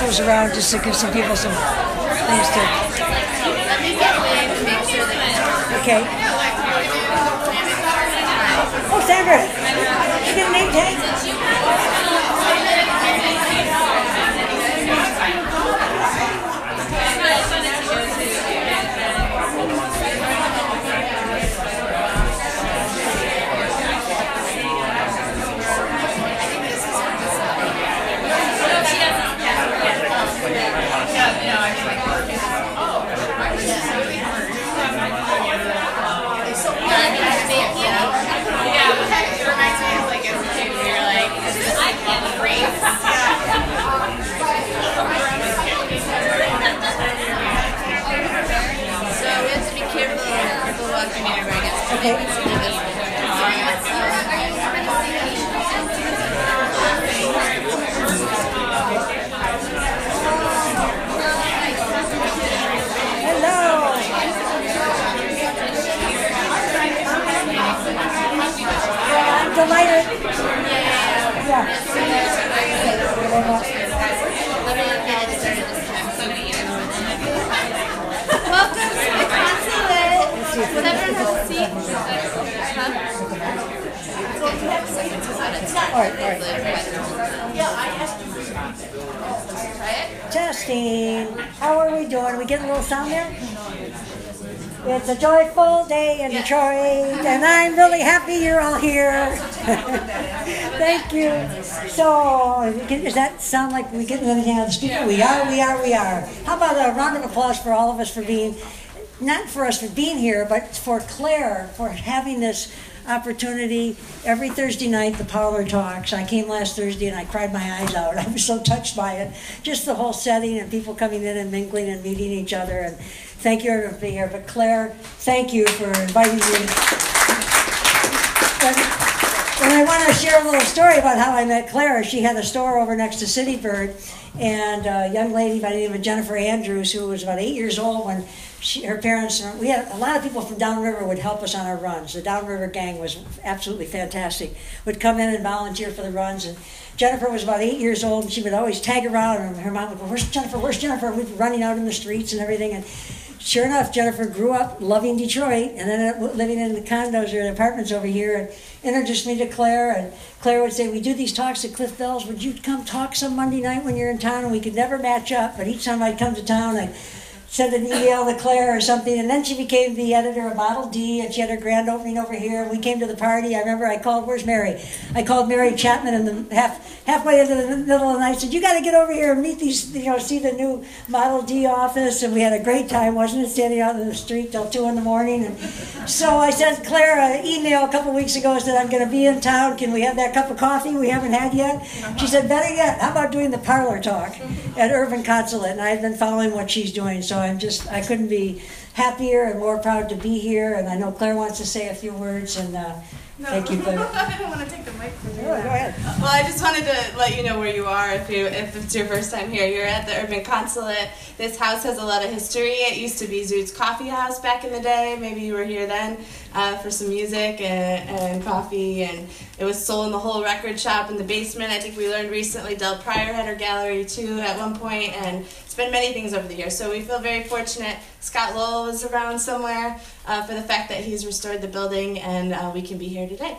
around just to give some people some things to. Okay. Oh, Sandra, you get a name tag? Of people walking in over against Okay. Hello. Yeah, I'm delighted. Yeah. Try How are we doing? we getting a little sound there? It's a joyful day in Detroit, and I'm really happy you're all here. Thank you. So, does that sound like we getting anything out of the speaker? We are, we are, we are. How about a round of applause for all of us for being, not for us for being here, but for Claire for having this opportunity every Thursday night, the parlor talks. I came last Thursday and I cried my eyes out. I was so touched by it. Just the whole setting and people coming in and mingling and meeting each other. And thank you everyone for being here. But Claire, thank you for inviting me. And- I want to share a little story about how I met Claire. She had a store over next to City Bird, and a young lady by the name of Jennifer Andrews, who was about eight years old when she, her parents, and we had a lot of people from downriver would help us on our runs. The downriver gang was absolutely fantastic. Would come in and volunteer for the runs, and Jennifer was about eight years old, and she would always tag around, and her mom would go, "Where's Jennifer? Where's Jennifer?" We'd be running out in the streets and everything, and sure enough, Jennifer grew up loving Detroit and ended up living in the condos or the apartments over here and introduced me to Claire. And Claire would say, We do these talks at Cliff Bells. Would you come talk some Monday night when you're in town? And we could never match up, but each time I'd come to town, I'd send an email to Claire or something. And then she became the editor of Model D and she had her grand opening over here. We came to the party. I remember I called, Where's Mary? I called Mary Chapman in the half halfway into the middle of the night. said, You got to get over here and meet these, you know, see the new Model D office. And we had a great time, wasn't it? Standing out in the street till two in the morning. And so I sent Claire an email a couple weeks ago. Said, I'm going to be in town. Can we have that cup of coffee we haven't had yet? She said, Better yet, how about doing the parlor talk at Urban Consulate? And I've been following what she's doing. So I'm just, I couldn't be happier and more proud to be here. And I know Claire wants to say a few words. And uh, No, thank you, Claire. I don't want to take the mic from you. Go ahead. Well, I just wanted to let you know where you are if you if it's your first time here. You're at the Urban Consulate. This house has a lot of history. It used to be Zoot's Coffee House back in the day. Maybe you were here then uh, for some music and, and coffee. And it was sold in the whole record shop in the basement. I think we learned recently Del Pryor had her gallery too at one point, and it's been many things over the years. So we feel very fortunate. Scott Lowell is around somewhere uh, for the fact that he's restored the building, and uh, we can be here today.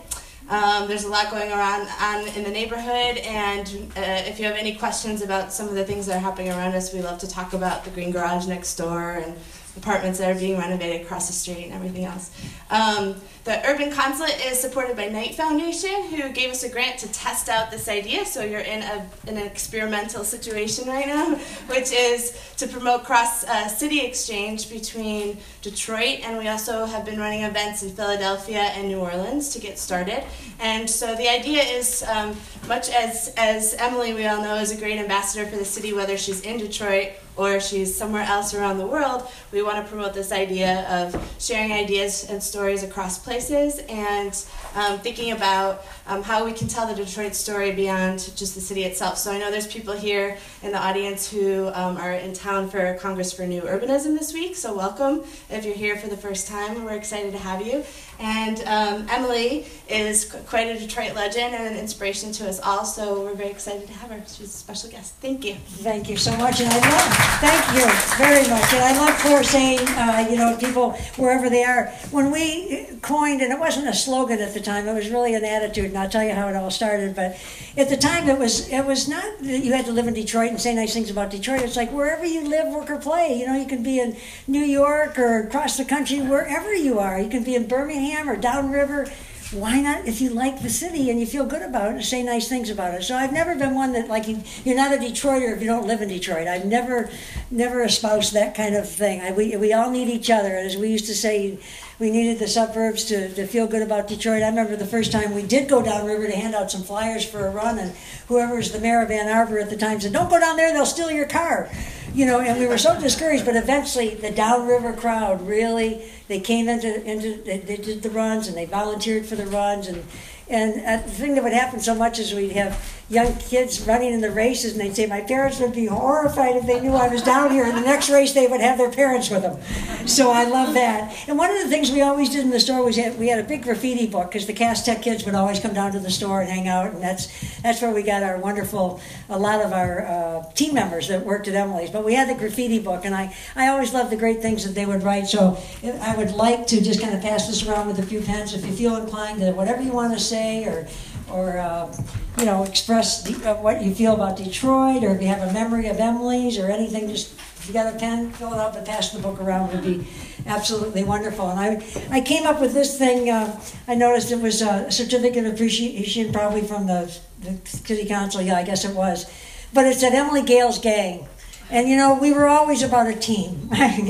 Um, there's a lot going around on in the neighborhood, and uh, if you have any questions about some of the things that are happening around us, we love to talk about the green garage next door and apartments that are being renovated across the street and everything else. Um, the Urban Consulate is supported by Knight Foundation, who gave us a grant to test out this idea. So you're in a an experimental situation right now, which is to promote cross uh, city exchange between Detroit and we also have been running events in Philadelphia and New Orleans to get started. And so the idea is um, much as as Emily we all know is a great ambassador for the city, whether she's in Detroit or she's somewhere else around the world, we want to promote this idea of sharing ideas and stories across places and um, thinking about um, how we can tell the Detroit story beyond just the city itself. So I know there's people here in the audience who um, are in town for Congress for New Urbanism this week, so welcome if you're here for the first time. We're excited to have you. And um, Emily is quite a Detroit legend and an inspiration to us all, so we're very excited to have her. She's a special guest. Thank you. Thank you so much, and I love, thank you very much, and I love saying, uh, you know, people wherever they are. When we coined, and it wasn't a slogan at the time, it was really an attitude, and I'll tell you how it all started. But at the time, it was it was not that you had to live in Detroit and say nice things about Detroit. It's like wherever you live, work, or play. You know, you can be in New York or across the country, wherever you are. You can be in Birmingham or downriver why not if you like the city and you feel good about it and say nice things about it. So i've never been one that like you, you're not a detroiter if you don't live in detroit. I've never never espoused that kind of thing. I, we, we all need each other. As we used to say we needed the suburbs to, to feel good about detroit. I remember the first time we did go downriver to hand out some flyers for a run and whoever was the mayor of ann arbor at the time said don't go down there they'll steal your car you know and we were so discouraged but eventually the downriver crowd really they came into into they, they did the runs and they volunteered for the runs and and uh, the thing that would happen so much is we'd have young kids running in the races and they'd say my parents would be horrified if they knew I was down here and the next race they would have their parents with them. So I love that. And one of the things we always did in the store was we had a big graffiti book because the Cass Tech kids would always come down to the store and hang out and that's that's where we got our wonderful a lot of our uh, team members that worked at Emily's. But we had the graffiti book and I I always loved the great things that they would write. So I would like to just kind of pass this around with a few pens. If you feel inclined to whatever you want to say or or uh, you know express uh, what you feel about Detroit, or if you have a memory of Emily's or anything, just if you got a pen, fill it up and pass the book around would be absolutely wonderful. And I I came up with this thing. Uh, I noticed it was a certificate of appreciation, probably from the, the city council. Yeah, I guess it was, but it said Emily Gail's gang. And you know, we were always about a team.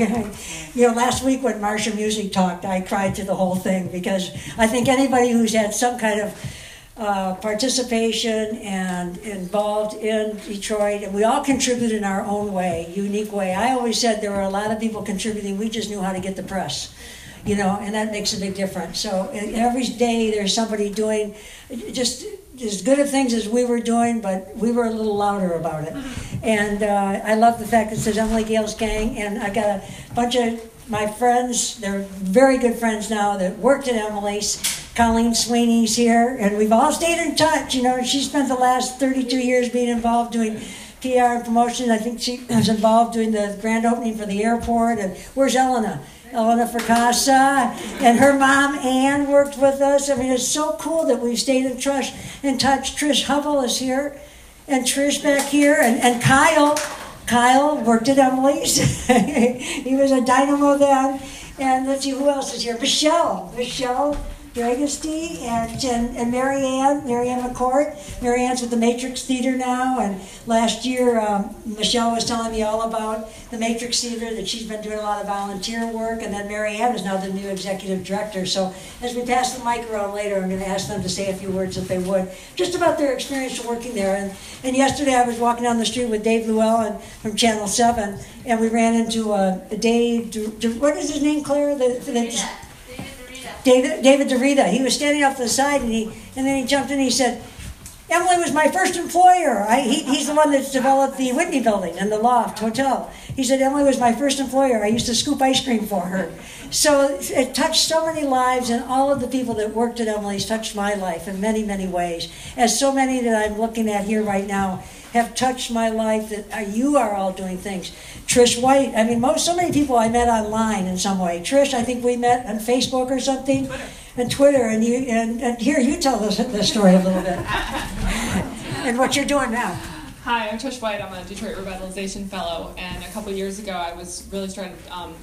you know, last week when Marsha Music talked, I cried to the whole thing because I think anybody who's had some kind of uh, participation and involved in Detroit, and we all contribute in our own way, unique way. I always said there were a lot of people contributing. We just knew how to get the press, you know, and that makes a big difference. So every day there's somebody doing just as good of things as we were doing, but we were a little louder about it. And uh, I love the fact that it says Emily Gail's Gang, and I got a bunch of my friends, they're very good friends now that worked at Emily's. Colleen Sweeney's here, and we've all stayed in touch. You know, she spent the last 32 years being involved doing PR and promotion. I think she was involved doing the grand opening for the airport. And where's Elena? Elena Fracassa and her mom Ann worked with us. I mean, it's so cool that we've stayed in touch. In touch, Trish Hubble is here, and Trish back here, and, and Kyle. Kyle worked at Emily's. he was a dynamo then. And let's see who else is here. Michelle. Michelle Dragosty and, and, and Marianne, Marianne McCourt. Marianne's with the Matrix Theater now, and last year um, Michelle was telling me all about the Matrix Theater, that she's been doing a lot of volunteer work, and then Marianne is now the new executive director. So as we pass the mic around later, I'm going to ask them to say a few words if they would, just about their experience working there. And, and yesterday I was walking down the street with Dave LewAllen from Channel 7, and we ran into uh, Dave, what is his name, Claire? The, the, David, David Di Rita. He was standing off to the side, and he and then he jumped in. and He said, "Emily was my first employer. I, he, he's the one that's developed the Whitney Building and the Loft Hotel." He said, "Emily was my first employer. I used to scoop ice cream for her." So it touched so many lives, and all of the people that worked at Emily's touched my life in many, many ways. As so many that I'm looking at here right now have touched my life that uh, you are all doing things. Trish White, I mean, most so many people I met online in some way. Trish, I think we met on Facebook or something, Twitter. and Twitter, and you and, and here you tell us the story a little bit and what you're doing now. Hi, I'm Trish White. I'm a Detroit Revitalization Fellow, and a couple years ago, I was really starting um,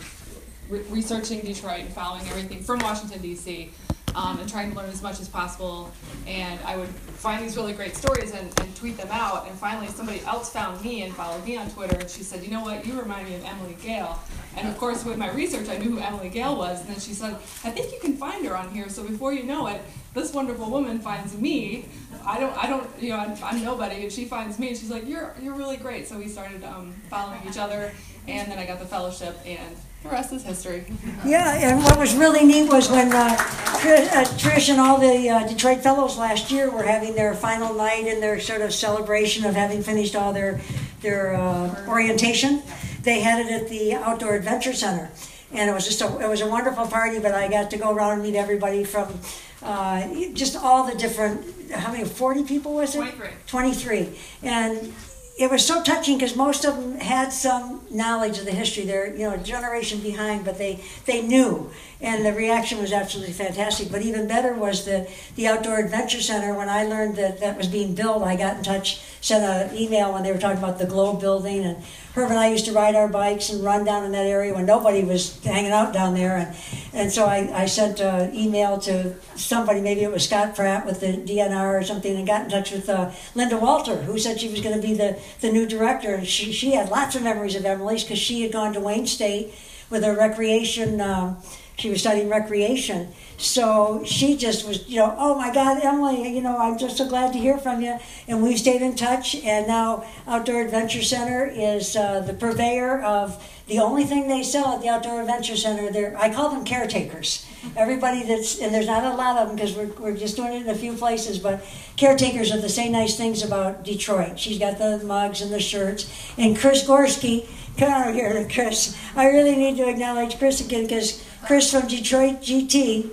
re- researching Detroit and following everything from Washington D.C um, and trying to learn as much as possible. And I would find these really great stories and, and, tweet them out. And finally, somebody else found me and followed me on Twitter. And she said, You know what? You remind me of Emily Gail. And of course, with my research, I knew who Emily Gail was. And then she said, I think you can find her on here. So before you know it, this wonderful woman finds me. I don't, I don't, you know, I'm, I'm nobody, and she finds me, and she's like, "You're, you're really great." So we started um, following each other, and then I got the fellowship, and the rest is history. Yeah, and what was really neat was when uh, uh, Trish and all the uh, Detroit Fellows last year were having their final night and their sort of celebration of having finished all their their uh, orientation. They had it at the Outdoor Adventure Center. and it was just a, it was a wonderful party. But I got to go around and meet everybody from uh, just all the different. How many? Forty people was it? 23. Twenty-three, and it was so touching because most of them had some knowledge of the history. They're you know a generation behind, but they they knew, and the reaction was absolutely fantastic. But even better was the the outdoor adventure center. When I learned that that was being built, I got in touch, sent an email when they were talking about the Globe building, and Herb and I used to ride our bikes and run down in that area when nobody was hanging out down there, and and so I, I sent an email to somebody, maybe it was Scott Pratt with the DNR or something, and got in touch with uh, Linda Walter, who said she was going to be the, the new director. And she, she had lots of memories of Emily's because she had gone to Wayne State with her recreation. Um, she was studying recreation. So she just was, you know, oh my God, Emily, you know, I'm just so glad to hear from you. And we stayed in touch. And now Outdoor Adventure Center is uh, the purveyor of the only thing they sell at the Outdoor Adventure Center. They're, I call them caretakers. Everybody that's, and there's not a lot of them because we're, we're just doing it in a few places, but caretakers are the say nice things about Detroit. She's got the mugs and the shirts. And Chris Gorski, come over here, Chris. I really need to acknowledge Chris again because Chris from Detroit GT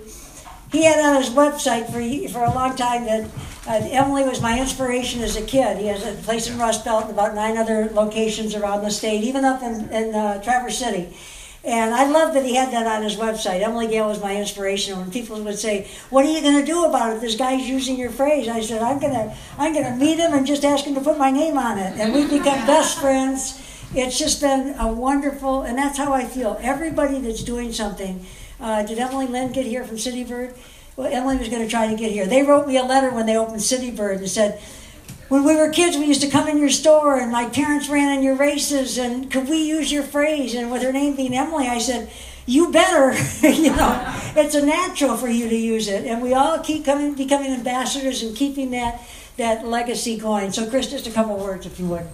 he had on his website for for a long time that uh, Emily was my inspiration as a kid. He has a place in Rust Belt and about nine other locations around the state, even up in, in uh, Traverse City. And I love that he had that on his website. Emily Gail was my inspiration. When people would say, "What are you going to do about it? This guy's using your phrase," I said, "I'm gonna, I'm gonna meet him and just ask him to put my name on it." And we've become best friends. It's just been a wonderful, and that's how I feel. Everybody that's doing something uh, did Emily Linn get here from City Bird? Well, Emily was going to try to get here. They wrote me a letter when they opened City Bird and said, when we were kids, we used to come in your store, and my parents ran in your races, and could we use your phrase? And with her name being Emily, I said, you better, you know, it's a natural for you to use it. And we all keep coming, becoming ambassadors and keeping that, that legacy going. So, Chris, just a couple words, if you would.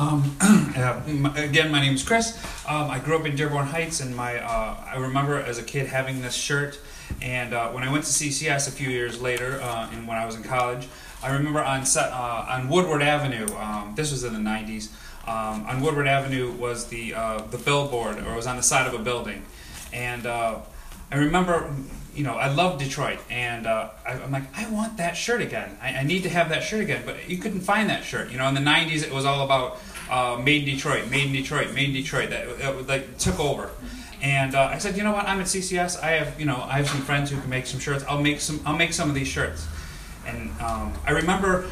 Um, uh, again, my name is Chris. Um, I grew up in Dearborn Heights, and my uh, I remember as a kid having this shirt. And uh, when I went to CCS a few years later, uh, and when I was in college, I remember on uh, on Woodward Avenue. Um, this was in the '90s. Um, on Woodward Avenue was the uh, the billboard, or it was on the side of a building, and I remember you know, I love Detroit, and uh, I, am like, I want that shirt again. I, I, need to have that shirt again, but you couldn't find that shirt. You know, in the '90s, it was all about uh, made in Detroit, made in Detroit, made in Detroit. That, that like took over. And uh, I said, you know what? I'm at CCS. I have, you know, I have some friends who can make some shirts. I'll make some. I'll make some of these shirts. And um, I remember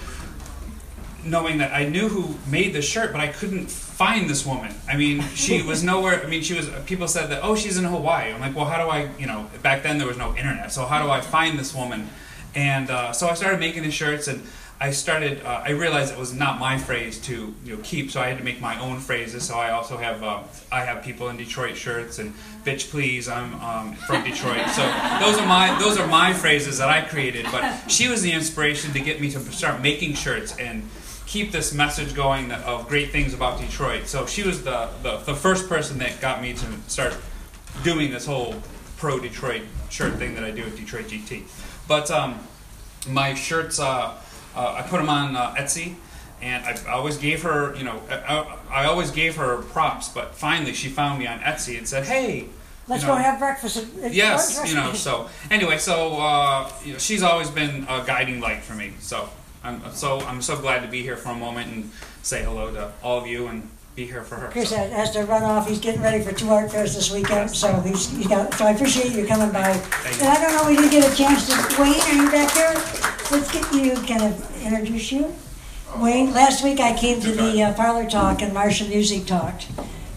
knowing that I knew who made the shirt, but I couldn't find this woman. I mean, she was nowhere. I mean, she was. People said that, oh, she's in Hawaii. I'm like, well, how do I, you know, back then there was no internet, so how do I find this woman? And uh, so I started making the shirts, and I started. Uh, I realized it was not my phrase to you know keep, so I had to make my own phrases. So I also have uh, I have people in Detroit shirts and bitch please I'm um, from Detroit. So those are my those are my phrases that I created. But she was the inspiration to get me to start making shirts and keep this message going of great things about Detroit. So she was the, the, the first person that got me to start doing this whole pro Detroit shirt thing that I do with Detroit GT. But um, my shirts, uh, I put them on uh, Etsy, and I, I, always gave her, you know, I, I, always gave her props. But finally, she found me on Etsy and said, "Hey." Let's you know, go have breakfast. yes, you know. So anyway, so uh, you know, she's always been a guiding light for me. So I'm so I'm so glad to be here for a moment and say hello to all of you and be here for her. Chris so. has to run off. He's getting ready for two art fairs this weekend, so he's, he's got. So I appreciate you coming by. Thank and I don't know, we didn't get a chance to. Wayne, are you back there? Let's get you kind of introduce you. Wayne, last week I came to the uh, parlor talk and Marsha Music talked.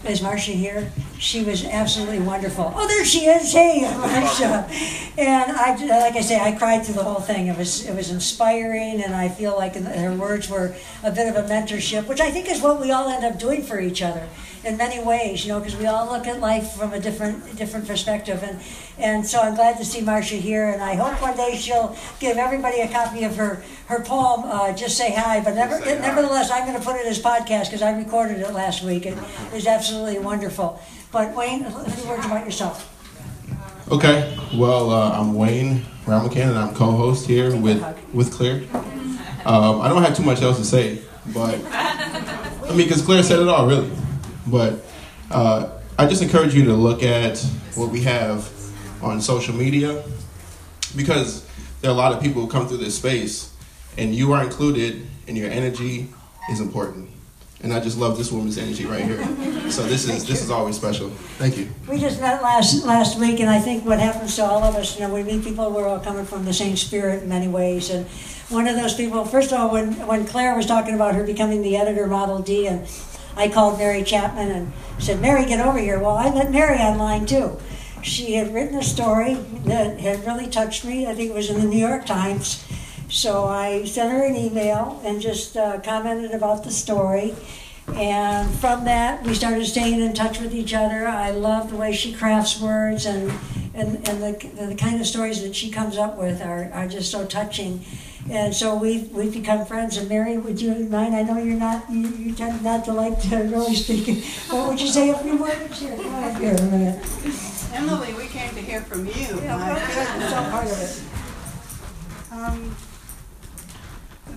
Is Marsha here? She was absolutely wonderful. Oh, there she is. Hey, Marsha. And I, like I say, I cried through the whole thing. It was, it was inspiring, and I feel like her words were a bit of a mentorship, which I think is what we all end up doing for each other in many ways, you know, because we all look at life from a different different perspective. And and so I'm glad to see Marsha here, and I hope one day she'll give everybody a copy of her her poem. Uh, Just say hi, but never, hi. nevertheless, I'm going to put it as podcast because I recorded it last week. And it is absolutely wonderful. But Wayne, a few words about yourself. Okay, well, uh, I'm Wayne Ramacan, and I'm co-host here with with Claire. Um, I don't have too much else to say, but I mean, because Claire said it all, really. But uh, I just encourage you to look at what we have on social media because there are a lot of people who come through this space and you are included and your energy is important. And I just love this woman's energy right here. So this is this is always special. Thank you. We just met last last week, and I think what happens to all of us, you know, we meet people. We're all coming from the same spirit in many ways. And one of those people, first of all, when when Claire was talking about her becoming the editor, Model D, and I called Mary Chapman and said, "Mary, get over here." Well, I met Mary online too. She had written a story that had really touched me. I think it was in the New York Times. So I sent her an email and just uh, commented about the story. And from that, we started staying in touch with each other. I love the way she crafts words, and, and, and the, the kind of stories that she comes up with are, are just so touching. And so we've, we've become friends. And Mary, would you mind? I know you're not, you, you tend not to like to really speak. But would you say a few words? Here, go ahead here a minute. Emily, we came to hear from you. Yeah, My well, all part of it. Um,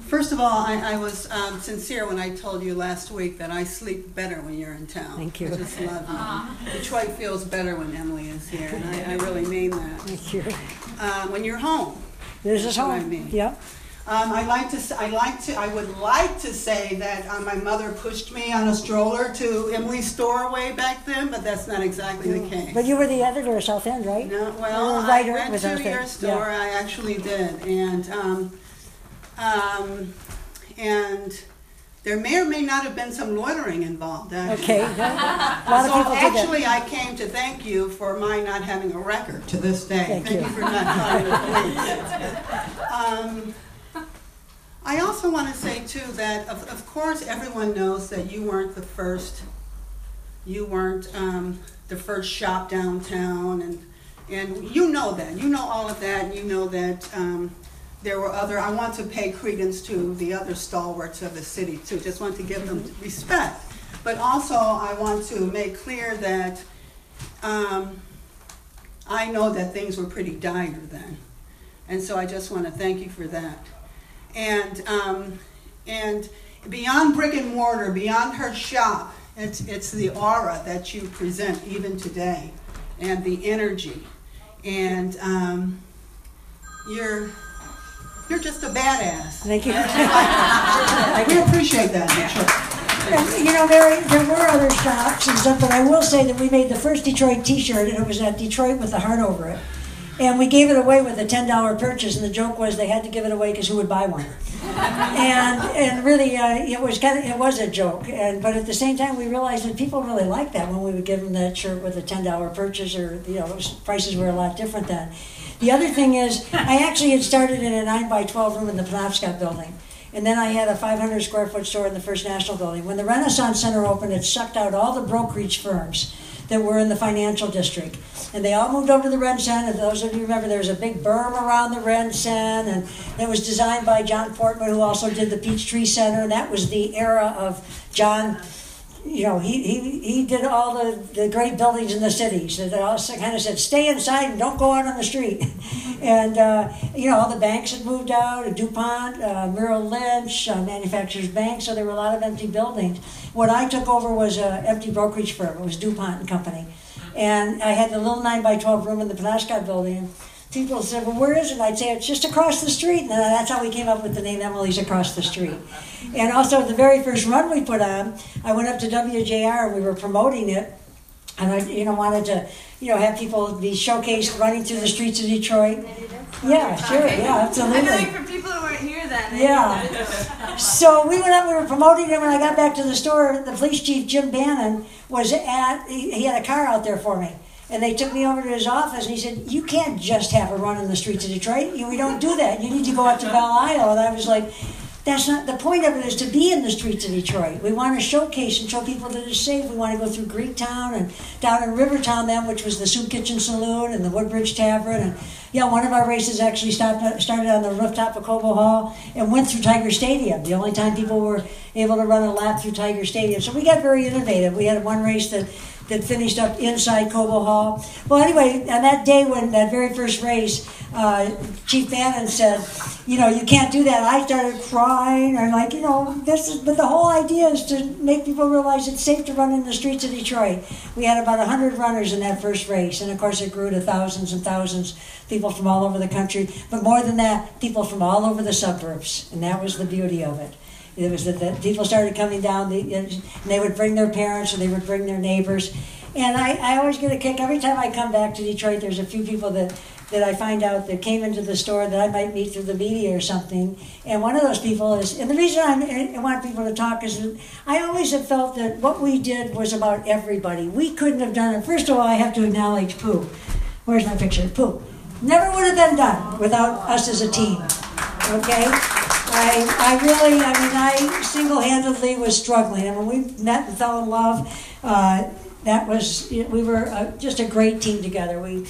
First of all, I, I was um, sincere when I told you last week that I sleep better when you're in town. Thank you. I just love you. Detroit feels better when Emily is here, and I, I really mean that. Thank you. Uh, when you're home, This is That's what I home. mean. Yep. Um, I like to. I like to. I would like to say that uh, my mother pushed me on a stroller to Emily's store way back then, but that's not exactly the case. But you were the editor of South End, right? No, well, I writer to South your End. store. Yeah. I actually did, and um, um, and there may or may not have been some loitering involved. actually. Okay. A lot of So actually, I came to thank you for my not having a record to this day. Thank you. for not calling the police. I also want to say too that of, of course everyone knows that you weren't the first. You weren't um, the first shop downtown, and and you know that. You know all of that, and you know that. Um, there were other, I want to pay credence to the other stalwarts of the city too, just want to give them respect. But also, I want to make clear that um, I know that things were pretty dire then. And so I just want to thank you for that. And, um, and beyond brick and mortar, beyond her shop, it's, it's the aura that you present even today and the energy. And um, you're, you're just a badass. Thank you. We appreciate that. And, you know, there, there were other shops and stuff, but I will say that we made the first Detroit T-shirt, and it was at Detroit with the heart over it. And we gave it away with a ten dollar purchase, and the joke was they had to give it away because who would buy one? and and really, uh, it was kind of it was a joke. And but at the same time, we realized that people really liked that when we would give them that shirt with a ten dollar purchase, or you know, those prices were a lot different then. The other thing is, I actually had started in a nine by twelve room in the Penobscot building. And then I had a 500 square foot store in the First National Building. When the Renaissance Center opened, it sucked out all the brokerage firms that were in the financial district. And they all moved over to the Ren Cen. And those of you remember, there was a big berm around the Ren Cen. And it was designed by John Portman, who also did the Peachtree Center. And that was the era of John you know, he, he, he did all the, the great buildings in the city. So they also kind of said, stay inside and don't go out on the street. and, uh, you know, all the banks had moved out, DuPont, uh, Merrill Lynch, uh, Manufacturers Bank, so there were a lot of empty buildings. What I took over was an empty brokerage firm. It was DuPont and Company. And I had the little 9 by 12 room in the Penobscot building. People said, well, where is it? I'd say, it's just across the street. And that's how we came up with the name Emily's Across the Street. And also, the very first run we put on, I went up to WJR and we were promoting it. And I, you know, wanted to, you know, have people be showcased running through the streets of Detroit. Yeah, sure, yeah, I feel like for people who weren't here then. Yeah. So we went up, we were promoting him. When I got back to the store, the police chief, Jim Bannon, was at, he, he had a car out there for me. And they took me over to his office and he said, You can't just have a run in the streets of Detroit. You, we don't do that. You need to go out to Belle Isle. And I was like, that's not the point of it is to be in the streets of Detroit. We want to showcase and show people that it's safe. We want to go through Greektown and down in Rivertown then, which was the Soup Kitchen Saloon and the Woodbridge Tavern and Yeah, one of our races actually stopped, started on the rooftop of Cobo Hall and went through Tiger Stadium. The only time people were able to run a lap through Tiger Stadium. So we got very innovative. We had one race that that finished up inside Cobo Hall. Well, anyway, on that day when that very first race, uh, Chief Bannon said, "You know, you can't do that." I started crying. I'm like, you know, this is. But the whole idea is to make people realize it's safe to run in the streets of Detroit. We had about hundred runners in that first race, and of course, it grew to thousands and thousands. People from all over the country, but more than that, people from all over the suburbs, and that was the beauty of it. It was that the people started coming down, and they would bring their parents or they would bring their neighbors. And I, I always get a kick every time I come back to Detroit. There's a few people that, that I find out that came into the store that I might meet through the media or something. And one of those people is, and the reason I'm, I want people to talk is that I always have felt that what we did was about everybody. We couldn't have done it. First of all, I have to acknowledge Pooh. Where's my picture? Pooh. Never would have been done without us as a team. Okay? I, I really, I mean, I single-handedly was struggling, and when we met and fell in love, uh, that was we were uh, just a great team together. We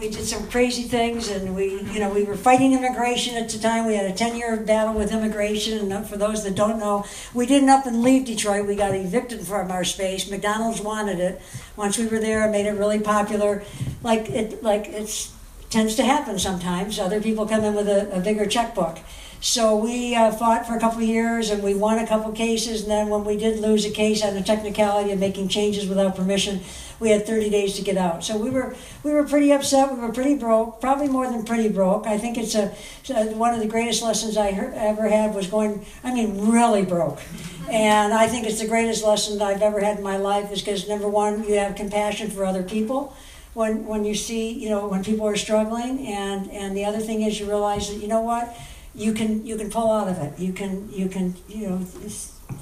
we did some crazy things, and we you know we were fighting immigration at the time. We had a ten-year battle with immigration, and for those that don't know, we didn't up and leave Detroit. We got evicted from our space. McDonald's wanted it. Once we were there, it made it really popular. Like it, like it's tends to happen sometimes. Other people come in with a, a bigger checkbook. So we uh, fought for a couple of years and we won a couple cases. And then when we did lose a case on the technicality of making changes without permission, we had 30 days to get out. So we were we were pretty upset. We were pretty broke, probably more than pretty broke. I think it's a, one of the greatest lessons I ever had was going. I mean, really broke. And I think it's the greatest lesson I've ever had in my life is because number one, you have compassion for other people when when you see you know when people are struggling, and and the other thing is you realize that you know what you can you can pull out of it. You can you can you know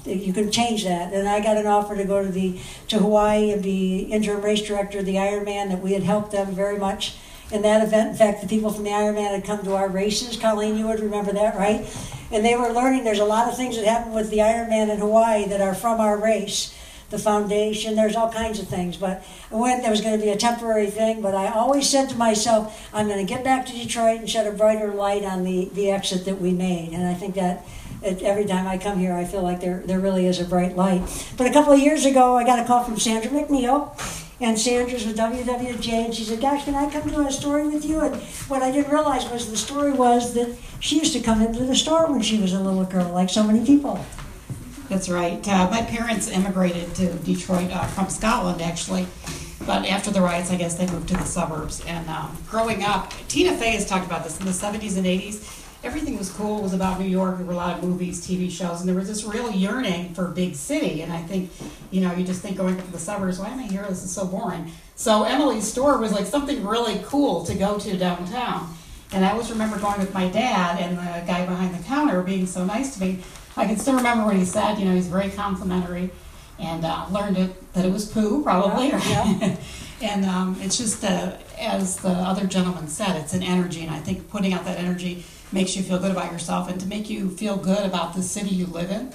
you can change that. And I got an offer to go to the to Hawaii and be interim race director of the Ironman. That we had helped them very much in that event. In fact, the people from the Ironman had come to our races. Colleen, you would remember that, right? And they were learning. There's a lot of things that happen with the Ironman in Hawaii that are from our race the foundation. There's all kinds of things. But I went, there was going to be a temporary thing. But I always said to myself, I'm going to get back to Detroit and shed a brighter light on the, the exit that we made. And I think that it, every time I come here, I feel like there, there really is a bright light. But a couple of years ago, I got a call from Sandra McNeil. And Sandra's with WWJ, and she said, Gosh, can I come to a story with you? And what I didn't realize was the story was that she used to come into the store when she was a little girl, like so many people. That's right. Uh, my parents immigrated to Detroit uh, from Scotland, actually. But after the riots, I guess they moved to the suburbs. And um, growing up, Tina Fey has talked about this in the 70s and 80s. Everything was cool. It was about New York. There were a lot of movies, TV shows, and there was this real yearning for big city. And I think, you know, you just think going up to the suburbs, why am I here? This is so boring. So Emily's store was like something really cool to go to downtown. And I always remember going with my dad and the guy behind the counter being so nice to me. I can still remember what he said. You know, he's very complimentary, and uh, learned it that it was poo probably. Yeah, yeah. and um, it's just uh, as the other gentleman said, it's an energy, and I think putting out that energy makes you feel good about yourself, and to make you feel good about the city you live in,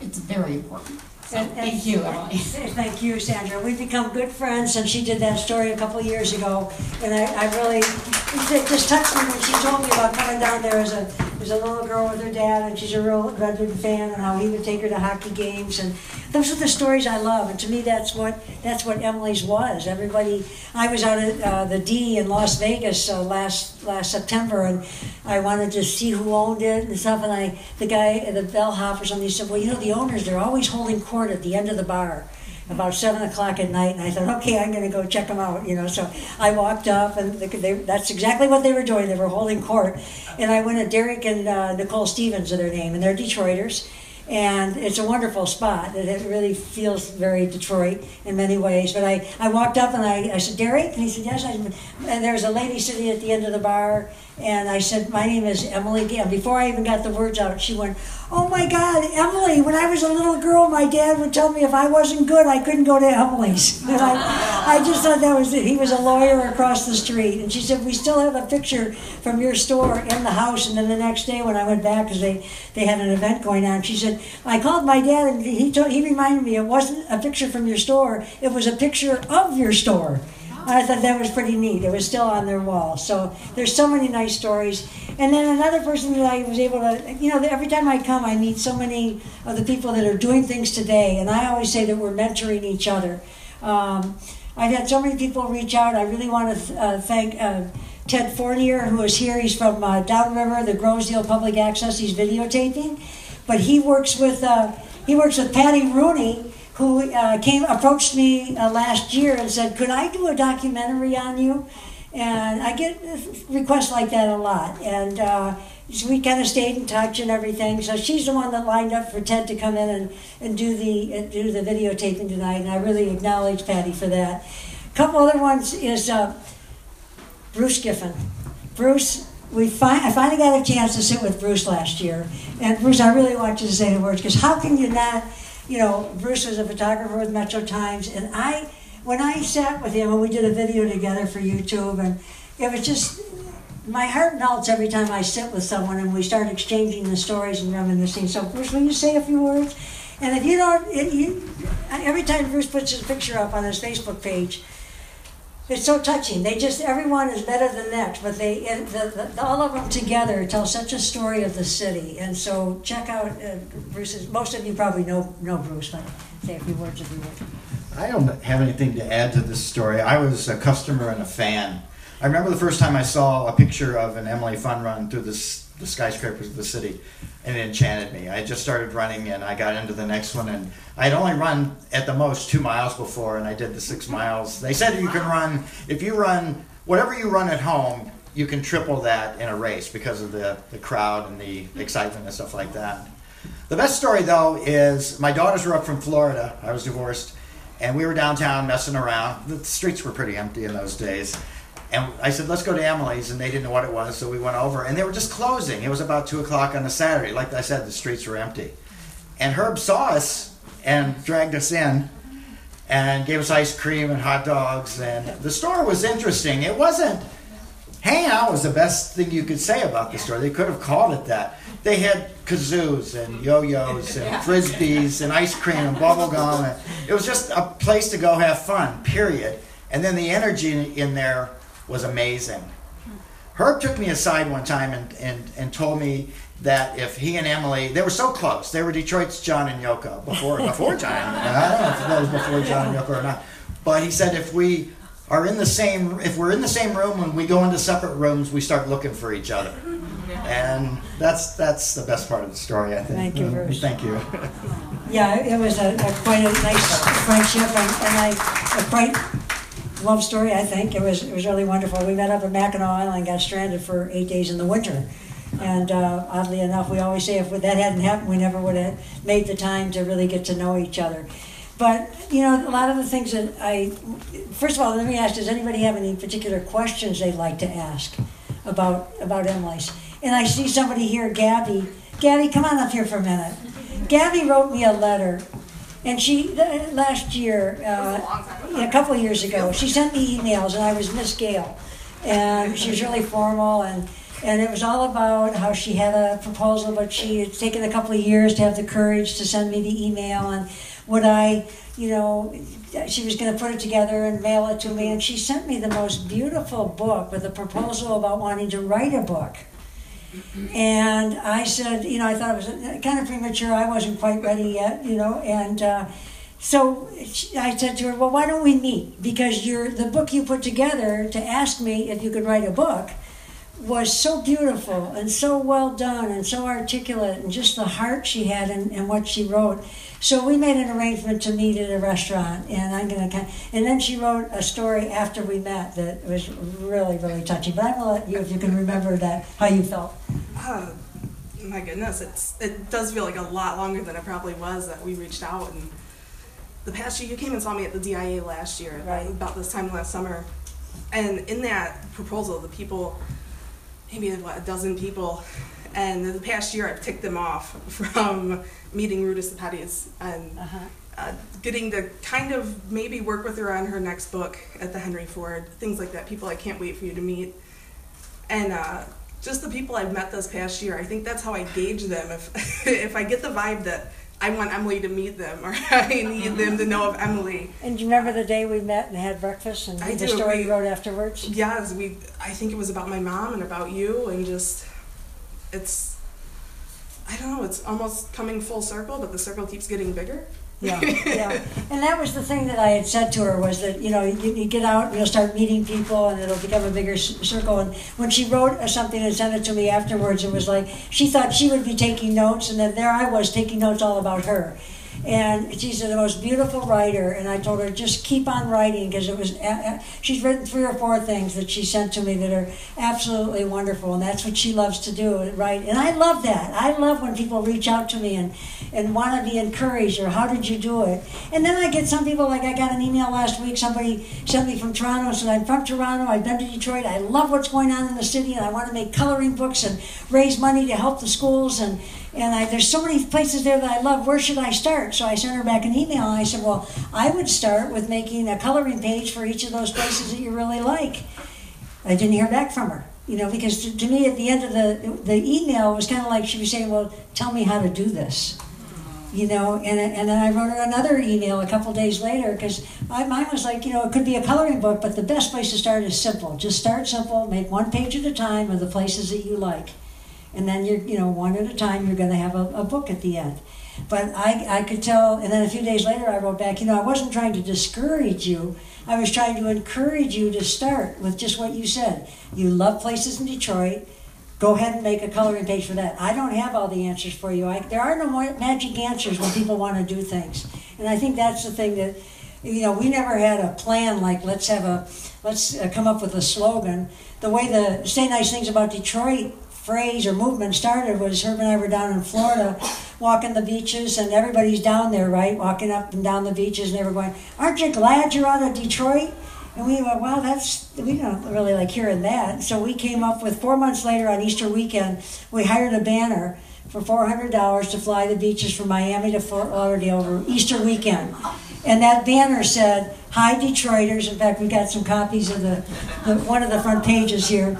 it's very important. So, And- and- thank you, Emily. Thank you, Sandra. We've become good friends since she did that story a couple of years ago. And I, I really, it just touched me when she told me about coming down there as a, as a little girl with her dad, and she's a real Red Redwood fan, and how he would take her to hockey games. And those are the stories I love. And to me, that's what, that's what Emily's was. Everybody, I was out at uh, the D in Las Vegas uh, last, last September, and I wanted to see who owned it and stuff. And I, the guy the bellhop or something, he said, well, you know, the owners, they're always holding court at the end of the bar about seven o'clock at night, and I thought, okay, I'm going to go check them out, you know. So I walked up, and they, they, that's exactly what they were doing. They were holding court, and I went to Derek and uh, Nicole Stevens, are their name, and they're Detroiters, and it's a wonderful spot. It, really feels very Detroit in many ways. But I, I walked up and I, I said, Derek, and he said, yes. I and there was a lady sitting at the end of the bar, and I said, my name is Emily Gail. Before I even got the words out, she went, oh my God, Emily, when I was a little girl, my dad would tell me if I wasn't good, I couldn't go to Emily's. And I, I just thought that was, he was a lawyer across the street. And she said, we still have a picture from your store in the house. And then the next day when I went back, because they, they had an event going on, she said, I called my dad and he, told, he reminded me it wasn't a picture from your store, it was a picture of your store. I thought that was pretty neat. It was still on their wall. So there's so many nice stories. And then another person that I was able to, you know, every time I come, I meet so many of the people that are doing things today. And I always say that we're mentoring each other. Um, I've had so many people reach out. I really want to uh, thank uh, Ted Fournier, who is here. He's from uh, Downriver, the Grosedale Public Access. He's videotaping, but he works with uh, he works with Patty Rooney, who uh, came approached me uh, last year and said, "Could I do a documentary on you?" And I get requests like that a lot, and uh, so we kind of stayed in touch and everything. So she's the one that lined up for Ted to come in and, and do the do the videotaping tonight, and I really acknowledge Patty for that. A couple other ones is uh, Bruce Giffin. Bruce, we fi- I finally got a chance to sit with Bruce last year, and Bruce, I really want you to say the words because how can you not? You know, Bruce was a photographer with Metro Times, and I when I sat with him and we did a video together for YouTube, and it was just my heart melts every time I sit with someone and we start exchanging the stories and reminiscing. So, Bruce, will you say a few words? And if you don't, it, you, every time Bruce puts his picture up on his Facebook page, it's so touching. They just everyone is better than next, but they and the, the, all of them together tell such a story of the city. And so check out uh, Bruce's. Most of you probably know know Bruce, but say a few words if you would. I don't have anything to add to this story. I was a customer and a fan. I remember the first time I saw a picture of an Emily fun run through this, the skyscrapers of the city, and it enchanted me. I just started running, and I got into the next one, and I'd only run at the most two miles before, and I did the six miles. They said you can run if you run whatever you run at home, you can triple that in a race because of the, the crowd and the hmm. excitement and stuff like that. The best story though is my daughters were up from Florida. I was divorced and we were downtown messing around. The streets were pretty empty in those days. And I said, let's go to Emily's, and they didn't know what it was, so we went over, and they were just closing. It was about 2 o'clock on a Saturday. Like I said, the streets were empty. And Herb saw us and dragged us in and gave us ice cream and hot dogs. And the store was interesting. It wasn't, hang out was the best thing you could say about the store. They could have called it that. They had kazoos and yo-yos and frisbees and ice cream and bubble gum. And it was just a place to go have fun, period. And then the energy in there was amazing. Herb took me aside one time and, and, and told me that if he and Emily, they were so close. They were Detroit's John and Yoko before before John. I don't know if that was before John and Yoko or not. But he said if we are in the same, if we're in the same room when we go into separate rooms, we start looking for each other. And that's that's the best part of the story, I think. Thank you, Bruce. Thank you. Yeah, it was a, a quite a nice friendship and, and I, a quite love story, I think. It was, it was really wonderful. We met up at Mackinac Island, got stranded for eight days in the winter. And uh, oddly enough, we always say if that hadn't happened, we never would have made the time to really get to know each other. But, you know, a lot of the things that I, first of all, let me ask, does anybody have any particular questions they'd like to ask about, about Emily's? And I see somebody here, Gabby. Gabby, come on up here for a minute. Gabby wrote me a letter and she uh, last year, uh, yeah, a couple of years ago, she sent me emails, and I was Miss Gail, and she was really formal, and and it was all about how she had a proposal, but she had taken a couple of years to have the courage to send me the email, and would I, you know, she was going to put it together and mail it to me, and she sent me the most beautiful book with a proposal about wanting to write a book. And I said, you know, I thought it was kind of premature. I wasn't quite ready yet, you know. And uh, so I said to her, well, why don't we meet? Because the book you put together to ask me if you could write a book was so beautiful and so well done and so articulate and just the heart she had in what she wrote. So we made an arrangement to meet at a restaurant, and I'm gonna kind. And then she wrote a story after we met that was really, really touching. But I'm gonna let you, if you can remember that, how you felt. Uh, my goodness, it's it does feel like a lot longer than it probably was that we reached out and the past year you came and saw me at the DIA last year, Right. about this time last summer, and in that proposal, the people, maybe what a dozen people, and in the past year I've ticked them off from meeting Ruta Sepetys and Uh-huh. uh, getting to kind of maybe work with her on her next book at the Henry Ford, things like that. People I can't wait for you to meet, and uh, just the people I've met this past year. I think that's how I gauge them. If if I get the vibe that I want Emily to meet them, or I need them to know of Emily. And do you remember the day we met and had breakfast and I the do. story We- you wrote afterwards? Yes, we. I think it was about my mom and about you, and just it's. I don't know. It's almost coming full circle, but the circle keeps getting bigger. Yeah, yeah. And that was the thing that I had said to her was that, you know, you, you get out and you'll start meeting people and it'll become a bigger c- circle. And when she wrote something and sent it to me afterwards, it was like she thought she would be taking notes, and then there I was taking notes all about her. And she's the most beautiful writer, and I told her just keep on writing because it was. a- a- She's written three or four things that she sent to me that are absolutely wonderful, and that's what she loves to do, write. And I love that. I love when people reach out to me and and want to be encouraged or how did you do it? And then I get some people like I got an email last week. Somebody sent me from Toronto and said I'm from Toronto. I've been to Detroit. I love what's going on in the city, and I want to make coloring books and raise money to help the schools and. And I, there's so many places there that I love. Where should I start? So I sent her back an email and I said, Well, I would start with making a coloring page for each of those places that you really like. I didn't hear back from her, you know, because to, to me at the end of the the email it was kind of like she was saying, "Well, tell me how to do this," you know. And and then I wrote her another email a couple days later because my mine was like, you know, it could be a coloring book, but the best place to start is simple. Just start simple, make one page at a time of the places that you like, and then you're, you know, one at a time, you're going to have a, a book at the end. But I, I could tell, and then a few days later, I wrote back, you know, I wasn't trying to discourage you. I was trying to encourage you to start with just what you said. You love places in Detroit. Go ahead and make a coloring page for that. I don't have all the answers for you. I, there are no magic answers when people want to do things. And I think that's the thing that, you know, we never had a plan like let's have a, let's uh, come up with a slogan. The way the Say Nice Things About Detroit phrase or movement started was Herb and I were down in Florida walking the beaches and everybody's down there, right? Walking up and down the beaches and they were going, Aren't you glad you're out of Detroit? And we went, Wow, that's, we don't really like hearing that. So we came up with four months later on Easter weekend, we hired a banner for $400 to fly the beaches from Miami to Fort Lauderdale over Easter weekend. And that banner said, Hi, Detroiters. In fact, we got some copies of the, the one of the front pages here.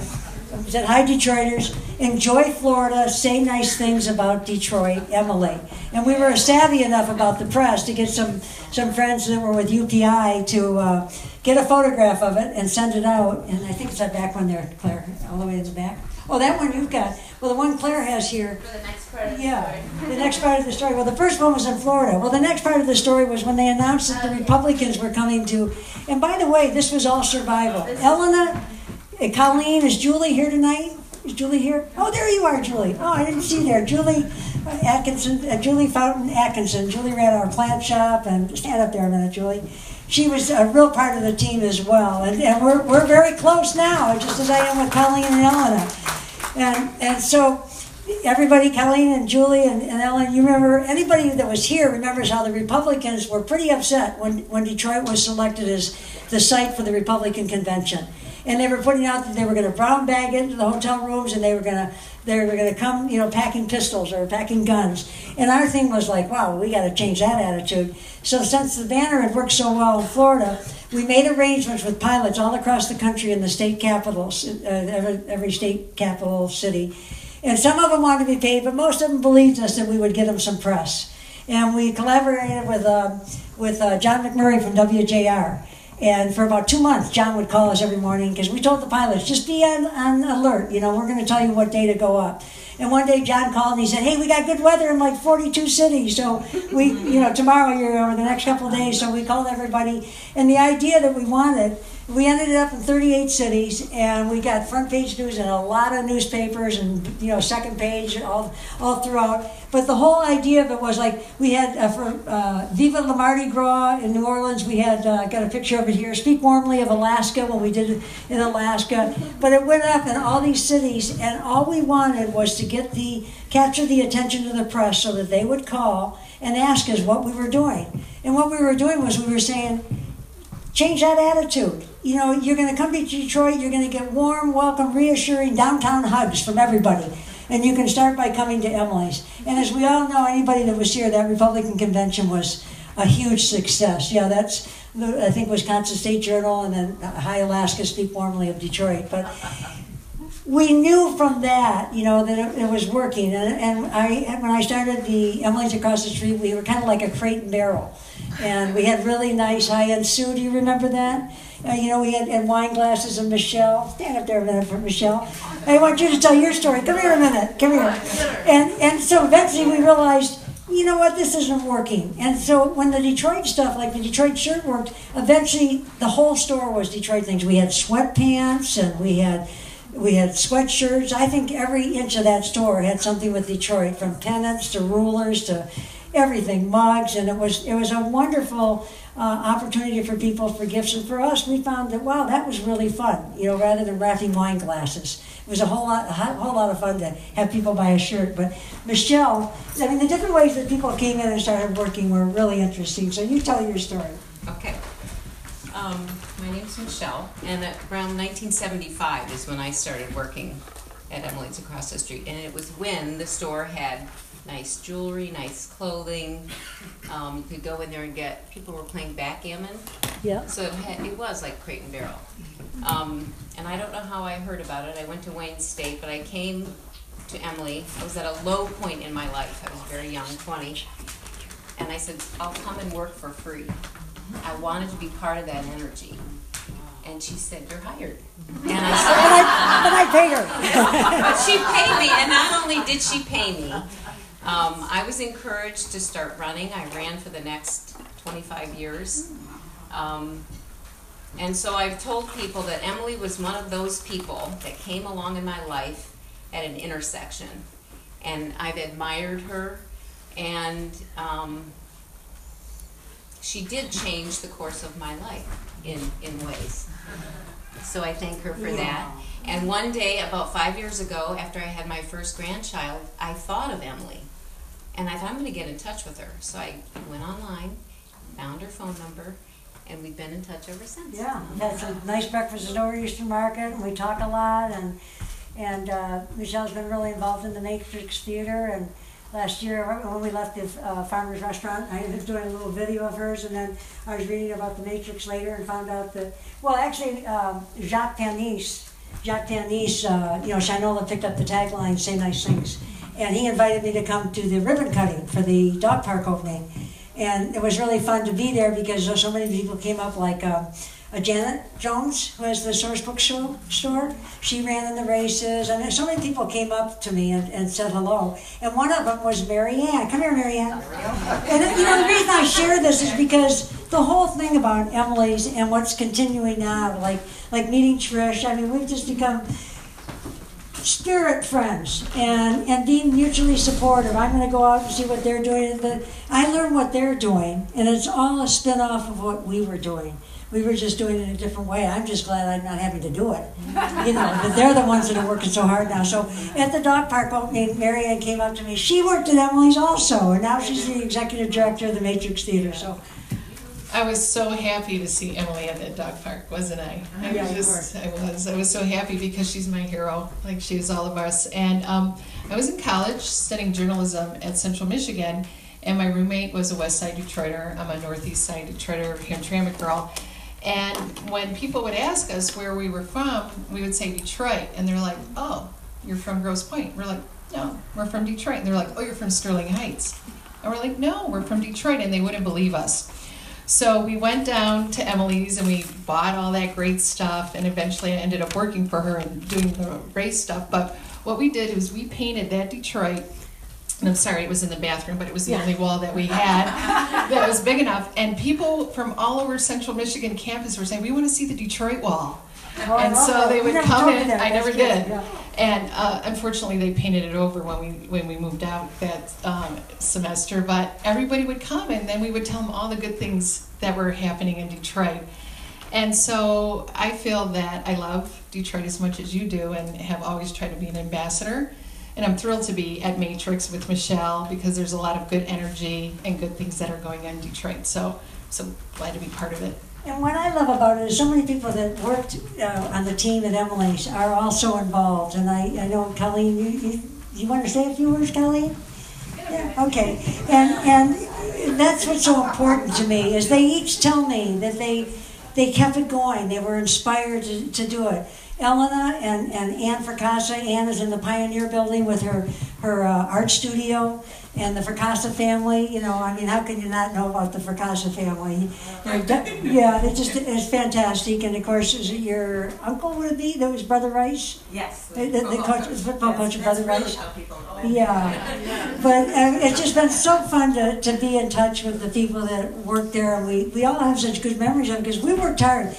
Said, Hi, Detroiters. Enjoy Florida. Say nice things about Detroit, Emily. And we were savvy enough about the press to get some, some friends that were with UPI to uh, get a photograph of it and send it out. And I think it's that back one there, Claire, all the way in the back. Oh, that one you've got. Well, the one Claire has here. For the next part of the Yeah, the next part of the story. Well, the first one was in Florida. Well, the next part of the story was when they announced that the Republicans were coming to. And by the way, this was all survival. Elena, uh, Colleen, is Julie here tonight? Is Julie here? Oh, there you are, Julie. Oh, I didn't see you there. Julie Atkinson, uh, Julie Fountain Atkinson. Julie ran our plant shop, and stand up there a minute, Julie. She was a real part of the team as well, and, and we're, we're very close now, just as I am with Colleen and Elena. And, and so everybody, Colleen and Julie and, and Ellen, you remember, anybody that was here remembers how the Republicans were pretty upset when, when Detroit was selected as the site for the Republican convention. And they were putting out that they were going to brown bag into the hotel rooms and they were going to they were going to come, you know, packing pistols or packing guns. And our thing was like, wow, we got to change that attitude. So since the banner had worked so well in Florida, we made arrangements with pilots all across the country in the state capitals, uh, every, every state capital city. And some of them wanted to be paid, but most of them believed us that we would get them some press. And we collaborated with, um, with uh, John McMurray from WJR. And for about two months, John would call us every morning because we told the pilots, just be on, on alert. You know, we're going to tell you what day to go up. And one day John called and he said, hey, we got good weather in like 42 cities. So we, you know, tomorrow you're or the next couple of days. So we called everybody. And the idea that we wanted, we ended up in 38 cities and we got front page news in a lot of newspapers and, you know, second page all, all throughout. But the whole idea of it was like we had uh, for uh, Viva La Mardi Gras in New Orleans, we had uh, got a picture of it here. Speak warmly of Alaska when we did it in Alaska. But it went up in all these cities, and all we wanted was to get the capture the attention of the press so that they would call and ask us what we were doing. And what we were doing was we were saying, change that attitude. You know, you're going to come to Detroit, you're going to get warm, welcome, reassuring downtown hugs from everybody. And you can start by coming to Emily's. And as we all know, anybody that was here, that Republican convention was a huge success. Yeah, that's, I think, Wisconsin State Journal and then Hi Alaska Speak Warmly of Detroit. But we knew from that, you know, that it, it was working. And, and I, when I started the Emily's across the street, we were kind of like a crate and barrel. And we had really nice high-end Sue, do you remember that? Uh, you know, we had and wine glasses and Michelle. Stand up there a minute for Michelle. I want you to tell your story. Come here a minute. Come here. And and so eventually we realized, you know what, this isn't working. And so when the Detroit stuff, like the Detroit shirt worked, eventually the whole store was Detroit things. We had sweatpants and we had we had sweatshirts. I think every inch of that store had something with Detroit, from pennants to rulers to everything, mugs, and it was it was a wonderful uh, opportunity for people for gifts. And for us, we found that wow, that was really fun. You know, rather than wrapping wine glasses, it was a whole lot a whole lot of fun to have people buy a shirt. But Michelle, I mean, the different ways that people came in and started working were really interesting. So you tell your story. Okay. Um, my name's Michelle, and around 1975 is when I started working at Emily's across the street, and it was when the store had nice jewelry, nice clothing. Um, you could go in there and get. People were playing backgammon, Yeah. so it, had, it was like Crate and Barrel. Um, and I don't know how I heard about it. I went to Wayne State, but I came to Emily. I was at a low point in my life. I was very young, 20, and I said, "I'll come and work for free." I wanted to be part of that energy. And she said, You're hired. And I said, But I, but I paid her. But she paid me, and not only did she pay me, um, I was encouraged to start running. I ran for the next 25 years. Um, and so I've told people that Emily was one of those people that came along in my life at an intersection. And I've admired her, and um, she did change the course of my life in, in ways. So I thank her for that. And one day, about five years ago, after I had my first grandchild, I thought of Emily. And I thought I'm going to get in touch with her. So I went online, found her phone number, and we've been in touch ever since. Yeah, that's a nice breakfasts over Eastern Market, and we talk a lot, and, and, uh, Michelle's been really involved in the Matrix Theater, and last year, when we left the, uh, Farmer's Restaurant, I was doing a little video of hers, and then I was reading about the Matrix later and found out that, well, actually, um, Jacques Panis, Jacques Panis, uh, you know, Shinola picked up the tagline, say nice things, and he invited me to come to the ribbon cutting for the dog park opening. And it was really fun to be there because so many people came up, like um, uh, Janet Jones, who has the Source Book show, store. She ran in the races, and so many people came up to me and, and said hello. And one of them was Mary Ann. Come here, Mary Ann. And you know, the reason I share this is because the whole thing about Emily's and what's continuing now, like like meeting Trish. I mean, we've just become spirit friends and and being mutually supportive. I'm going to go out and see what they're doing. I learn what they're doing, and it's all a spin off of what we were doing. We were just doing it in a different way. I'm just glad I'm not having to do it. You know, but they're the ones that are working so hard now. So at the dog park opening, Marianne came up to me. She worked at Emily's also, and now she's the executive director of the Matrix Theater. So I was so happy to see Emily at that dog park, wasn't I? I Yeah, was you just, I was, I was so happy because she's my hero, like she is all of us. And um, I was in college studying journalism at Central Michigan, and my roommate was a West Side Detroiter. I'm a Northeast Side Detroiter, Hamtramck girl. And when people would ask us where we were from, we would say Detroit, and they're like, "Oh, you're from Grosse Pointe." We're like, "No, we're from Detroit." And they're like, "Oh, you're from Sterling Heights," and we're like, "No, we're from Detroit," and they wouldn't believe us. So we went down to Emily's and we bought all that great stuff, and eventually I ended up working for her and doing the race stuff. But what we did was we painted that Detroit. And I'm sorry, it was in the bathroom, but it was the Yeah. only wall that we had that was big enough. And people from all over Central Michigan campus were saying, "We want to see the Detroit wall." Oh, I and love so that. they would never come told in. that. I That's never good, did. yeah. And uh, unfortunately, they painted it over when we when we moved out that um, semester. But everybody would come, and then we would tell them all the good things that were happening in Detroit. And so I feel that I love Detroit as much as you do, and have always tried to be an ambassador. And I'm thrilled to be at Matrix with Michelle because there's a lot of good energy and good things that are going on in Detroit. So so glad to be part of it. And what I love about it is so many people that worked uh, on the team at Emily's are also involved. And I, I know Colleen, you, you, you want to say a few words, Colleen? Yeah, okay. And, and that's what's so important to me is they each tell me that they, they kept it going. They were inspired to, to do it. Elena and, and Ann Fracassa. Ann is in the Pioneer Building with her, her uh, art studio. And the Fracassa family, you know, I mean, how can you not know about the Fracassa family? Yeah, it just is fantastic. And of course, is it your uncle would it be? That was Brother Rice? Yes. The, the, the coach, the football coach of Brother Rice? really people know. Yeah, but uh, it's just been so fun to, to be in touch with the people that work there, and we, we all have such good memories of it because we worked hard.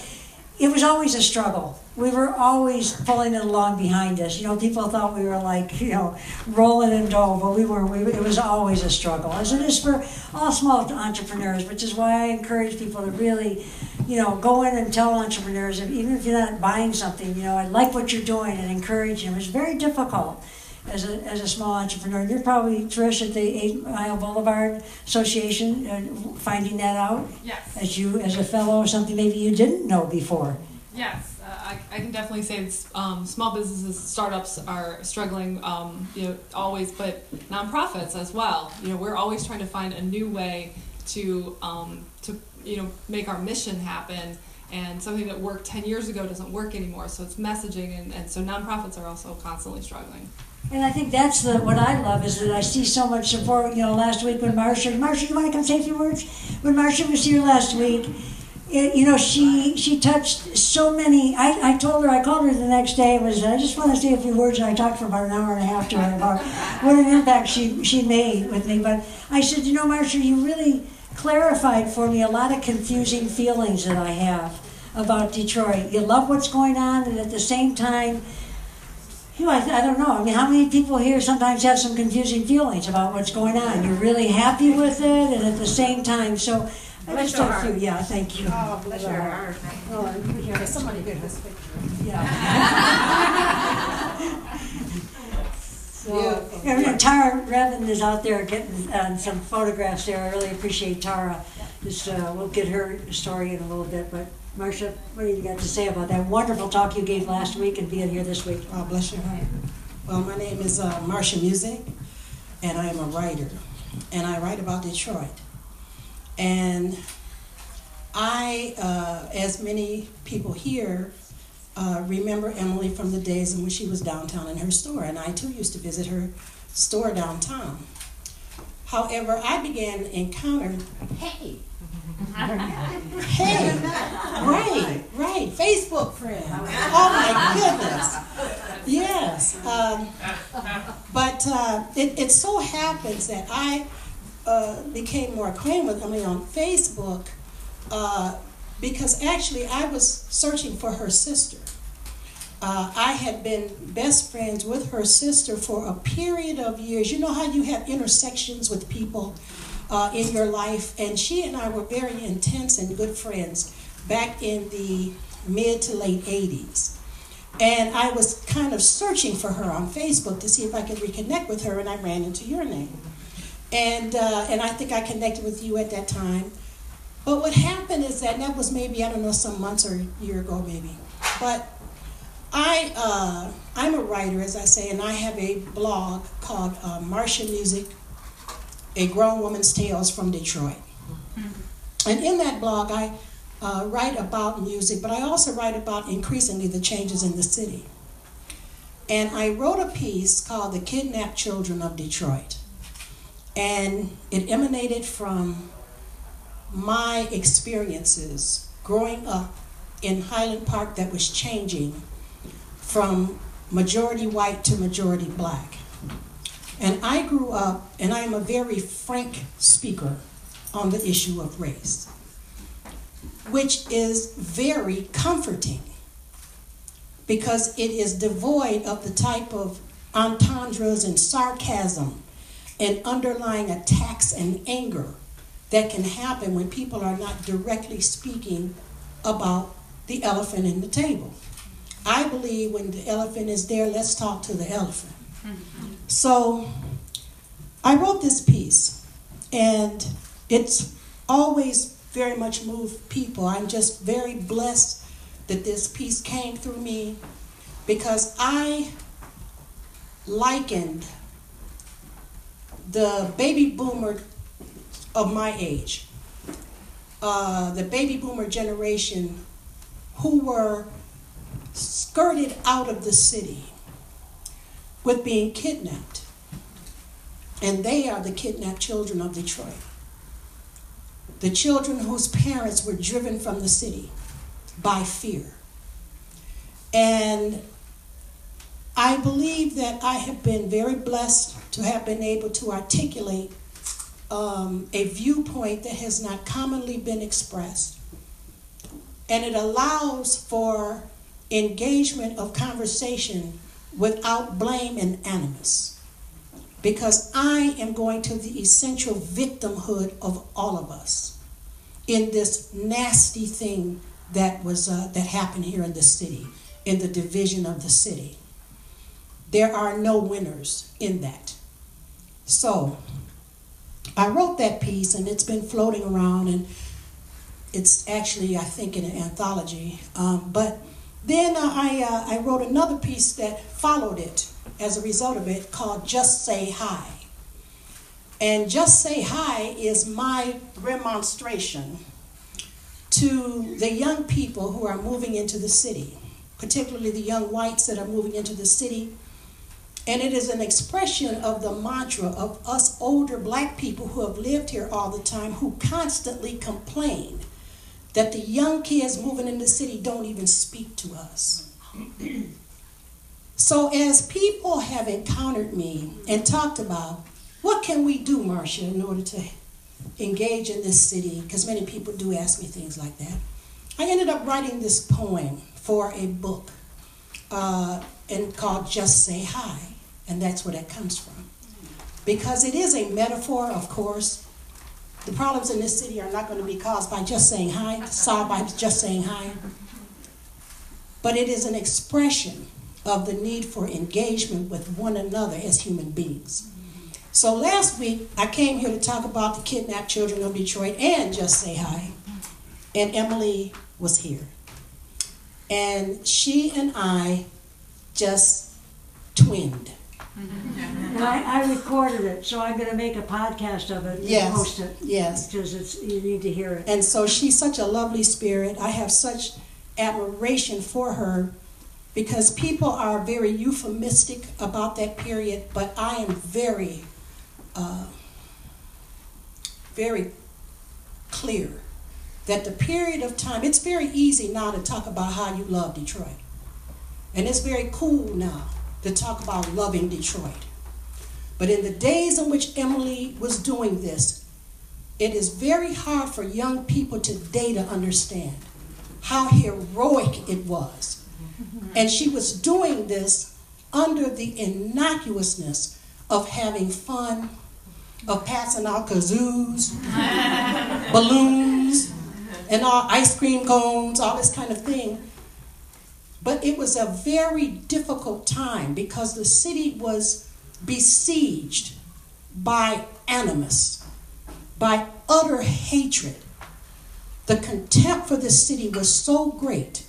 It was always a struggle. We were always pulling it along behind us. You know, people thought we were like, you know, rolling in dough, but we were. We, it was always a struggle, as it is for all small entrepreneurs. Which is why I encourage people to really, you know, go in and tell entrepreneurs, if, even if you're not buying something, you know, I like what you're doing, and encourage them. It's very difficult as a, as a small entrepreneur. You're probably, Trish, at the Eight Mile Boulevard Association, uh, finding that out Yes. as you, as a fellow, something maybe you didn't know before. Yes, I, I can definitely say um, small businesses, startups are struggling, um, you know, always, but nonprofits as well. You know, we're always trying to find a new way to, um, to, you know, make our mission happen. And something that worked 10 years ago doesn't work anymore. So it's messaging, and, and so nonprofits are also constantly struggling. And I think that's the, what I love is that I see so much support. You know, last week when Marsha, Marsha, you want to come say a few words? When Marsha was here last week, it, you know, she she touched so many. I, I told her, I called her the next day and was, I just want to say a few words. And I talked for about an hour and a half to her about what an impact she, she made with me. But I said, you know, Marsha, you really clarified for me a lot of confusing feelings that I have about Detroit. You love what's going on, and at the same time, you know, I, I don't know. I mean, how many people here sometimes have some confusing feelings about what's going on? You're really happy with it, and at the same time, so Bless just your heart. Yeah, thank you. Oh, bless your heart. Oh, you here. Somebody get this picture. Yeah. So, and and Tara Revin is out there getting uh, some photographs there. I really appreciate Tara. Just uh, we'll get her story in a little bit. But Marsha, what do you got to say about that wonderful talk you gave last week and being here this week? Oh, bless your heart. Well, my name is uh, Marsha Music, and I am a writer, and I write about Detroit. And I, uh, as many people here, uh, remember Emily from the days in when she was downtown in her store, and I too used to visit her store downtown. However, I began to encounter, hey, hey, right, right, Facebook friend. Oh my goodness. Yes. Um, but uh, it, it so happens that I uh, became more acquainted with Emily on Facebook uh, because actually I was searching for her sister. Uh, I had been best friends with her sister for a period of years. You know how you have intersections with people uh, in your life, and she and I were very intense and good friends back in the mid to late 80s. And I was kind of searching for her on Facebook to see if I could reconnect with her, and I ran into your name. And, uh, and I think I connected with you at that time. But what happened is that, and that was maybe, I don't know, some months or a year ago maybe. But I, uh, I'm a writer, as I say, and I have a blog called uh, Marsha Music, A Grown Woman's Tales from Detroit. And in that blog, I uh, write about music, but I also write about increasingly the changes in the city. And I wrote a piece called The Kidnapped Children of Detroit. And it emanated from my experiences growing up in Highland Park that was changing from majority white to majority black. And I grew up, and I am a very frank speaker on the issue of race, which is very comforting because it is devoid of the type of entendres and sarcasm and underlying attacks and anger that can happen when people are not directly speaking about the elephant in the table. I believe when the elephant is there, let's talk to the elephant. So I wrote this piece, and it's always very much moved people. I'm just very blessed that this piece came through me because I likened the baby boomer of my age, uh, the baby boomer generation, who were skirted out of the city with being kidnapped. And they are the kidnapped children of Detroit. The children whose parents were driven from the city by fear. And I believe that I have been very blessed to have been able to articulate um, a viewpoint that has not commonly been expressed. And it allows for engagement of conversation without blame and animus. Because I am going to the essential victimhood of all of us in this nasty thing that was uh, that happened here in the city, in the division of the city. There are no winners in that. So I wrote that piece and it's been floating around and it's actually, I think, in an anthology. Um, but then I, uh, I wrote another piece that followed it as a result of it called Just Say Hi. And Just Say Hi is my remonstration to the young people who are moving into the city, particularly the young whites that are moving into the city. And it is an expression of the mantra of us older black people who have lived here all the time who constantly complain that the young kids moving in the city don't even speak to us. so as people have encountered me and talked about what can we do, Marsha, in order to engage in this city, because many people do ask me things like that, I ended up writing this poem for a book uh, and called Just Say Hi, and that's where that comes from. Because it is a metaphor, of course, the problems in this city are not going to be caused by just saying hi, solved by just saying hi. But it is an expression of the need for engagement with one another as human beings. So last week, I came here to talk about the kidnapped children of Detroit and just say hi. And Emily was here. And she and I just twinned. And I, I recorded it, so I'm gonna make a podcast of it and Yes, post it. yes. Because it's, you need to hear it. And so she's such a lovely spirit. I have such admiration for her because people are very euphemistic about that period, but I am very, uh, very clear that the period of time, it's very easy now to talk about how you love Detroit. And it's very cool now to talk about loving Detroit. But in the days in which Emily was doing this, it is very hard for young people today to understand how heroic it was. And she was doing this under the innocuousness of having fun, of passing out kazoos, balloons, and all ice cream cones, all this kind of thing. But it was a very difficult time because the city was besieged by animus, by utter hatred. The contempt for the city was so great.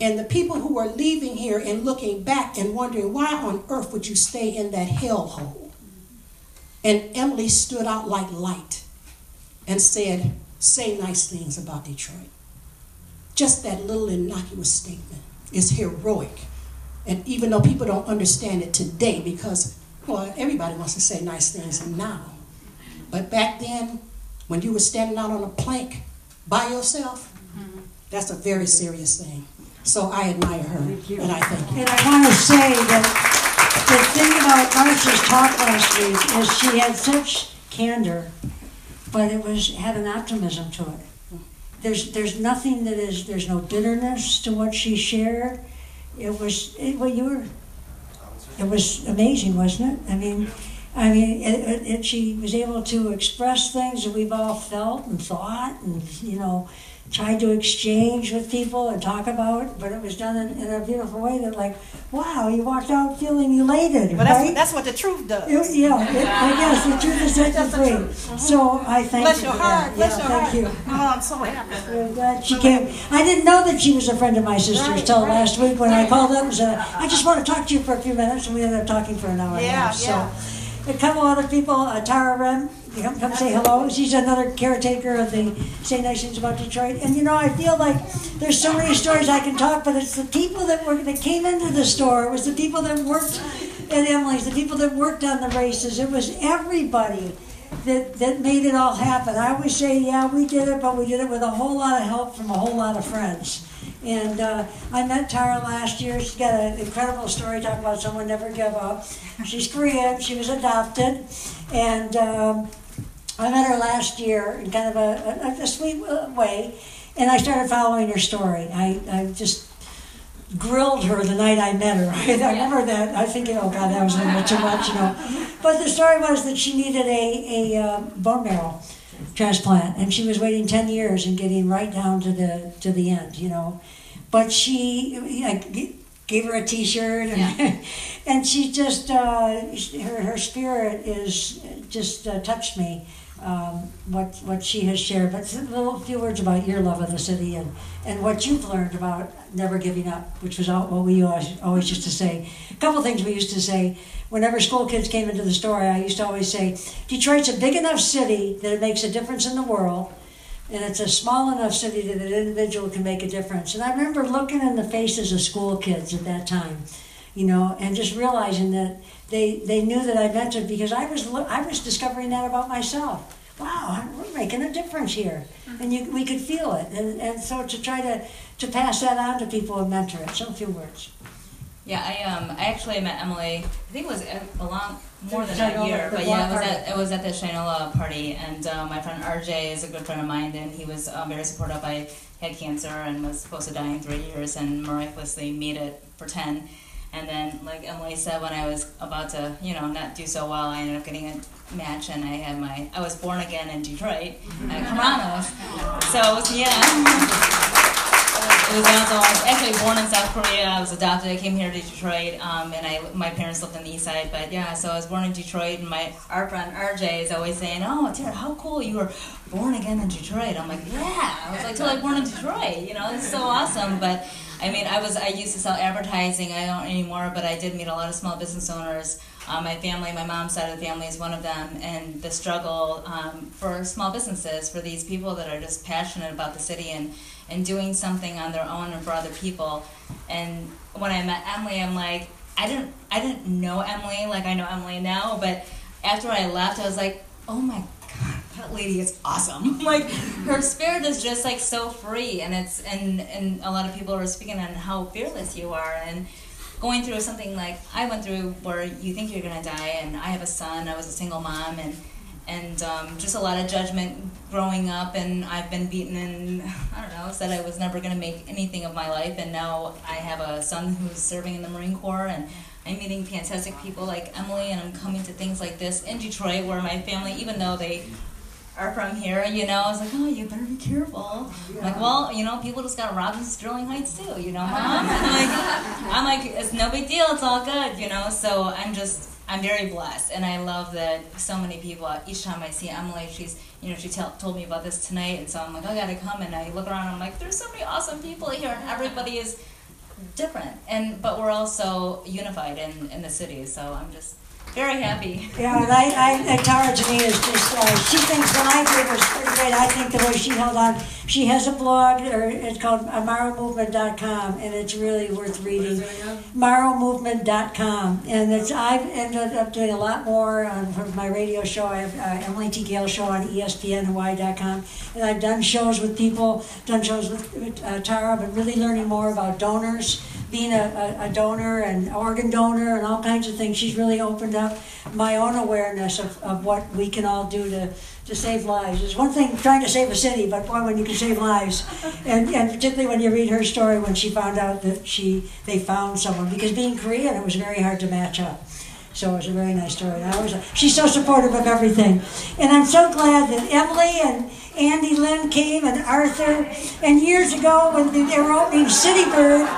And the people who were leaving here and looking back and wondering, why on earth would you stay in that hellhole? And Emily stood out like light and said, say nice things about Detroit. Just that little innocuous statement is heroic. And even though people don't understand it today, because, well, everybody wants to say nice things now. But back then, when you were standing out on a plank by yourself, that's a very serious thing. So I admire her, and I thank you. And I want to say that the thing about Marsha's talk last week is she had such candor, but it was had an optimism to it. There's there's nothing that is there's no bitterness to what she shared. It was it, well you were it was amazing, wasn't it? I mean. I mean, it, it, she was able to express things that we've all felt and thought, and you know, tried to exchange with people and talk about, but it was done in, in a beautiful way that, like, wow, you walked out feeling elated, But that's, right? that's what the truth does. It- yeah, it, I guess the truth is set free. So I thank Bless you your heart, bless yeah, your thank heart. you. Oh, I'm so happy. I'm glad she came. I didn't know that she was a friend of my sister's Right, till right. last week when I called up and said, I just want to talk to you for a few minutes, and we ended up talking for an hour and a Yeah, half. So, a couple other people, uh, Tara Rem, come, come say hello. She's another caretaker of the Nice Things About Detroit. And you know, I feel like there's so many stories I can talk, but it's the people that were that came into the store. It was the people that worked at Emily's, the people that worked on the races. It was everybody that, that made it all happen. I always say, yeah, we did it, but we did it with a whole lot of help from a whole lot of friends. And uh, I met Tara last year. She's got an incredible story talking about someone never give up. She's Korean. She was adopted, and um, I met her last year in kind of a, a, a sweet uh, way. And I started following her story. I, I just grilled her the night I met her. I, I remember that. I think, oh God, that was a little too much, you know. But the story was that she needed a, a uh, bone marrow transplant, and she was waiting ten years and getting right down to the to the end, you know. But she, I gave her a T-shirt, and, and she just uh, her her spirit is just uh, touched me. Um, what what she has shared, but a few words about your love of the city and, and what you've learned about never giving up, which was all, what we always, always used to say. A couple things we used to say whenever school kids came into the store. I used to always say, Detroit's a big enough city that it makes a difference in the world, and it's a small enough city that an individual can make a difference. And I remember looking in the faces of school kids at that time, you know, and just realizing that they, they knew that I mentored because I was I was discovering that about myself. Wow, we're making a difference here, and you, we could feel it. And, and so to try to, to pass that on to people and mentor it. So a few words. Yeah, I um I actually met Emily. I think it was a, a long more than Shinola, a year, but yeah, it was party. at it was at the Shinola party, and uh, my friend RJ is a good friend of mine, and he was um, very supportive. I had cancer and was supposed to die in three years, and miraculously made it for ten. And then, like Emily said, when I was about to, you know, not do so well, I ended up getting a match, and I had my I was born again in Detroit at Karmanos. So yeah. It was I was actually born in South Korea. I was adopted. I came here to Detroit, um, and I my parents lived on the east side. But yeah, so I was born in Detroit, and my our friend RJ is always saying, "Oh, Tara, how cool you were born again in Detroit." I'm like, "Yeah." I was like, "Totally born in Detroit." You know, it's so awesome. But I mean, I was I used to sell advertising. I don't anymore, but I did meet a lot of small business owners. Um, my family, my mom's side of the family is one of them, and the struggle um, for small businesses, for these people that are just passionate about the city and, and doing something on their own and for other people. And when I met Emily, I'm like, I didn't, I didn't know Emily like I know Emily now, but after I left, I was like, oh my god, that lady is awesome. like her spirit is just like so free, and it's and and a lot of people are speaking on how fearless you are and going through something like I went through where you think you're gonna die, and I have a son. I was a single mom, and and um, just a lot of judgment growing up, and I've been beaten, and I don't know, said I was never gonna make anything of my life, and now I have a son who's serving in the Marine Corps, and I'm meeting fantastic people like Emily, and I'm coming to things like this in Detroit, where my family, even though they are from here, you know, I was like, oh, you better be careful. I'm like, well, you know, people just got robbed in Sterling Heights too, you know, mom. I'm like, I'm like, it's no big deal, it's all good, you know. So I'm just, I'm very blessed, and I love that so many people. Each time I see Emily, she's, you know, she tell, told me about this tonight, and so I'm like, oh, I gotta come, and I look around, and I'm like, there's so many awesome people here, and everybody is different, and but we're also unified in in the city. So I'm just very happy. Yeah, and I, I, Tara to me is just, uh, she thinks what I did was pretty great. I think the way she held on, she has a blog, or it's called amaromovement.com, and it's really worth reading. Maromovement.com, and it's, I've ended up doing a lot more on from my radio show. I have uh, Emily T. Gail show on ESPNHawaii.com, and I've done shows with people, done shows with, with uh, Tara, but really learning more about donors being a, a, donor and organ donor and all kinds of things. She's really opened up my own awareness of, of what we can all do to, to save lives. It's one thing trying to save a city, but boy, when you can save lives, and, and particularly when you read her story when she found out that she they found someone because being Korean, it was very hard to match up. So it was a very nice story. I was, she's so supportive of everything. And I'm so glad that Emily and Andy Linn came and Arthur. And years ago when they were opening City Bird,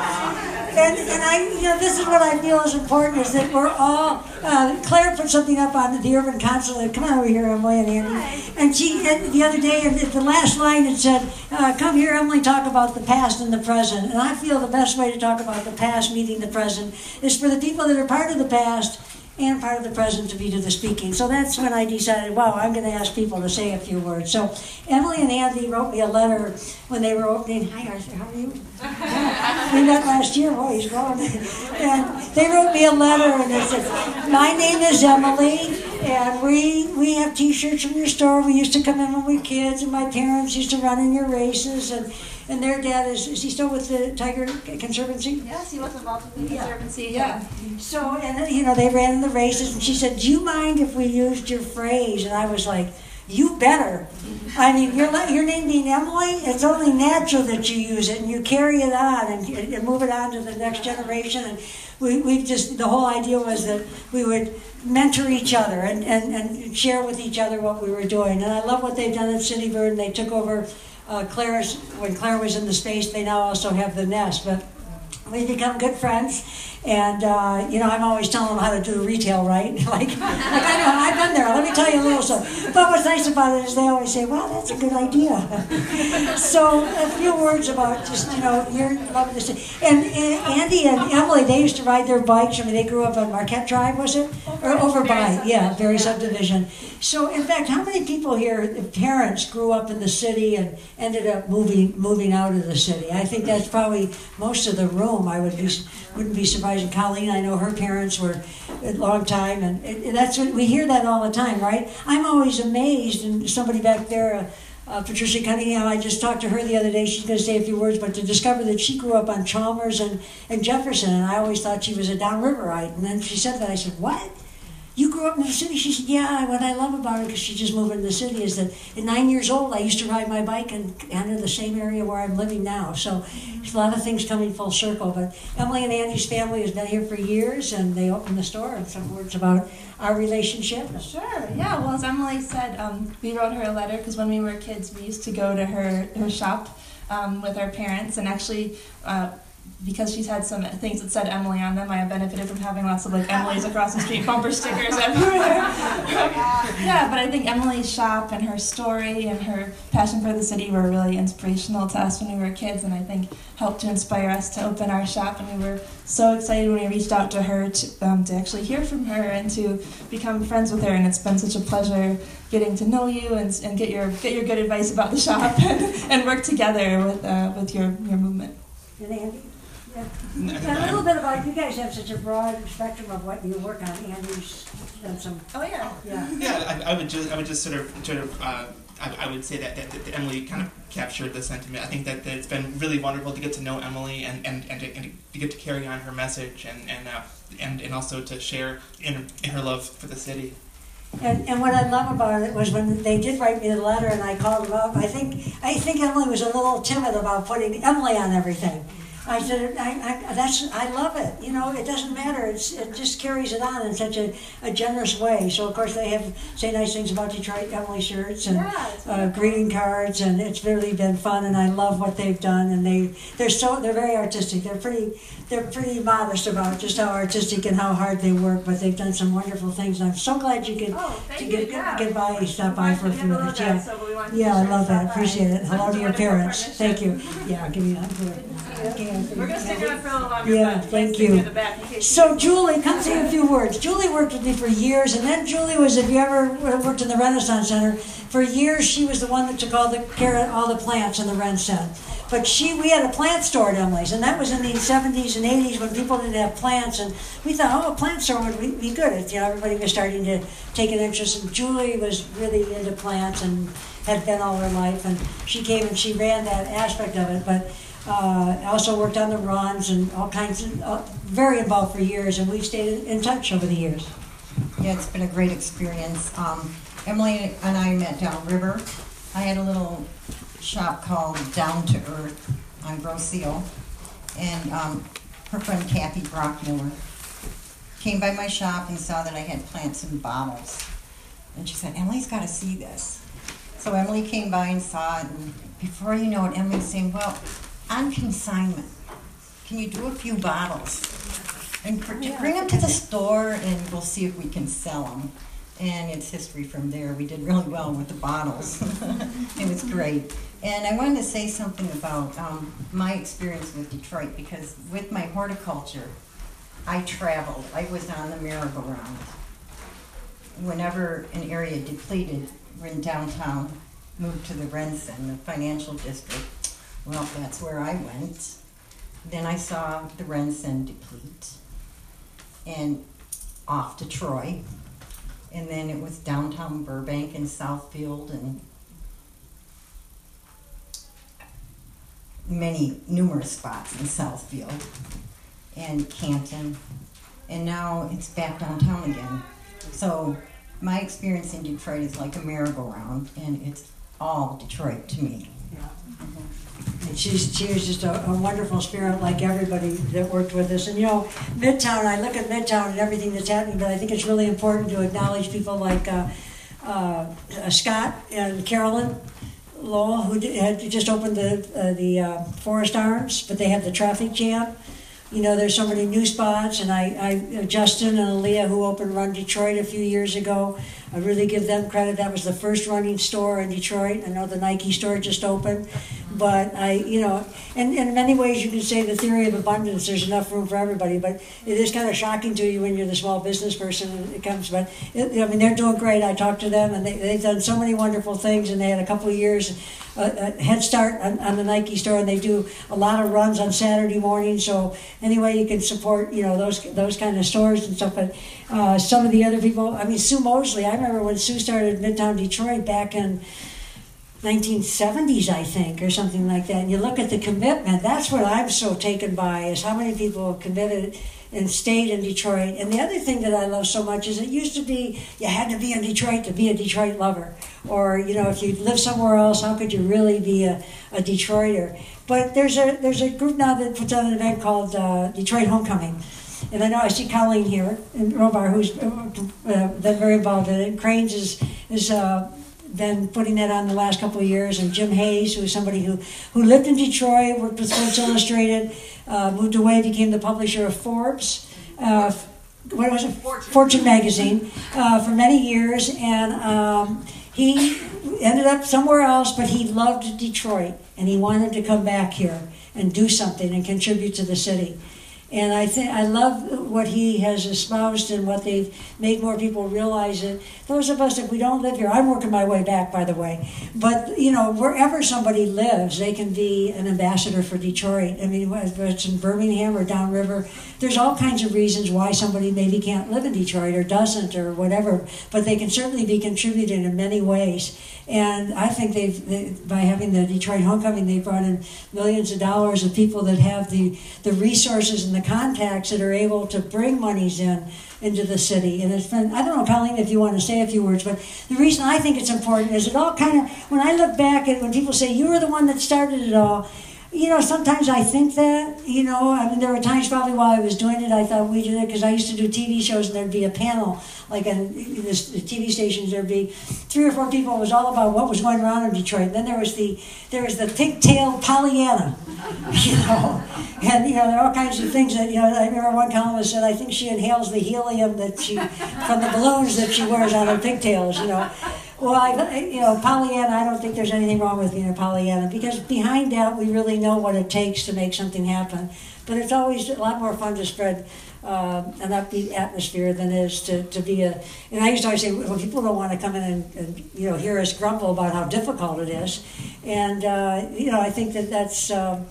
and, and I, you know, this is what I feel is important is that we're all. Uh, Claire put something up on the urban consulate. Come on over here, Emily and Andy. And she, and the other day, and the last line it said, uh, "Come here, Emily, talk about the past and the present." And I feel the best way to talk about the past, meeting the present, is for the people that are part of the past and part of the present to be to the speaking. So that's when I decided, wow, I'm going to ask people to say a few words. So Emily and Andy wrote me a letter when they were opening. Hi, Arthur, how are you? we met last year. Boy, he's growing. and they wrote me a letter, and they said, "My name is Emily, and we we have T-shirts from your store. We used to come in when we were kids, and my parents used to run in your races, and." And their dad is, is he still with the Tiger Conservancy? Yes, he was involved with the Yeah. Conservancy. Yeah. So, and then, you know, they ran the races, and she said, "Do you mind if we used your phrase?" And I was like, "You better." I mean, your your name being Emily, it's only natural that you use it and you carry it on and, and move it on to the next generation. And we we just the whole idea was that we would mentor each other and, and, and share with each other what we were doing. And I love what they've done at City Bird. And they took over uh, Claire's when Claire was in the space. They now also have the nest, but we've become good friends and uh, you know i'm always telling them how to do retail right? Like, like i know i've been there let me tell you a little something but what's nice about it is they always say wow that's a good idea. So a few words about just you know you're loving this. And, and andy and emily they used to ride their bikes. I mean they grew up on marquette drive was it? Or over by yeah very subdivision. So in fact how many people here parents grew up in the city and ended up moving moving out of the city? I think that's probably most of the room i would be wouldn't be surprised and colleen i know her parents were a long time and, and that's what we hear that all the time right i'm always amazed and somebody back there uh, uh, Patricia Cunningham, I just talked to her the other day. She's going to say a few words, but to discover that she grew up on Chalmers and, and Jefferson, and I always thought she was a downriverite. And then she said that. I said, What? You grew up in the city? She said, Yeah. What I love about her, because she just moved into the city, is that at nine years old, I used to ride my bike and enter the same area where I'm living now. So a lot of things coming full circle. But Emily and Andy's family has been here for years, and they opened the store. And some words about our relationship. Sure. Yeah. Well, as Emily said, um, we wrote her a letter because when we were kids, we used to go to her her shop um, with our parents, and actually. Uh, because she's had some things that said Emily on them, I have benefited from having lots of like Emily's across the street bumper stickers everywhere. yeah, but I think Emily's shop and her story and her passion for the city were really inspirational to us when we were kids, and I think helped to inspire us to open our shop. And we were so excited when we reached out to her to, um, to actually hear from her and to become friends with her. And it's been such a pleasure getting to know you and, and get your get your good advice about the shop and, and work together with uh, with your your movement. And Andy? Yeah. And a little bit about you guys have such a broad spectrum of what you work on. Andy's done some. Oh yeah. Yeah. Yeah, I, I would just, I would just sort of, sort of, uh, I, I would say that, that, that Emily kind of captured the sentiment. I think that, that it's been really wonderful to get to know Emily and, and, and, to, and to get to carry on her message and and uh, and, and also to share in, in her love for the city. And, and what I love about it was when they did write me the letter and I called them up. I think I think Emily was a little timid about putting Emily on everything. I said, I, I, that's, I love it. You know, it doesn't matter. It's, it just carries it on in such a, a generous way. So, of course, they have say nice things about Detroit Emily shirts and Yeah, uh, greeting cards, and it's really been fun. And I love what they've done. And they, they're so, they're very artistic. They're pretty, they're pretty modest about just how artistic and how hard they work. But they've done some wonderful things. And I'm so glad you could Oh, to you, get, yeah. get by, stop by for a few minutes. Yeah, so we wanted to yeah, I love that. Appreciate it. Hello to your parents. Thank you. Yeah, give me that. Good. We're gonna stick around for a little longer. Yeah, thank to you. in the back in case So Julie, come say a few words. Julie worked with me for years, and then Julie was, if you ever worked in the Renaissance Center, for years she was the one that took all the care of all the plants in the Ren Center. But she, we had a plant store at Emily's, and that was in the 70s and 80s when people didn't have plants, and we thought, oh, a plant store would be, be good. It, you know, everybody was starting to take an interest, and Julie was really into plants and had been all her life, and she came and she ran that aspect of it, but uh, also worked on the runs and all kinds of, uh, very involved for years, and we've stayed in, touch over the years. Yeah, it's been a great experience. Um, Emily and I met downriver. I had a little shop called Down to Earth on Grosse Ile, and um, her friend Kathy Brockmiller came by my shop and saw that I had plants in bottles, and she said, "Emily's got to see this." So Emily came by and saw it, and before you know it, Emily's saying, "Well, on consignment, can you do a few bottles?" And br- Yeah. bring them to the store and we'll see if we can sell them. And it's history from there. We did really well with the bottles. it was great. And I wanted to say something about um, my experience with Detroit because with my horticulture, I traveled. I was on the merry-go-round. Whenever an area depleted, we're downtown, moved to the RenCen, the financial district. Well, that's where I went. Then I saw the RenCen deplete and off to Troy. And then it was downtown Burbank and Southfield and many, numerous spots in Southfield and Canton. And now it's back downtown again. So my experience in Detroit is like a merry-go-round and it's all Detroit to me. Mm-hmm. And she's, she was just a, a wonderful spirit, like everybody that worked with us. And you know, Midtown, I look at Midtown and everything that's happening, but I think it's really important to acknowledge people like uh, uh, Scott and Carolyn Lowell, who did, had just opened the, uh, the uh, Forest Arms, but they have the traffic jam. You know, there's so many new spots, and I, I Justin and Aaliyah, who opened Run Detroit a few years ago, I really give them credit. That was the first running store in Detroit. I know the Nike store just opened, but I, you know, and, and in many ways you can say the theory of abundance. There's enough room for everybody, but it is kind of shocking to you when you're the small business person and it comes. But it, I mean, they're doing great. I talked to them, and they, they've done so many wonderful things, and they had a couple of years uh, a head start on, on the Nike store, and they do a lot of runs on Saturday morning. So anyway, you can support, you know, those those kind of stores and stuff. But uh, some of the other people, I mean, Sue Mosey. I remember when Sue started Midtown Detroit back in 1970s, I think, or something like that. And you look at the commitment. That's what I'm so taken by is how many people committed and stayed in Detroit. And the other thing that I love so much is it used to be you had to be in Detroit to be a Detroit lover, or you know if you live somewhere else, how could you really be a, a Detroiter? But there's a there's a group now that puts on an event called uh, Detroit Homecoming. And I know I see Colleen here in Robar, who's uh, been very involved in it. Crain's is is uh, been putting that on the last couple of years, and Jim Hayes, who is somebody who, who lived in Detroit, worked with Sports Illustrated, uh, moved away, became the publisher of Forbes. Uh, what was it? Fortune, Fortune magazine uh, for many years, and um, he ended up somewhere else, but he loved Detroit, and he wanted to come back here and do something and contribute to the city. And I think I love what he has espoused and what they've made more people realize it. Those of us, if we don't live here, I'm working my way back, by the way. But you know, wherever somebody lives, they can be an ambassador for Detroit. I mean, whether it's in Birmingham or downriver, there's all kinds of reasons why somebody maybe can't live in Detroit or doesn't or whatever. But they can certainly be contributing in many ways. And I think they've, they, by having the Detroit Homecoming, they brought in millions of dollars of people that have the, the resources and the contacts that are able to bring monies in into the city. And it's been, I don't know, Colleen, if you want to say a few words, but the reason I think it's important is it all kind of, when I look back and when people say, you were the one that started it all, you know, sometimes I think that, you know, I mean, there were times probably while I was doing it, I thought we did it because I used to do TV shows and there'd be a panel, like this, the TV stations, there'd be three or four people. It was all about what was going around in Detroit. And then there was the there was the pigtail Pollyanna, you know, and you know there are all kinds of things that you know. I remember one columnist said, "I think she inhales the helium that she from the balloons that she wears on her pigtails," you know. Well, I, you know, Pollyanna, I don't think there's anything wrong with being a Pollyanna because behind that, we really know what it takes to make something happen. But it's always a lot more fun to spread uh, an upbeat atmosphere than it is to, to be a. And I used to always say, well, people don't want to come in and, and you know hear us grumble about how difficult it is, and uh, you know I think that that's. Um,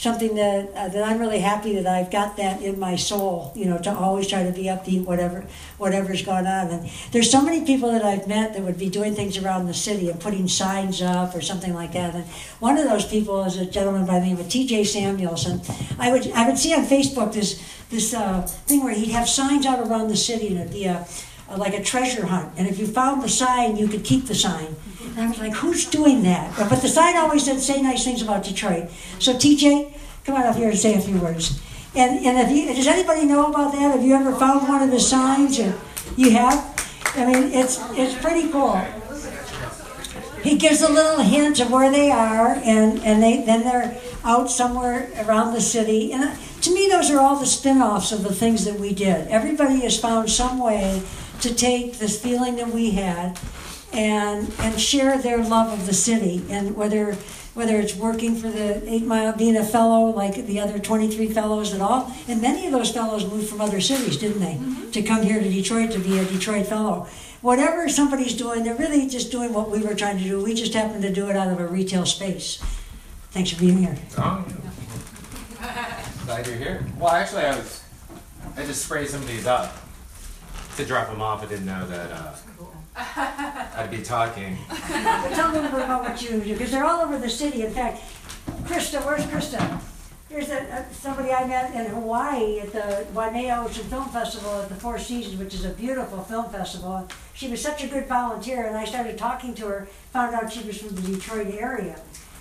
something that uh, that I'm really happy that I've got that in my soul. You know, to always try to be upbeat, whatever whatever's going on. And there's so many people that I've met that would be doing things around the city and putting signs up or something like that. And one of those people is a gentleman by the name of T.J. Samuelson. I would I would see on Facebook this this uh, thing where he'd have signs out around the city and it'd be a like a treasure hunt. And if you found the sign, you could keep the sign. And I was like, who's doing that? But, the sign always said, say nice things about Detroit. So, TJ, come on up here and say a few words. And, and you, does anybody know about that? Have you ever found one of the signs? Or you have? I mean, it's, it's pretty cool. He gives a little hint of where they are, and, and they, then they're out somewhere around the city. And uh, to me, those are all the spin offs of the things that we did. Everybody has found some way to take this feeling that we had and and share their love of the city and whether whether it's working for the Eight Mile, being a fellow like the other 23 fellows and all. And many of those fellows moved from other cities, didn't they? To come here to Detroit to be a Detroit fellow. Whatever somebody's doing, they're really just doing what we were trying to do. We just happen to do it out of a retail space. Thanks for being here. Oh, Glad you're here. Well, actually, I was, I just sprayed some of these up to drop them off. I didn't know that uh, I'd be talking. But tell bit about what you do, because they're all over the city. In fact, Krista, where's Krista? Here's a, a, somebody I met in Hawaii at the Waimea Ocean Film Festival at the Four Seasons, which is a beautiful film festival. She was such a good volunteer, and I started talking to her, found out she was from the Detroit area.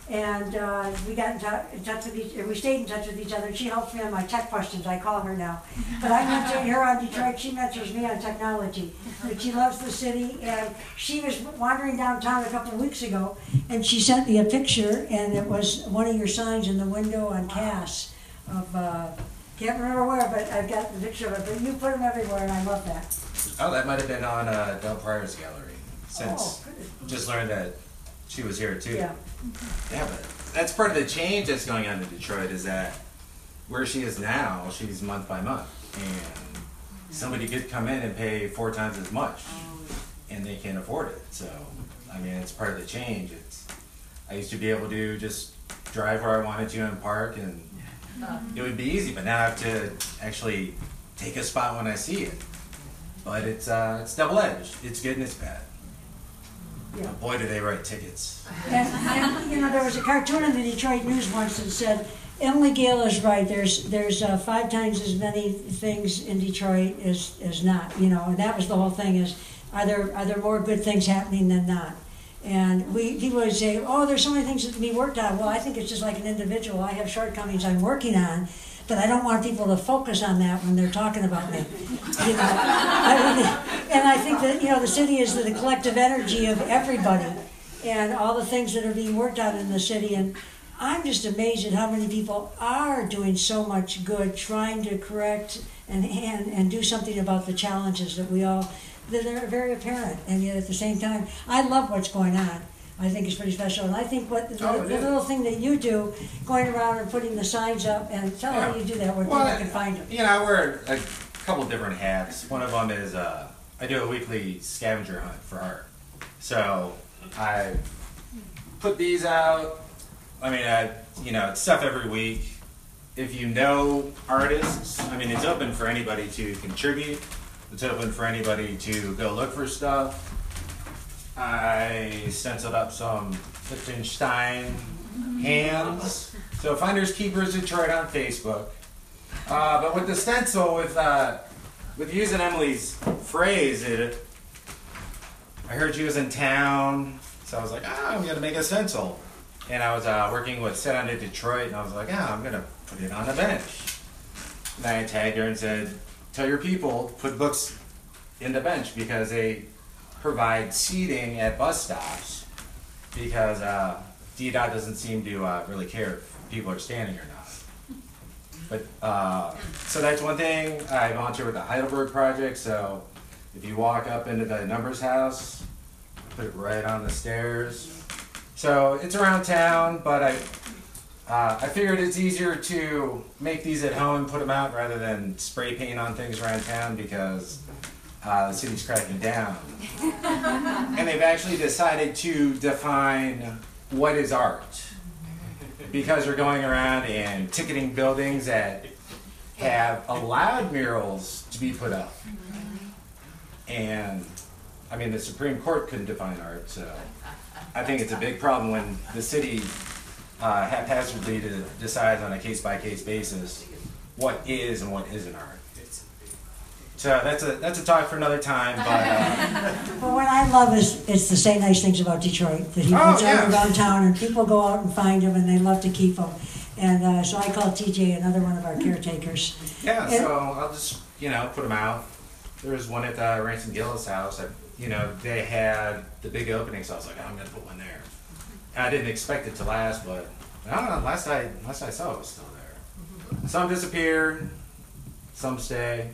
And uh, we got in, tou- in touch with each, we stayed in touch with each other. She helps me on my tech questions. I call her now. But I mentored her on Detroit. She mentors me on technology. But she loves the city, and she was wandering downtown a couple of weeks ago, and she sent me a picture, and it was one of your signs in the window on Cass of uh, can't remember where, but I've got the picture of it. But you put them everywhere, and I love that. Oh, that might have been on uh, Del Pryor's gallery. Since Oh, good. just learned that she was here too. Yeah. Yeah, but that's part of the change that's going on in Detroit is that where she is now, she's month by month, and somebody could come in and pay four times as much, and they can't afford it. So, I mean, it's part of the change. It's I used to be able to just drive where I wanted to and park, and it would be easy. But now I have to actually take a spot when I see it. But it's uh, it's double edged. It's good and it's bad. Yeah. Boy, do they write tickets. And, and, you know, there was a cartoon in the Detroit News once that said, Emily Gail is right. There's there's uh, five times as many things in Detroit as, as not. You know, and that was the whole thing. Is are there are there more good things happening than not? And we people would say, oh, there's so many things that can be worked on. Well, I think it's just like an individual. I have shortcomings I'm working on, but I don't want people to focus on that when they're talking about me. You know, I mean, and I think that you know the city is the collective energy of everybody, and all the things that are being worked on in the city. And I'm just amazed at how many people are doing so much good, trying to correct and and, and do something about the challenges that we all that are very apparent. And yet at the same time, I love what's going on. I think it's pretty special, and I think what the, Oh, it the is. little thing that you do, going around and putting the signs up, and tell them how you do that, where Well, people can find them. You know, I wear a couple different hats. One of them is uh, I do a weekly scavenger hunt for art. So I put these out. I mean, I, you know, it's stuff every week. If you know artists, I mean, it's open for anybody to contribute. It's open for anybody to go look for stuff. I stenciled up some Lichtenstein hands. So Finders Keepers Detroit on Facebook. Uh, but with the stencil, with uh, with using Emily's phrase, it, I heard she was in town, so I was like, ah, I'm gonna make a stencil. And I was uh, working with Sit On It Detroit, and I was like, ah, I'm gonna put it on a bench. And I tagged her and said, tell your people put books in the bench because they provide seating at bus stops because uh, DDOT doesn't seem to uh, really care if people are standing or not. But uh, so that's one thing. I volunteer with the Heidelberg Project. So if you walk up into the numbers house, put it right on the stairs. So it's around town, but I uh, I figured it's easier to make these at home and put them out rather than spray paint on things around town because uh, the city's cracking down. and they've actually decided to define what is art because they're going around and ticketing buildings that have allowed murals to be put up. And I mean, the Supreme Court couldn't define art, so I think it's a big problem when the city uh, haphazardly decides on a case by case basis what is and what isn't art. So that's a that's a talk for another time. But uh, But what I love is, is to say nice things about Detroit, that he Oh, puts yeah. out around town, and people go out and find them, and they love to keep them. And uh, so I call TJ another one of our caretakers. yeah, And- so I'll just you know put them out. There was one at the Ransom Gillis house. I, you know they had the big opening, so I was like, oh, I'm gonna put one there. And I didn't expect it to last, but I don't know. Last I last I saw it was still there. Some disappear, some stay.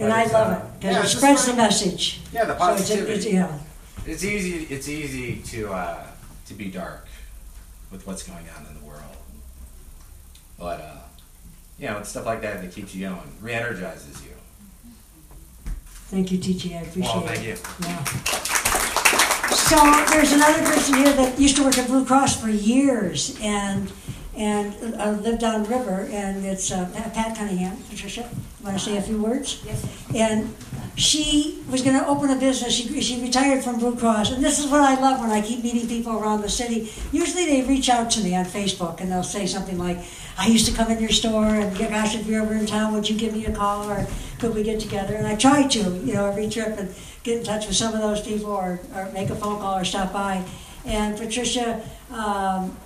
And I love uh, it, yeah, because it it's spreads the like- message. Yeah, the So it's a- positivity. it's- yeah. It's easy. It's easy to uh, to be dark, with what's going on in the world. But uh, you know, it's stuff like that that keeps you going, re-energizes you. Thank you, TJ, I appreciate it. Well, thank you. Yeah. So there's another person here that used to work at Blue Cross for years and and uh, lived down river, and it's uh, Pat Cunningham. Patricia, want to say a few words? Yes. And she was going to open a business. She, she retired from Blue Cross, and this is what I love when I keep meeting people around the city. Usually they reach out to me on Facebook and they'll say something like, "I used to come in your store, and gosh, if you're ever in town, would you give me a call or could we get together?" And I try to, you know, every trip and get in touch with some of those people or, or make a phone call or stop by. And Patricia. Um,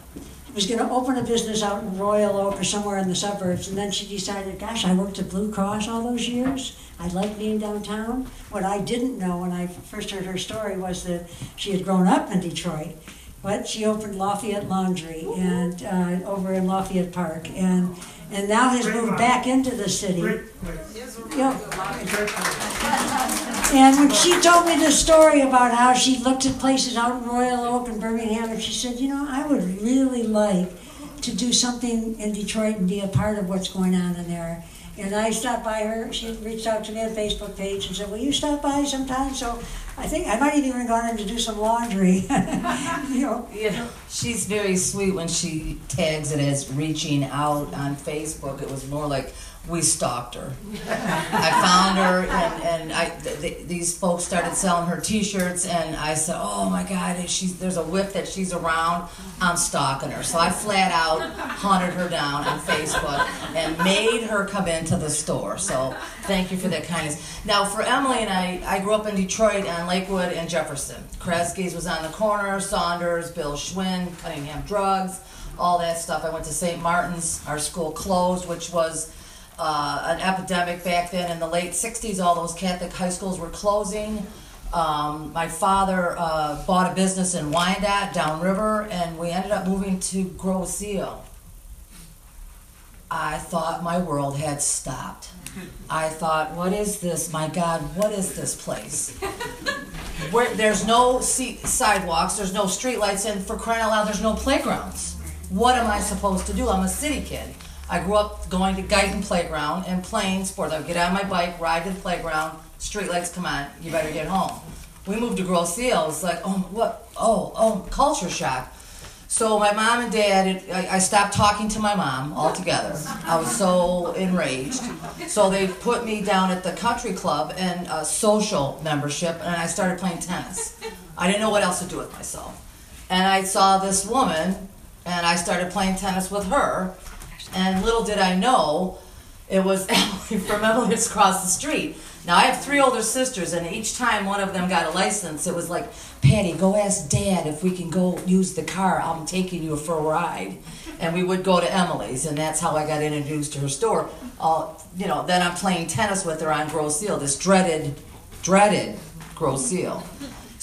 was going to open a business out in Royal Oak or somewhere in the suburbs, and then she decided, gosh, I worked at Blue Cross all those years. I like being downtown. What I didn't know when I first heard her story was that she had grown up in Detroit, but she opened Lafayette Laundry and uh, over in Lafayette Park, and and now has moved back into the city. And when she told me the story about how she looked at places out in Royal Oak and Birmingham, and she said, you know, I would really like to do something in Detroit and be a part of what's going on in there. And I stopped by her. She reached out to me on Facebook page and said, "Will you stop by sometime?" So I think I might have even gone in to do some laundry. you know. Yeah, she's very sweet when she tags it as reaching out on Facebook. It was more like we stalked her. I found her, and, and I th- th- these folks started selling her T-shirts, and I said, "Oh my God, she's there's a whip that she's around. I'm stalking her." So I flat out hunted her down on Facebook and made her come into the store. So thank you for that kindness. Now for Emily and I, I grew up in Detroit on Lakewood and Jefferson. Kresge's was on the corner, Sanders, Bill Schwinn, Cunningham Drugs, all that stuff. I went to St. Martin's. Our school closed, which was uh, an epidemic back then in the late 60s. All those Catholic high schools were closing. Um, my father uh, bought a business in Wyandotte, downriver, and we ended up moving to Grosse Ile. I thought my world had stopped. I thought, what is this? My God, what is this place? Where there's no sidewalks, there's no streetlights, and for crying out loud, there's no playgrounds. What am I supposed to do? I'm a city kid. I grew up going to Guyton Playground and playing sports. I would get on my bike, ride to the playground, streetlights come on, you better get home. We moved to Grosse Ile. It's like, oh, what? Oh, oh, culture shock. So my mom and dad, I, I stopped talking to my mom altogether. I was so enraged. So they put me down at the country club and a social membership, and I started playing tennis. I didn't know what else to do with myself. And I saw this woman, and I started playing tennis with her. And little did I know, it was Emily from Emily's across the street. Now I have three older sisters, and each time one of them got a license, it was like, Patty, go ask Dad if we can go use the car. I'm taking you for a ride. And we would go to Emily's, and that's how I got introduced to her store. Uh, you know, then I'm playing tennis with her on Grosse Ile, this dreaded, dreaded Grosse Ile.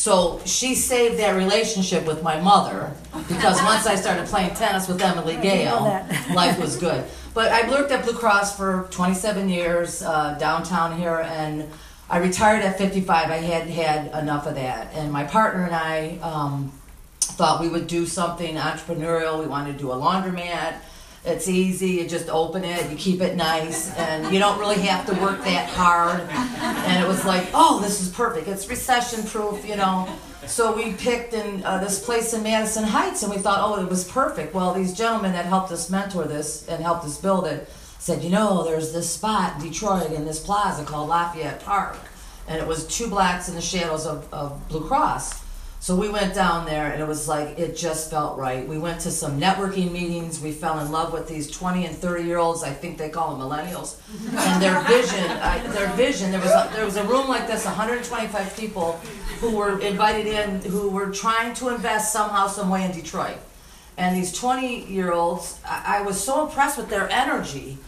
So she saved that relationship with my mother because once I started playing tennis with Emily Gail, life was good. But I worked at Blue Cross for 27 years uh, downtown here, and I retired at 55. I had had enough of that, and my partner and I um, thought we would do something entrepreneurial. We wanted to do a laundromat. It's easy. You just open it, you keep it nice, and you don't really have to work that hard. And it was like, oh, this is perfect. It's recession proof, you know. So we picked in uh, this place in Madison Heights, and we thought, oh, it was perfect. Well, these gentlemen that helped us mentor this and helped us build it said, you know, there's this spot in Detroit in this plaza called Lafayette Park, and it was two blocks in the shadows of, of Blue Cross. So we went down there, and it was like it just felt right. We went to some networking meetings. We fell in love with these 20 and 30 year olds. I think they call them millennials, and their vision. I, their vision. There was a, there was a room like this, 125 people who were invited in, who were trying to invest somehow, some way in Detroit. And these 20 year olds, I, I was so impressed with their energy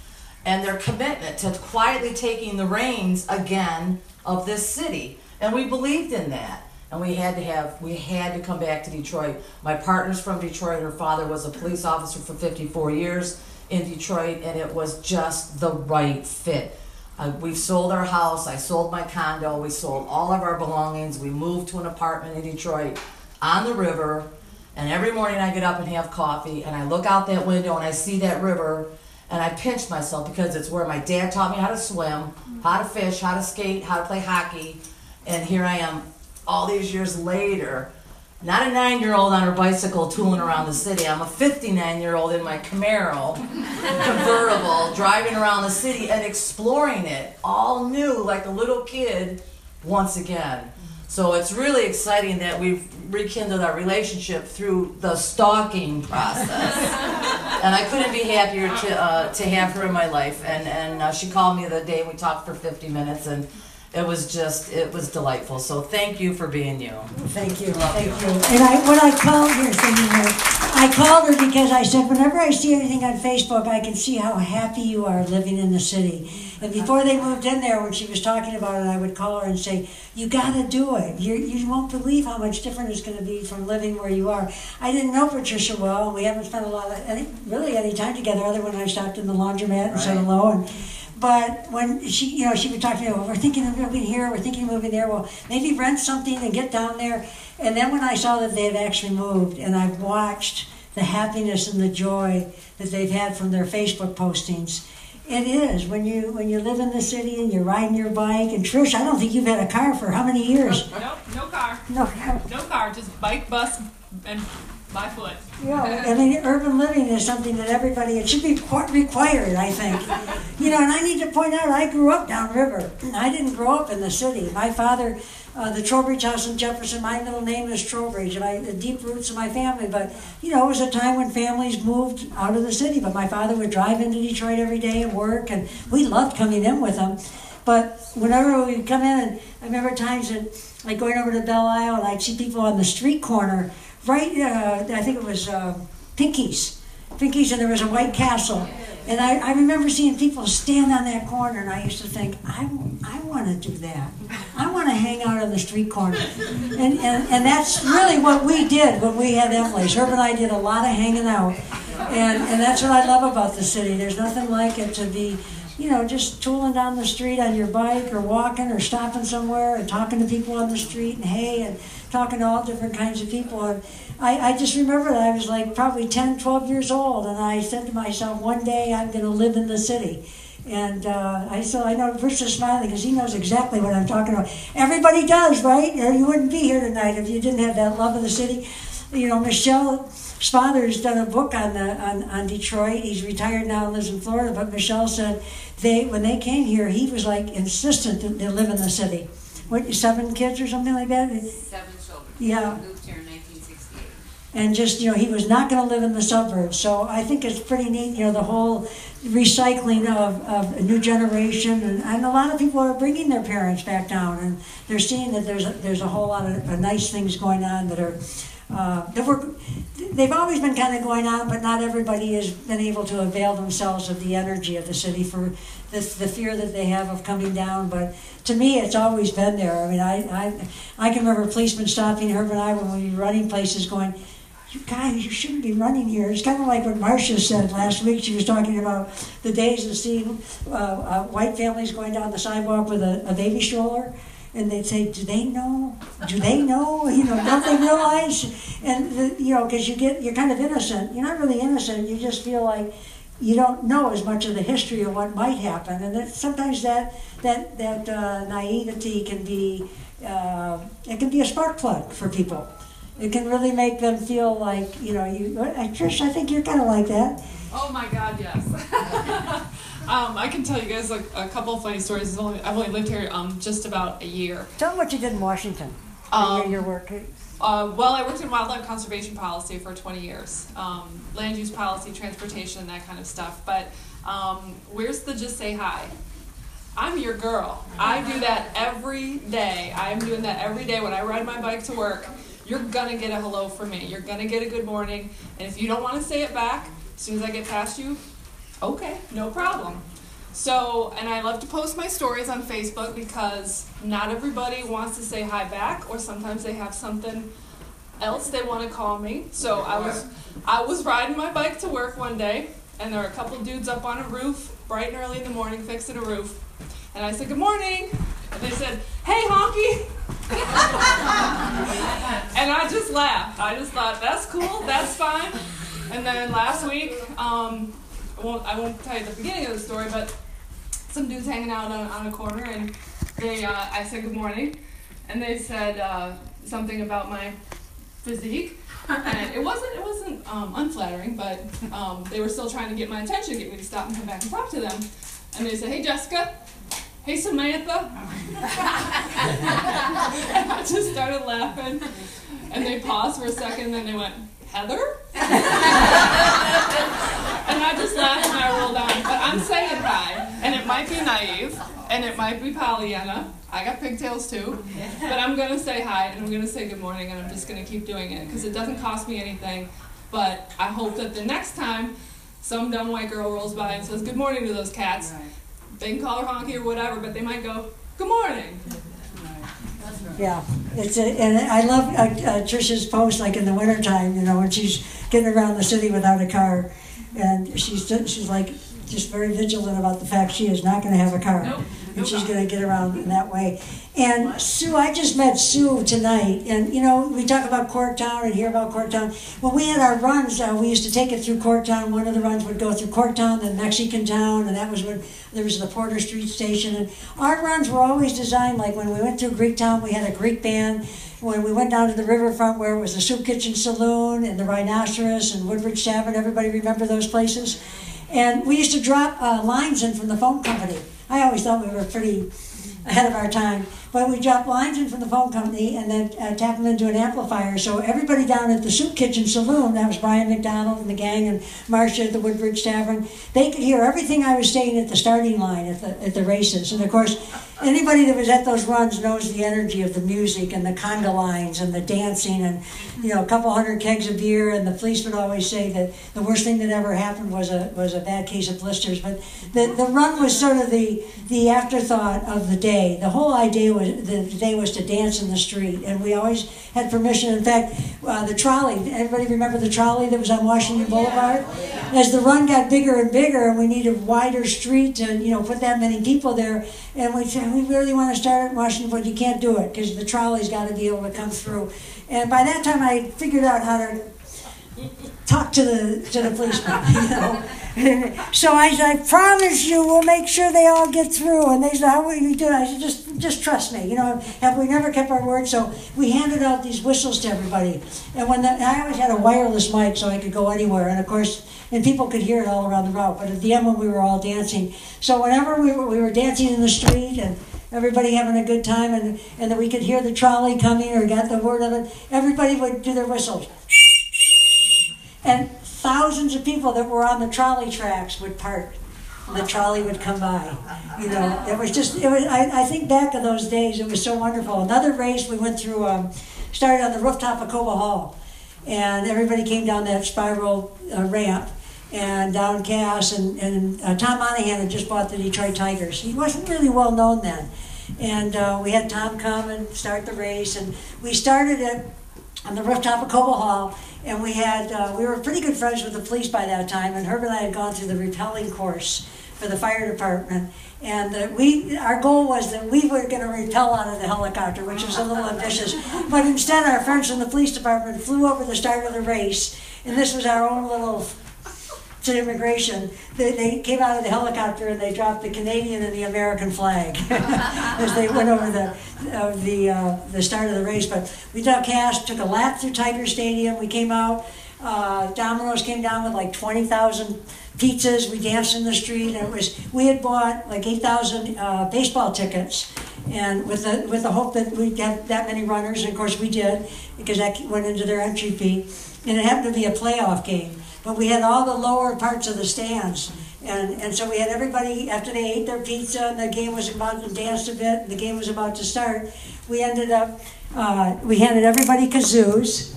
and their commitment to quietly taking the reins again of this city. And we believed in that. And we had to have, we had to come back to Detroit. My partner's from Detroit. Her father was a police officer for 54 years in Detroit, and it was just the right fit. Uh, we've sold our house. I sold my condo. We sold all of our belongings. We moved to an apartment in Detroit on the river. And every morning I get up and have coffee, and I look out that window and I see that river, and I pinch myself because it's where my dad taught me how to swim, how to fish, how to skate, how to play hockey. And here I am, all these years later, not a nine year old on her bicycle tooling around the city. I'm a 59 year old in my Camaro convertible driving around the city and exploring it all new like a little kid once again. So it's really exciting that we've rekindled our relationship through the stalking process. and I couldn't be happier to, uh, to have her in my life. And, and uh, she called me the day and we talked for 50 minutes and it was just, it was delightful. So thank you for being you. Thank you, thank you. And I, when I called her, thinking her, I called her because I said, whenever I see anything on Facebook, I can see how happy you are living in the city. And before they moved in there, when she was talking about it, I would call her and say, you gotta do it. You, you won't believe how much different it's gonna be from living where you are. I didn't know Patricia well, and we haven't spent a lot of, any, really any time together other than when I stopped in the laundromat and said hello. And, but when she, you know, she would talk to me, well, we're thinking of moving here, we're thinking of moving there. Well, maybe rent something and get down there. And then when I saw that they had actually moved, and I've watched the happiness and the joy that they've had from their Facebook postings, it is when you when you live in the city and you're riding your bike. And Trish, I don't think you've had a car for how many years? Nope, no car. No. Car. No car, just bike, bus, and by foot. Yeah, I mean, urban living is something that everybody, it should be required, I think. You know, and I need to point out, I grew up downriver. I didn't grow up in the city. My father, uh, the Trowbridge House in Jefferson, my middle name is Trowbridge, and I, the deep roots of my family. But, you know, it was a time when families moved out of the city. But my father would drive into Detroit every day and work, and we loved coming in with him. But whenever we'd come in, and I remember times that, like going over to Belle Isle, and I'd see people on the street corner, right, uh, I think it was uh, Pinky's. Pinky's, and there was a White Castle. And I, I remember seeing people stand on that corner, and I used to think, I, I want to do that. I want to hang out on the street corner. And, and, and that's really what we did when we had Emily's. Herb and I did a lot of hanging out. And, and that's what I love about the city. There's nothing like it to be, you know, just tooling down the street on your bike or walking or stopping somewhere and talking to people on the street and hey, and talking to all different kinds of people. And I, I just remember that I was like probably 10, 12 years old, and I said to myself, one day I'm going to live in the city. And uh, I so I know Rich is smiling because he knows exactly what I'm talking about. Everybody does, right? You wouldn't be here tonight if you didn't have that love of the city. You know, Michelle Spother's done a book on the on, on Detroit. He's retired now and lives in Florida. But Michelle said they when they came here, he was like insistent that they live in the city. What seven kids or something like that? Seven children. Yeah. Moved here in 1968. and just you know he was not going to live in the suburbs so i think it's pretty neat you know the whole recycling of, of a new generation and, and a lot of people are bringing their parents back down and they're seeing that there's a, there's a whole lot of uh, nice things going on that are uh, that were they've always been kind of going on but not everybody has been able to avail themselves of the energy of the city for the, the fear that they have of coming down but to me it's always been there i mean i i, I can remember policemen stopping herb and i when we were running places going you guys, you shouldn't be running here. It's kind of like what Marsha said last week. She was talking about the days of seeing uh, uh, white families going down the sidewalk with a, a baby stroller, and they'd say, "Do they know? Do they know? You know, don't they realize?" And the, you know, because you get you're kind of innocent. You're not really innocent. You just feel like you don't know as much of the history of what might happen, and that sometimes that that that uh, naivety can be uh, it can be a spark plug for people. It can really make them feel like you know you. uh, Trish, I think you're kind of like that. Oh my God, yes. um, I can tell you guys like a couple of funny stories. It's only, I've only lived here um, just about a year. Tell them what you did in Washington. Um, your, your work. Uh, well, I worked in wildlife conservation policy for 20 years, um, land use policy, transportation, that kind of stuff. But um, where's the just say hi? I'm your girl. I do that every day. I'm doing that every day when I ride my bike to work. You're gonna get a hello from me. You're gonna get a good morning. And if you don't want to say it back, as soon as I get past you, okay, no problem. So, and I love to post my stories on Facebook because not everybody wants to say hi back, or sometimes they have something else they want to call me. So I was, I was riding my bike to work one day, and there were a couple dudes up on a roof, bright and early in the morning, fixing a roof. And I said, "Good morning," and they said, "Hey, honky." and I just laughed. I just thought that's cool, that's fine. And then last week, um, I won't I won't tell you the beginning of the story, but some dudes hanging out on, on a corner, and they uh, I said good morning, and they said uh, something about my physique. And it wasn't it wasn't um, unflattering, but um, they were still trying to get my attention, get me to stop and come back and talk to them. And they said, "Hey, Jessica, hey, Samantha," and I just started laughing. And they paused for a second, and then they went, "Heather," and I just laughed and I rolled on. But I'm saying hi, and it might be naive, and it might be Pollyanna. I got pigtails too, but I'm gonna say hi and I'm gonna say good morning, and I'm just gonna keep doing it because it doesn't cost me anything. But I hope that the next time some dumb white girl rolls by and says good morning to those cats, they can call her honky or whatever, but they might go good morning. Yeah, it's a, and I love uh, uh, Trisha's post, like in the wintertime, you know, when she's getting around the city without a car, and she's she's like just very vigilant about the fact she is not going to have a car, and she's going to get around in that way. And Sue, I just met Sue tonight, and you know, we talk about Corktown and hear about Corktown. When we had our runs, uh, we used to take it through Corktown. One of the runs would go through Corktown, then Mexican Town, and that was when there was the Porter Street Station. And our runs were always designed like when we went through Greektown, we had a Greek band. When we went down to the riverfront where it was the Soup Kitchen Saloon and the Rhinoceros and Woodbridge Tavern, everybody remember those places? And we used to drop uh, lines in from the phone company. I always thought we were pretty ahead of our time. But we dropped lines in from the phone company and then uh, tap them into an amplifier. So everybody down at the Soup Kitchen Saloon, that was Brian McDonald and the gang and Marcia at the Woodbridge Tavern, they could hear everything I was saying at the starting line at the, at the races. And of course, anybody that was at those runs knows the energy of the music and the conga lines and the dancing and, you know, a couple hundred kegs of beer. And the police would always say that the worst thing that ever happened was a, was a bad case of blisters. But the, the run was sort of the, the afterthought of the day. The whole idea was the day was to dance in the street, and we always had permission. In fact, uh, the trolley. Everybody remember the trolley that was on Washington Boulevard? As the run got bigger and bigger, and we needed a wider street to you know put that many people there, and we said we really want to start at Washington, but you can't do it because the trolley's got to be able to come through. And by that time, I figured out how to talk to the to the policeman, you know. so I said, I promise you, we'll make sure they all get through. And they said, How will you do it? I said, Just just trust me. You know, have we never kept our word? So we handed out these whistles to everybody. And when the, I always had a wireless mic so I could go anywhere. And of course, and people could hear it all around the route. But at the end, when we were all dancing, so whenever we were we were dancing in the street and everybody having a good time, and and we could hear the trolley coming or got the word of it, everybody would do their whistles and thousands of people that were on the trolley tracks would. And the trolley would come by. You know, it was just, it was, I, I think back of those days, it was so wonderful. Another race we went through, um, started on the rooftop of Cobo Hall. And everybody came down that spiral uh, ramp and down Cass. And, and uh, Tom Monaghan had just bought the Detroit Tigers. He wasn't really well known then. And uh, we had Tom come and start the race. And we started it on the rooftop of Cobo Hall, and we had uh, we were pretty good friends with the police by that time. And Herb and I had gone through the repelling course for the fire department, and uh, we our goal was that we were going to repel out of the helicopter, which was a little ambitious. But instead, our friends from the police department flew over the start of the race, and this was our own little to immigration, they, they came out of the helicopter and they dropped the Canadian and the American flag as they went over the uh, the uh, the start of the race. But we took cash, took a lap through Tiger Stadium. We came out. Uh, Domino's came down with like twenty thousand pizzas. We danced in the street, and it was we had bought like eight thousand uh, baseball tickets, and with the with the hope that we'd get that many runners. And of course, we did because that went into their entry fee, and it happened to be a playoff game but we had all the lower parts of the stands. And, and so we had everybody, after they ate their pizza and the game was about to dance a bit, the game was about to start, we ended up, uh, we handed everybody kazoos.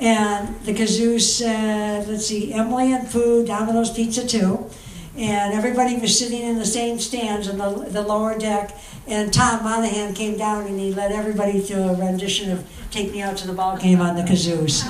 And the kazoos said, let's see, Emily and Pooh, Domino's Pizza too. And everybody was sitting in the same stands in the, the lower deck. And Tom Monaghan came down and he led everybody to a rendition of Take Me Out to the Ball Game on the kazoos.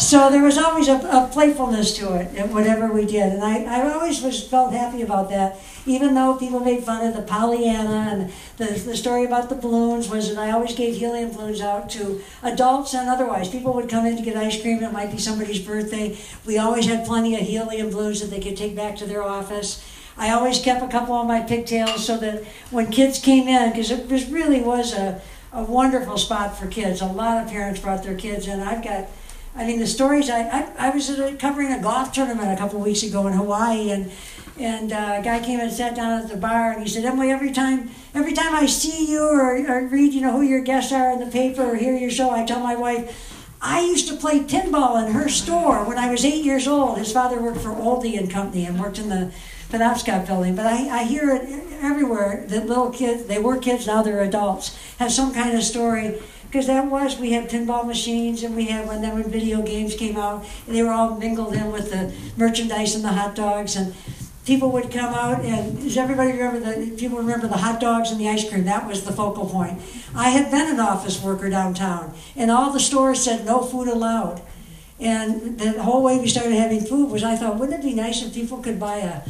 So there was always a, a playfulness to it, whatever we did, and I, I always was felt happy about that. Even though people made fun of the Pollyanna and the, the story about the balloons was that I always gave helium balloons out to adults and otherwise. People would come in to get ice cream. It might be somebody's birthday. We always had plenty of helium balloons that they could take back to their office. I always kept a couple on my pigtails so that when kids came in, because it was really was a, a wonderful spot for kids. A lot of parents brought their kids in. I've got, I mean, the stories. I I, I was covering a golf tournament a couple weeks ago in Hawaii, and and uh, a guy came and sat down at the bar, and he said, "Emily, every time every time I see you or, or read, you know, who your guests are in the paper or hear your show, I tell my wife." I used to play pinball in her store when I was eight years old. His father worked for Oldie and Company and worked in the Penobscot building. But I, I hear it everywhere that little kids, they were kids, now they're adults, have some kind of story. Because that was, we had pinball machines and we had, when then when video games came out, and they were all mingled in with the merchandise and the hot dogs. And people would come out and does everybody remember the people remember the hot dogs and the ice cream that was the focal point i had been an office worker downtown and all the stores said no food allowed and the whole way we started having food was i thought wouldn't it be nice if people could buy a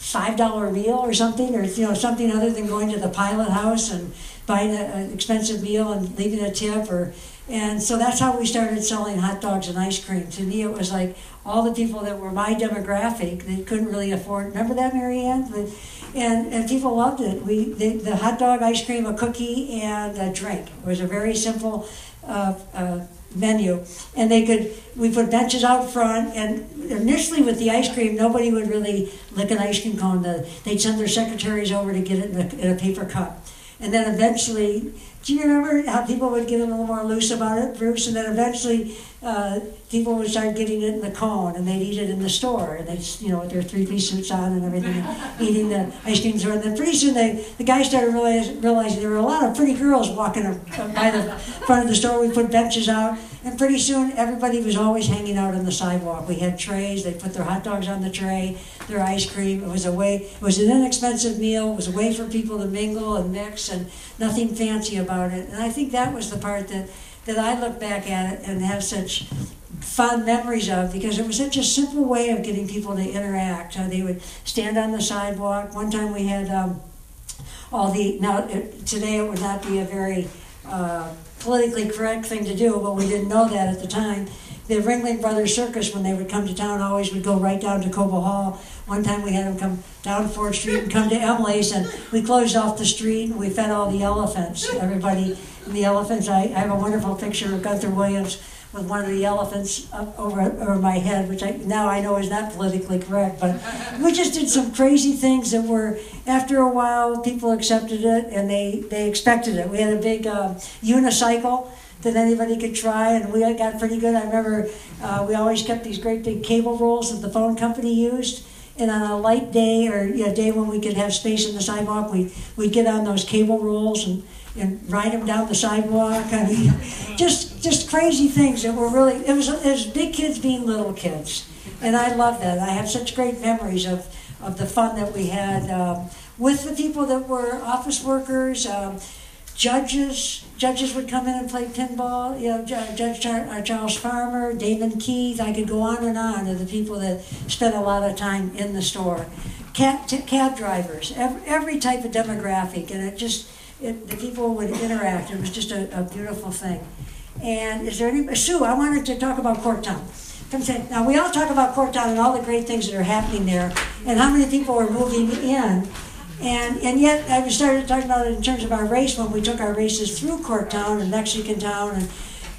five dollar meal or something or you know something other than going to the pilot house and buying an expensive meal and leaving a tip or and so that's how we started selling hot dogs and ice cream. To me, it was like all the people that were my demographic, they couldn't really afford. Remember that, Marianne? And and people loved it. We the, the hot dog, ice cream, a cookie, and a drink. It was a very simple uh, uh, menu, and they could. We put benches out front, and initially with the ice cream, nobody would really lick an ice cream cone. The, they'd send their secretaries over to get it in a, in a paper cup, and then eventually do you remember how people would get a little more loose about it, Bruce? And then eventually uh, people would start getting it in the cone and they'd eat it in the store. And they'd, you know, with their three piece suits on and everything, and eating the ice cream store. And then pretty soon they, the guys started realize, realizing there were a lot of pretty girls walking by the front of the store. We put benches out. And pretty soon everybody was always hanging out on the sidewalk. We had trays, they put their hot dogs on the tray, their ice cream. It was a way, it was an inexpensive meal. It was a way for people to mingle and mix and nothing fancy about it. And I think that was the part that, that I look back at it and have such fond memories of because it was such a simple way of getting people to interact. Uh, they would stand on the sidewalk. One time we had um, all the, now it, today it would not be a very uh, politically correct thing to do, but we didn't know that at the time. The Ringling Brothers Circus, when they would come to town, always would go right down to Cobo Hall. One time we had them come down Ford Street and come to Emily's, and we closed off the street and we fed all the elephants. Everybody the elephants. I, I have a wonderful picture of Gunther Williams with one of the elephants up over over my head, which I now I know is not politically correct, but we just did some crazy things that were. After a while, people accepted it and they they expected it. We had a big uh, unicycle that anybody could try, and we got pretty good. I remember uh, we always kept these great big cable rolls that the phone company used. And on a light day or you know, a day when we could have space in the sidewalk, we we'd get on those cable rolls and and ride them down the sidewalk. I mean, just just crazy things that were really. It was it was big kids being little kids, and I love that. I have such great memories of of the fun that we had um, with the people that were office workers. Um, judges judges would come in and play pinball you know judge uh, charles farmer david keith i could go on and on of the people that spent a lot of time in the store cab, cab drivers every, every type of demographic and it just it, the people would interact. It was just a, a beautiful thing. And is there any, Sue, I wanted to talk about Corktown. Now, we all talk about Corktown and all the great things that are happening there, and how many people are moving in. And, and yet, I started talking about it in terms of our race when we took our races through Corktown and Mexican Town and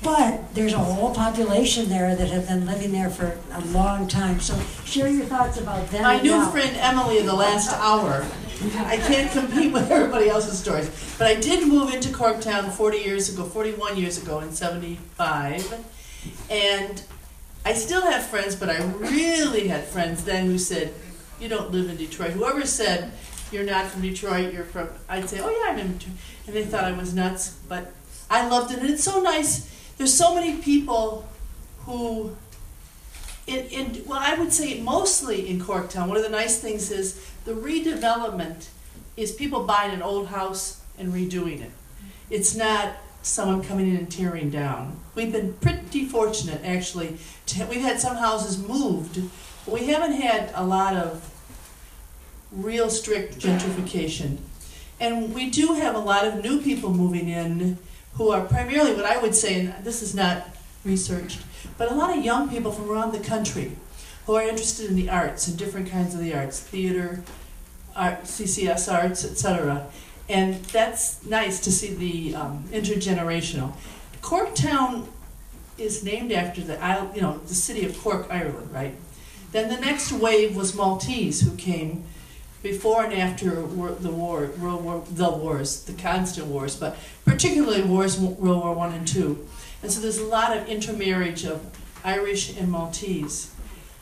but there's a whole population there that have been living there for a long time. So share your thoughts about them. My new now. friend Emily in the last hour. I can't compete with everybody else's stories. But I did move into Corktown 40 years ago, 41 years ago in 75. And I still have friends, but I really had friends then who said, You don't live in Detroit. Whoever said, You're not from Detroit, you're from, I'd say, Oh, yeah, I'm in Detroit. And they thought I was nuts. But I loved it. And it's so nice there's so many people who in, in well i would say mostly in corktown one of the nice things is the redevelopment is people buying an old house and redoing it it's not someone coming in and tearing down. We've been pretty fortunate, actually. To, we've had some houses moved, but we haven't had a lot of real strict gentrification. And we do have a lot of new people moving in who are primarily what I would say, and this is not researched, but a lot of young people from around the country who are interested in the arts and different kinds of the arts, theater, art, CCS arts, etc. And that's nice to see the um, intergenerational. Corktown is named after the isle- you know the city of Cork, Ireland, right? Then the next wave was Maltese, who came before and after the war, World War, the wars, the constant wars, but particularly wars, World War One and Two. And so there's a lot of intermarriage of Irish and Maltese.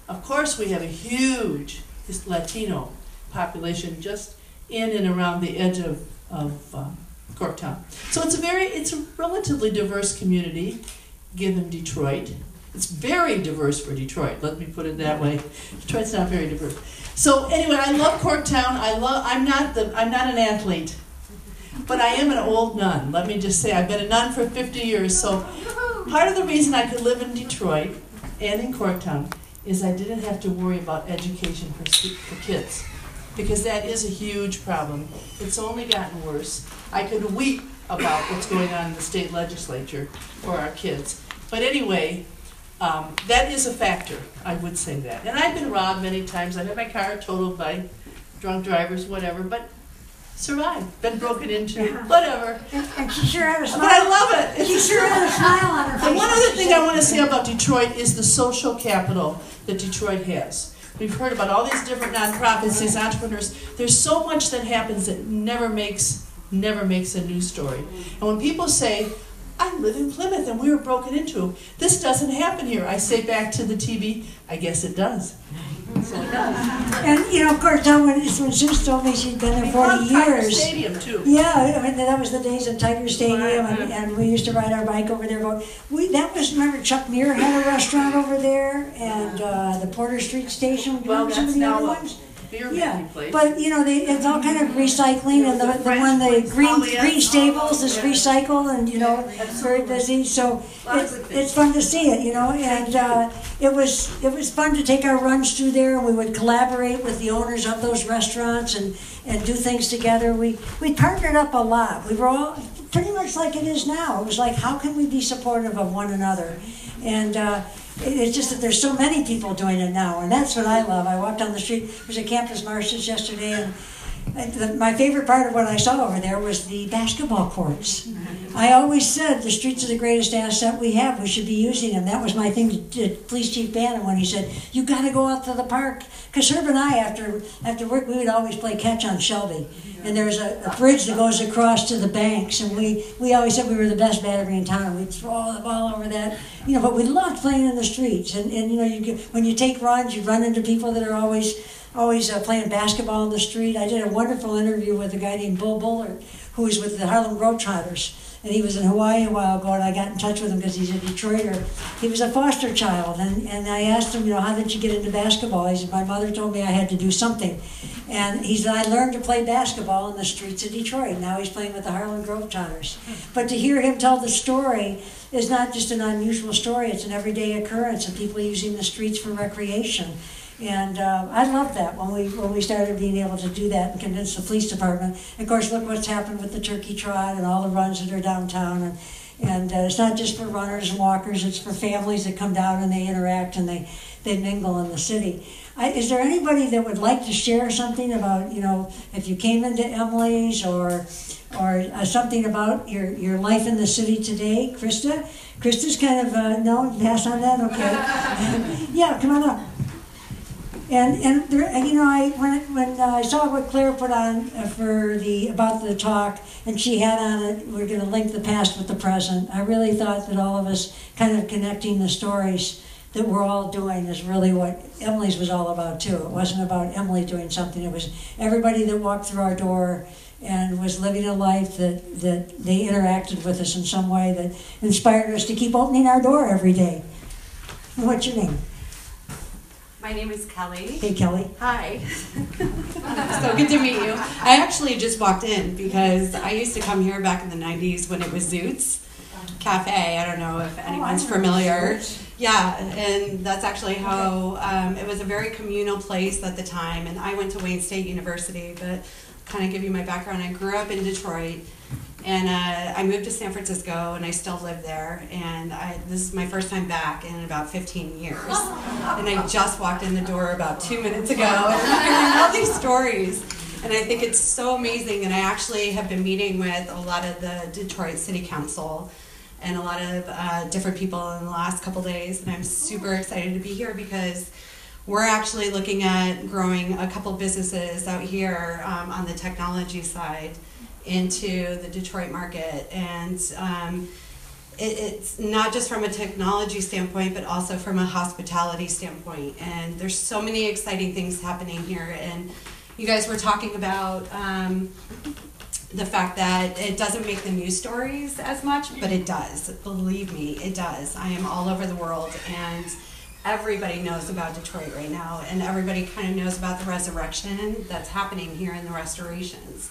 Of course, we have a huge Latino population just in and around the edge of, of um, Corktown. So it's a very, it's a relatively diverse community, given Detroit. It's very diverse for Detroit. Let me put it that way. Detroit's not very diverse. So anyway, I love Corktown. I love. I'm not the. I'm not an athlete, but I am an old nun. Let me just say, I've been a nun for 50 years. So part of the reason I could live in Detroit and in Corktown is I didn't have to worry about education for for kids, because that is a huge problem. It's only gotten worse. I could weep about what's going on in the state legislature for our kids. But anyway, um, that is a factor, I would say that. And I've been robbed many times. I've had my car totaled by drunk drivers, whatever, but survived. Been broken into, whatever. And she sure had a smile. But I love it. She sure had a smile on her face. And one other thing I want to say about Detroit is the social capital that Detroit has. We've heard about all these different nonprofits, these entrepreneurs. There's so much that happens that never makes never makes a news story. And when people say, I live in Plymouth and we were broken into. This doesn't happen here. I say back to the TV, I guess it does. So it does. And you know, of course, Tom, when, when Zeus told me she'd been there We 40 love Tiger years. Stadium too. Yeah, I mean, that was the days of Tiger Stadium, and, and we used to ride our bike over there. But we, that was, remember, Chuck Muer had a restaurant over there, and uh, the Porter Street Station. Well, some of that's the now other a ones? Beer Yeah, making place. but you know, they, it's all kind of recycling, and the, the one, the green, green stables is recycled, and you know, very busy, so it's, it's fun to see it, you know, and, uh, it was, it was fun to take our runs through there, and we would collaborate with the owners of those restaurants and, and do things together. We, we partnered up a lot, we were all, pretty much like it is now, it was like, how can we be supportive of one another? And, uh, it- it's just that there's so many people doing it now, and that's what I love. I walked down the street, there was a campus marches yesterday, and the, my favorite part of what I saw over there was the basketball courts. I always said the streets are the greatest asset we have. We should be using them. That was my thing to, Police Chief Bannon when he said, "You got to go out to the park." Because Herb and I, after after work, we would always play catch on Shelby, and there's a, a bridge that goes across to the banks, and we we always said we were the best battery in town. We'd throw the ball over that, you know. But we loved playing in the streets, and and you know, you get, when you take runs, you run into people that are always always uh, playing basketball in the street. I did a wonderful interview with a guy named Bull Bullard, who was with the Harlem Globetrotters. And he was in Hawaii a while ago, and I got in touch with him because he's a Detroiter. He was a foster child, and, and I asked him, you know, how did you get into basketball? He said, my mother told me I had to do something. And he said, I learned to play basketball in the streets of Detroit. Now he's playing with the Harlem Globetrotters. But to hear him tell the story is not just an unusual story, it's an everyday occurrence of people using the streets for recreation. And uh, I love that when we when we started being able to do that and convince the police department. Of course, look what's happened with the turkey trot and all the runs that are downtown. And and uh, it's not just for runners and walkers; it's for families that come down and they interact and they they mingle in the city. I, is there anybody that would like to share something about you know if you came into Emily's or or uh, something about your, your life in the city today, Krista? Krista's kind of uh, no pass on that. Okay, yeah, come on up. And and there, you know, I when when uh, I saw what Claire put on uh, for the about the talk, and she had on it, we're going to link the past with the present. I really thought that all of us kind of connecting the stories that we're all doing is really what Emily's was all about too. It wasn't about Emily doing something. It was everybody that walked through our door and was living a life that that they interacted with us in some way that inspired us to keep opening our door every day. What's your name? My name is Kelly. Hey, Kelly. Hi. so good to meet you. I actually just walked in because I used to come here back in the 90s when it was Zoots. Cafe. I don't know if anyone's know familiar. Yeah, and that's actually how um, it was a very communal place at the time. And I went to Wayne State University, but kind of give you my background. I grew up in Detroit, and uh, I moved to San Francisco, and I still live there. And I, this is my first time back in about 15 years. And I just walked in the door about two minutes ago, and hearing all these stories. And I think it's so amazing. And I actually have been meeting with a lot of the Detroit City Council and a lot of uh, different people in the last couple days. And I'm super excited to be here because we're actually looking at growing a couple businesses out here um, on the technology side into the Detroit market. And um, it, it's not just from a technology standpoint, but also from a hospitality standpoint. And there's so many exciting things happening here. And you guys were talking about um, the fact that it doesn't make the news stories as much, but it does. Believe me, it does. I am all over the world, and everybody knows about Detroit right now, and everybody kind of knows about the resurrection that's happening here in the restorations.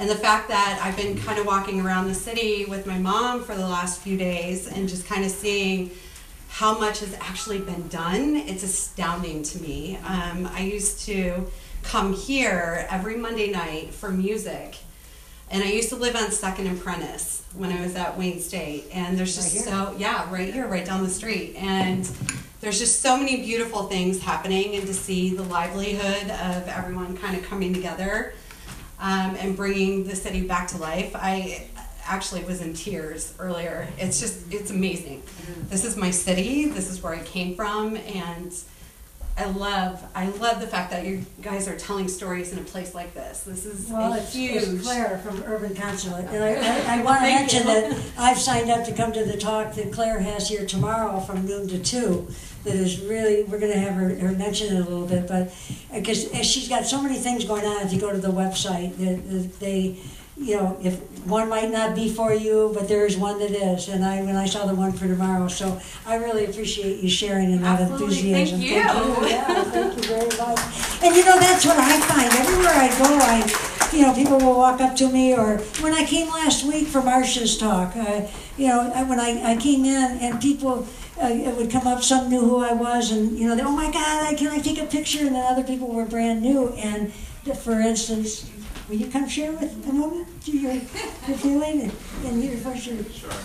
And the fact that I've been kind of walking around the city with my mom for the last few days and just kind of seeing how much has actually been done, it's astounding to me. Um, I used to come here every Monday night for music. And I used to live on Second and Prentis when I was at Wayne State. And there's just Right so, yeah, right here, right down the street. And there's just so many beautiful things happening, and to see the livelihood of everyone kind of coming together um, and bringing the city back to life. I actually was in tears earlier. It's just, it's amazing. This is my city, this is where I came from, and I love, I love the fact that you guys are telling stories in a place like this. This is Well, it's, huge. it's Claire from Urban Consulate, and I, I, I want to mention you. that I've signed up to come to the talk that Claire has here tomorrow from noon to two. That is really, we're going to have her, her mention it a little bit, but uh, because uh, she's got so many things going on. If you go to the website, that, that they, you know, if one might not be for you, but there is one that is. And I, when I saw the one for tomorrow, so I really appreciate you sharing and that Absolutely. enthusiasm. Thank you. Yeah, thank you very much. And you know, that's what I find. Everywhere I go, I, you know, people will walk up to me, or when I came last week for Marsha's talk, uh, you know, I- when I, I came in and people, uh, it would come up, some knew who I was, and, you know, they, oh my God, I, can I take a picture? And then other people were brand new. And for instance, will you come share with a moment your, your feeling? And, and your, first your,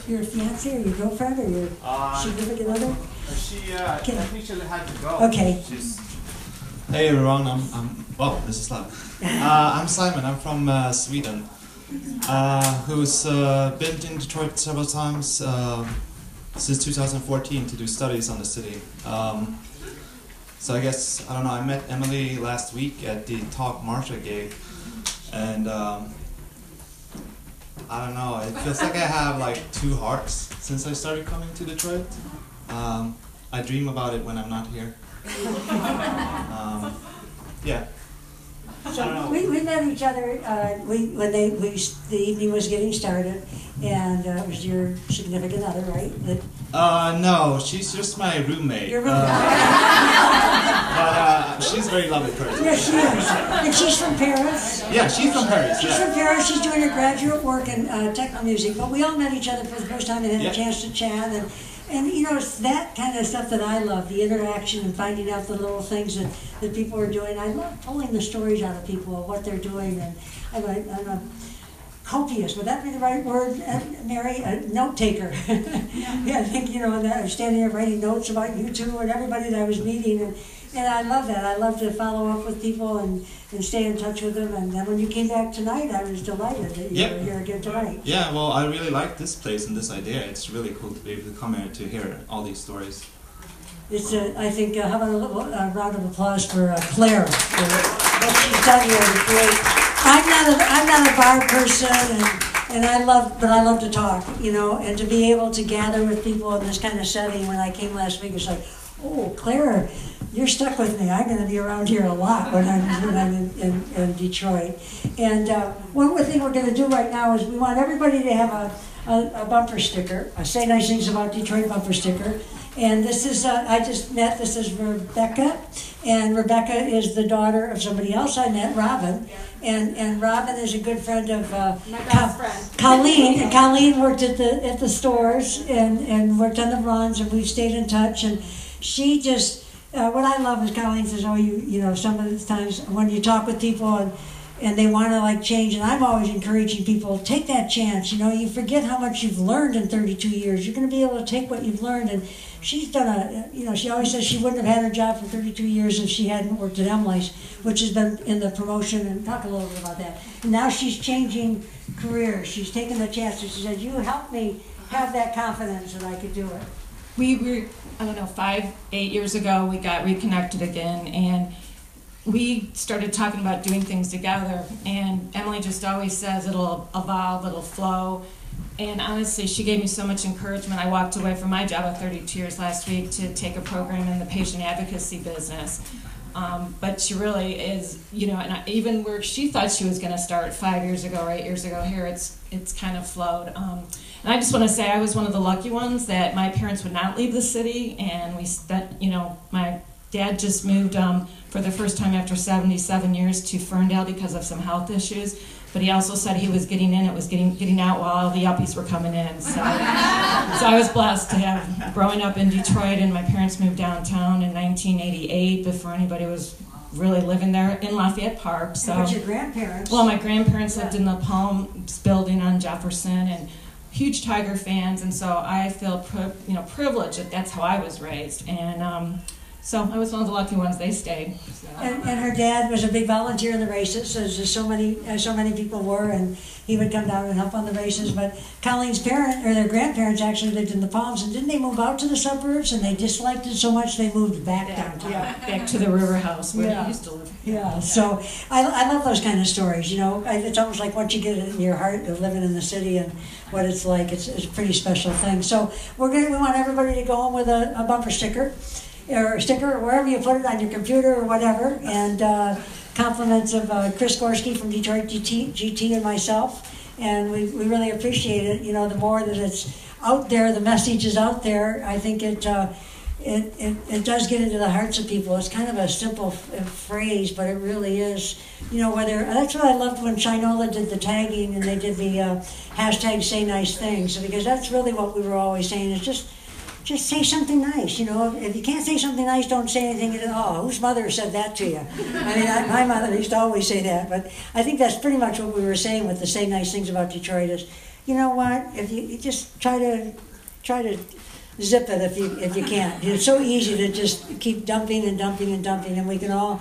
your fiance or your girlfriend or your Uh, significant other? She, uh, I Can- think she had to go. Okay. She's... Hey everyone, I'm, I'm, oh, this is loud. Uh, I'm Simon, I'm from uh, Sweden, uh, who's uh, been in Detroit several times uh, since 2014 to do studies on the city. Um, so I guess, I don't know, I met Emily last week at the Talk Marsha gig, and um, I don't know, it feels like I have like two hearts since I started coming to Detroit. Um, I dream about it when I'm not here. Um, yeah. So we, we met each other uh, we, when they we, the evening was getting started, and uh, it was your significant other, right? That, Uh, no, she's just my roommate. Your Uh, but uh, she's a very lovely person. yes, she is, and she's from Paris. Yeah, she's from Paris. She's yeah. from Paris. She's doing her graduate work in uh, techno music. But we all met each other for the first time and had Yeah. a chance to chat. And, and you know, it's that kind of stuff that I love the interaction and finding out the little things that, that people are doing. I love pulling the stories out of people of what they're doing. And I'm a, I'm a copious, would that be the right word, uh, Mary? A note taker. yeah, I think, you know, I was standing there writing notes about you two and everybody that I was meeting. And, and I love that. I love to follow up with people and, and stay in touch with them. And then when you came back tonight, I was delighted that you Yep. were here again tonight. Yeah, well, I really like this place and this idea. It's really cool to be able to come here to hear all these stories. It's a, I think, uh, how about a little uh, round of applause for uh, Claire for what she's done here to create. I'm not a, I'm not a bar person, and, and I love, but I love to talk, you know, and to be able to gather with people in this kind of setting. When I came last week, it's like, oh, Claire, you're stuck with me. I'm going to be around here a lot when I'm when I'm in, in, in Detroit. And uh, one more thing we're going to do right now is we want everybody to have a, a, a bumper sticker, a say nice things about Detroit bumper sticker. And this is, uh, I just met, this is Rebecca, and Rebecca is the daughter of somebody else I met, Robin. And, and Robin is a good friend of uh, My best friend. Colleen. And Colleen worked at the at the stores and, and worked on the runs, and we've stayed in touch. And she just, uh, what I love is Colleen says, "Oh, you you know, some of the times when you talk with people and and they want to like change, and I'm always encouraging people take that chance. You know, you forget how much you've learned in 32 years. You're going to be able to take what you've learned and." She's done a, you know, she always says she wouldn't have had her job for 32 years if she hadn't worked at Emily's, which has been in the promotion, and talk a little bit about that. And now she's changing careers. She's taking the chance, and she said, you helped me have that confidence that I could do it. We were i don't know five eight years ago we got reconnected again and we started talking about doing things together. And emily just always says it'll evolve it'll flow. And honestly she gave me so much encouragement. I walked away from my job of 32 years last week to take a program in the patient advocacy business. Um, but she really is, you know, and I, even where she thought she was going to start five years ago or eight years ago, here it's it's kind of flowed. Um, and I just want to say I was one of the lucky ones that my parents would not leave the city, and we spent, you know, my dad just moved um, for the first time after 77 years to Ferndale because of some health issues. But he also said he was getting in, it was getting getting out while all the yuppies were coming in. So, so I was blessed to have growing up in Detroit, and my parents moved downtown in 1988 before anybody was really living there in Lafayette Park. So, But your grandparents. well, my grandparents lived in the Palms building on Jefferson, and huge Tiger fans, and so I feel you know privileged that that's how I was raised, and um, so I was one of the lucky ones. They stayed. So. And, and her dad was a big volunteer in the races, as just so many, as so many people were, and he would come down and help on the races. But Colleen's parent, or their grandparents, actually lived in the Palms, and didn't they move out to the suburbs? And they disliked it so much they moved back downtown. Yeah, back to the river house where Yeah. they used to live. Yeah, so I, I love those kind of stories. You know, I, it's almost like once you get it in your heart of living in the city and what it's like, it's, it's a pretty special thing. So we're gonna we want everybody to go home with a, a bumper sticker, or sticker, or wherever you put it on your computer or whatever, and uh, compliments of uh, Chris Gorski from Detroit GT, GT and myself. And we, we really appreciate it. You know, the more that it's out there, the message is out there. I think it. Uh, it, it, it does get into the hearts of people. It's kind of a simple f- uh, phrase, but it really is. You know, whether that's what I loved when Shinola did the tagging and they did the uh, hashtag say nice things because that's really what we were always saying is just just say something nice. You know, if you can't say something nice, don't say anything at all. Whose mother said that to you? I mean, I, my mother used to always say that, but I think that's pretty much what we were saying with the say nice things about Detroit is, you know what? If you, you just try to try to zip it if you if you can. It's so easy to just keep dumping and dumping and dumping, and we can all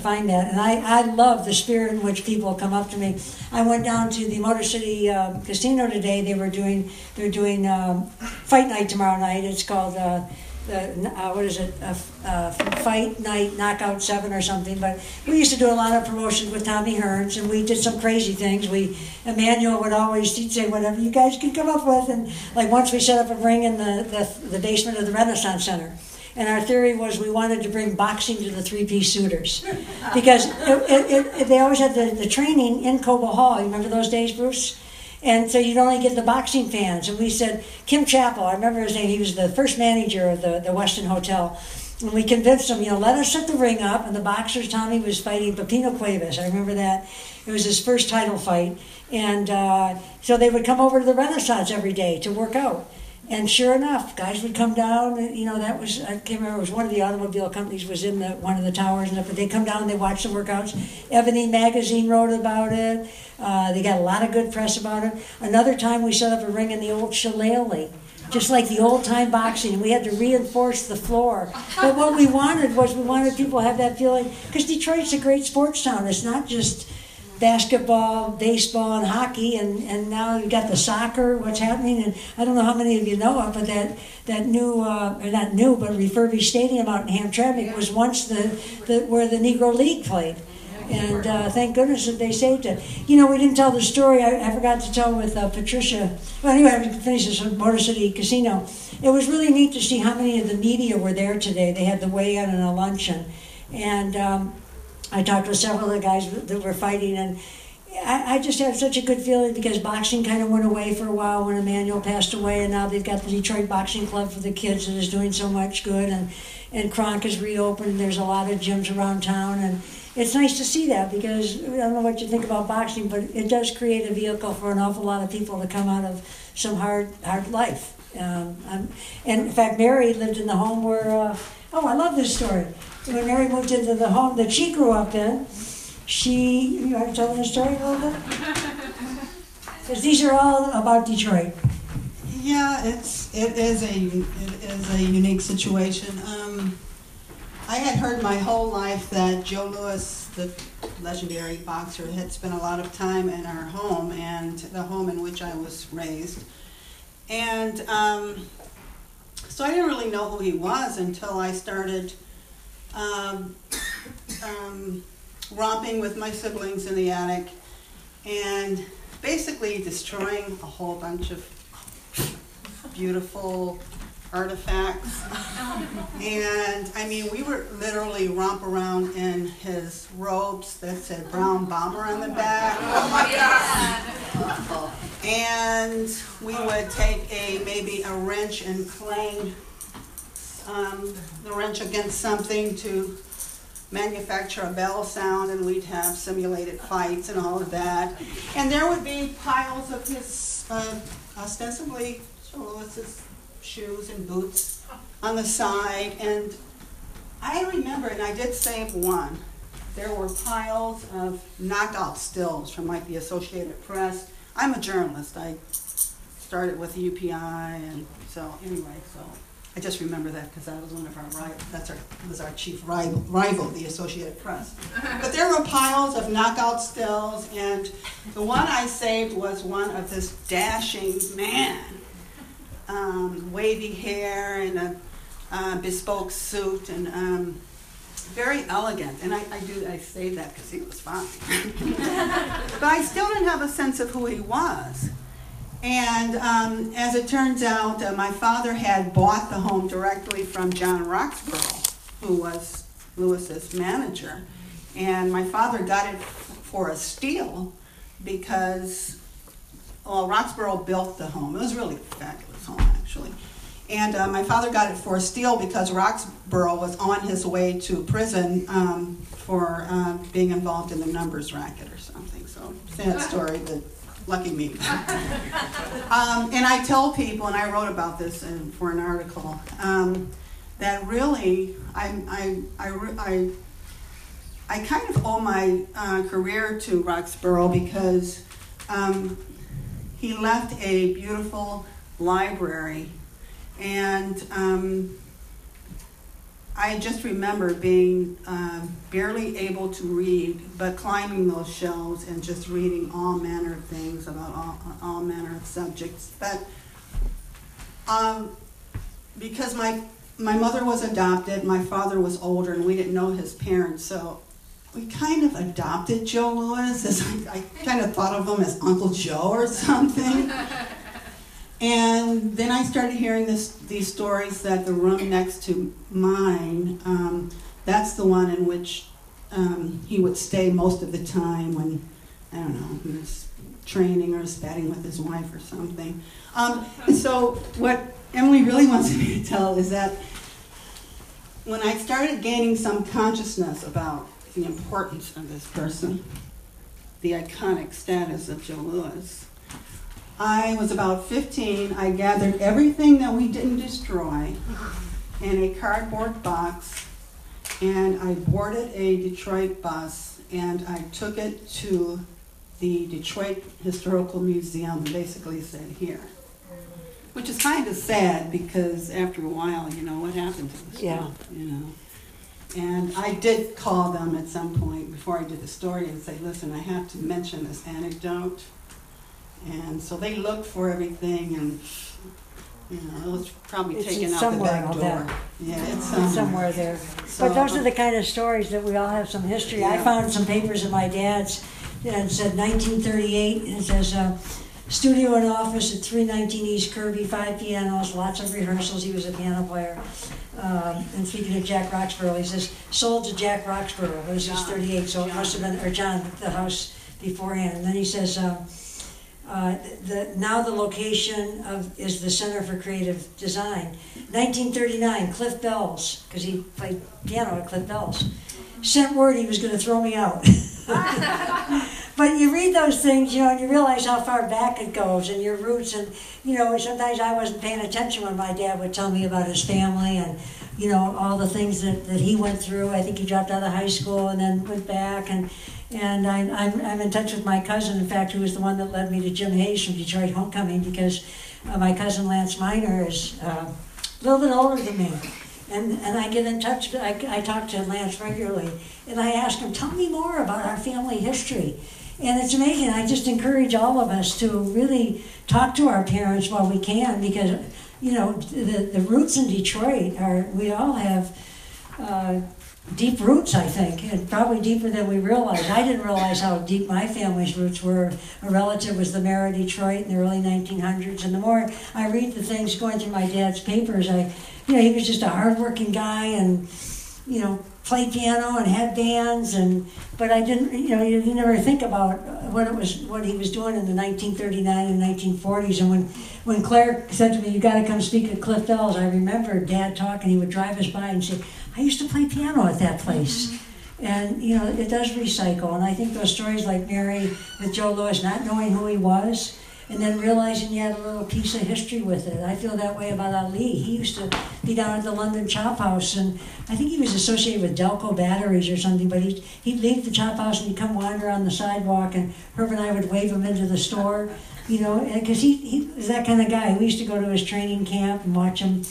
find that. And I, I love the spirit in which people come up to me. I went down to the Motor City um, Casino today. They were doing they're doing um, fight night tomorrow night. It's called. Uh, uh, what is it, a, uh, Fight Night Knockout Seven or something. But we used to do a lot of promotions with Tommy Hearns, and we did some crazy things. We Emanuel would always he'd say whatever you guys can come up with, and like once we set up a ring in the, the, the basement of the Renaissance Center. And our theory was we wanted to bring boxing to the three-piece suitors, because it, it, it, they always had the, the training in Cobo Hall. You remember those days, Bruce? And so you'd only get the boxing fans. And we said, Kim Chappell, I remember his name, he was the first manager of the, the Westin Hotel. And we convinced him, you know, let us set the ring up. And the boxers, Tommy was fighting Pipino Cuevas. I remember that. It was his first title fight. And uh, so they would come over to the Renaissance every day to work out. And sure enough, guys would come down. And, you know, that was I can't remember. It was one of the automobile companies was in the one of the towers, and but they come down and they watch the workouts. Ebony magazine wrote about it. Uh, they got a lot of good press about it. Another time, we set up a ring in the old shillelagh. Just like the old time boxing, we had to reinforce the floor. But what we wanted was we wanted people to have that feeling because Detroit's a great sports town. It's not just basketball, baseball, and hockey, and, and now you've got the soccer, what's happening, and I don't know how many of you know it, but that, that new, uh, or not new, but refurbished stadium out in Hamtramck was once the, the where the Negro League played. And uh, thank goodness that they saved it. You know, we didn't tell the story. I, I forgot to tell with uh, Patricia. Well, anyway, I can finish this with Motor City Casino. It was really neat to see how many of the media were there today. They had the weigh-in and a luncheon, and um, I talked with several of the guys that were fighting, and I, I just have such a good feeling because boxing kind of went away for a while when Emanuel passed away, and now they've got the Detroit Boxing Club for the kids that is doing so much good, and and Kronk is reopened. And there's a lot of gyms around town, and it's nice to see that because I don't know what you think about boxing, but it does create a vehicle for an awful lot of people to come out of some hard hard life. Um, and in fact, Mary lived in the home where. Uh, oh, I love this story. When Mary moved into the home that she grew up in, she. You want to tell the story a little bit? Because these are all about Detroit. Yeah, it's it is a it is a unique situation. Um, I had heard my whole life that Joe Louis, the legendary boxer, had spent a lot of time in our home and the home in which I was raised, and um, so I didn't really know who he was until I started um, um, romping with my siblings in the attic and basically destroying a whole bunch of beautiful artifacts. And I mean, we would literally romp around in his robes that said Brown Bomber on the back. Oh my God. and we would take a maybe a wrench and clang um, the wrench against something to manufacture a bell sound, and we'd have simulated fights and all of that. And there would be piles of his uh, ostensibly shoes and boots on the side. And I remember, and I did save one. There were piles of knockout stills from like the Associated Press. I'm a journalist. I started with UPI, and so anyway, so I just remember that because that was one of our rivals. That's our was our chief rival, rival, the Associated Press. But there were piles of knockout stills, and the one I saved was one of this dashing man, um, wavy hair and a uh, bespoke suit, and um, very elegant. And I, I do I say that because he was fine, but I still didn't have a sense of who he was. And um, as it turns out, uh, my father had bought the home directly from John Roxborough, who was Louis's manager. And my father got it for a steal because, well, Roxborough built the home. It was really a fabulous home, actually. And uh, my father got it for a steal because Roxborough was on his way to prison um, for uh, being involved in the numbers racket or something. So, sad story, but lucky me. um, and I tell people, and I wrote about this in, for an article, um, that really I, I, I, I, I kind of owe my uh, career to Roxborough because um, he left a beautiful library. And um, I just remember being um, barely able to read, but climbing those shelves and just reading all manner of things about all, all manner of subjects. But um, because my my mother was adopted, my father was older, and we didn't know his parents, so we kind of adopted Joe Louis. As I, I kind of thought of him as Uncle Joe or something. And then I started hearing this, these stories that the room next to mine, um, that's the one in which um, he would stay most of the time when, I don't know, he was training or spatting with his wife or something. Um, so what Emily really wants me to tell is that when I started gaining some consciousness about the importance of this person, the iconic status of Joe Louis, I was about 15. I gathered everything that we didn't destroy in a cardboard box and I boarded a Detroit bus and I took it to the Detroit Historical Museum and basically said, here. Which is kind of sad because after a while, you know, what happened to the Yeah. stuff, you know. And I did call them at some point before I did the story and say, listen, I have to mention this anecdote. And so they looked for everything and, you know, it was probably It's taken out the somewhere back out door. there. Yeah, it's somewhere. somewhere there. But those are um, the kind of stories that we all have some history. I Yeah. found some papers of my dad's, and it said 1938, and it says, uh, studio and office at 319 East Kirby, five pianos, lots of rehearsals. He was a piano player. Um, and speaking of Jack Roxborough, he says, sold to Jack Roxborough. This is 38, so it must have been, or John, the house beforehand. And then he says, um, uh, the, now the location of, is the Center for Creative Design. 1939, Cliff Bells, because he played piano at Cliff Bells, sent word he was going to throw me out. but you read those things, you know, and you realize how far back it goes and your roots. And, you know, sometimes I wasn't paying attention when my dad would tell me about his family and, you know, all the things that, that he went through. I think he dropped out of high school and then went back. And, and I'm, I'm, I'm in touch with my cousin, in fact, who was the one that led me to Jim Hayes from Detroit Homecoming because uh, my cousin Lance Miner is uh, a little bit older than me. And, and I get in touch, I, I talk to Lance regularly, and I ask him, tell me more about our family history. And it's amazing. I just encourage all of us to really talk to our parents while we can because, you know, the, the roots in Detroit are, we all have uh, deep roots, I think, and probably deeper than we realize. I didn't realize how deep my family's roots were. A relative was the mayor of Detroit in the early 1900s, and the more I read the things going through my dad's papers, I, you know, he was just a hardworking guy and, you know, played piano and had bands, and but I didn't, you know, you, never think about what it was, what he was doing in the 1939 and 1940s. And when, when Claire said to me, "You got to come speak at Cliff Bells," I remember Dad talking. He would drive us by and say, "I used to play piano at that place." Mm-hmm. And you know, it does recycle. And I think those stories like Mary with Joe Louis, not knowing who he was, and then realizing you had a little piece of history with it. I feel that way about Ali. He used to be down at the London Chop House, and I think he was associated with Delco Batteries or something. But he'd, he'd leave the chop house and he'd come wander on the sidewalk, and Herb and I would wave him into the store, you know, because he, he was that kind of guy. We used to go to his training camp and watch him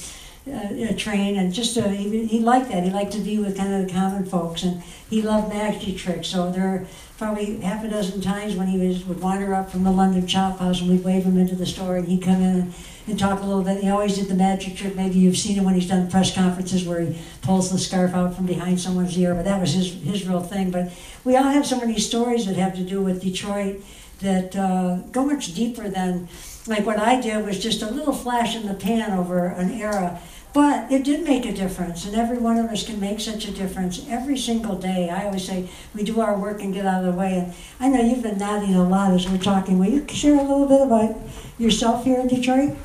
uh, train, and just uh, he, he liked that. He liked to be with kind of the common folks, and he loved magic tricks. So there are probably half a dozen times when he was would wander up from the London Chop House, and we'd wave him into the store, and he'd come in and, and talk a little bit. He always did the magic trick. Maybe you've seen him when he's done press conferences where he pulls the scarf out from behind someone's ear, but that was his his real thing. But we all have so many stories that have to do with Detroit that uh, go much deeper than like what I did was just a little flash in the pan over an era. But it did make a difference, and every one of us can make such a difference every single day. I always say we do our work and get out of the way. And I know you've been nodding a lot as we're talking. Will you share a little bit about yourself here in Detroit?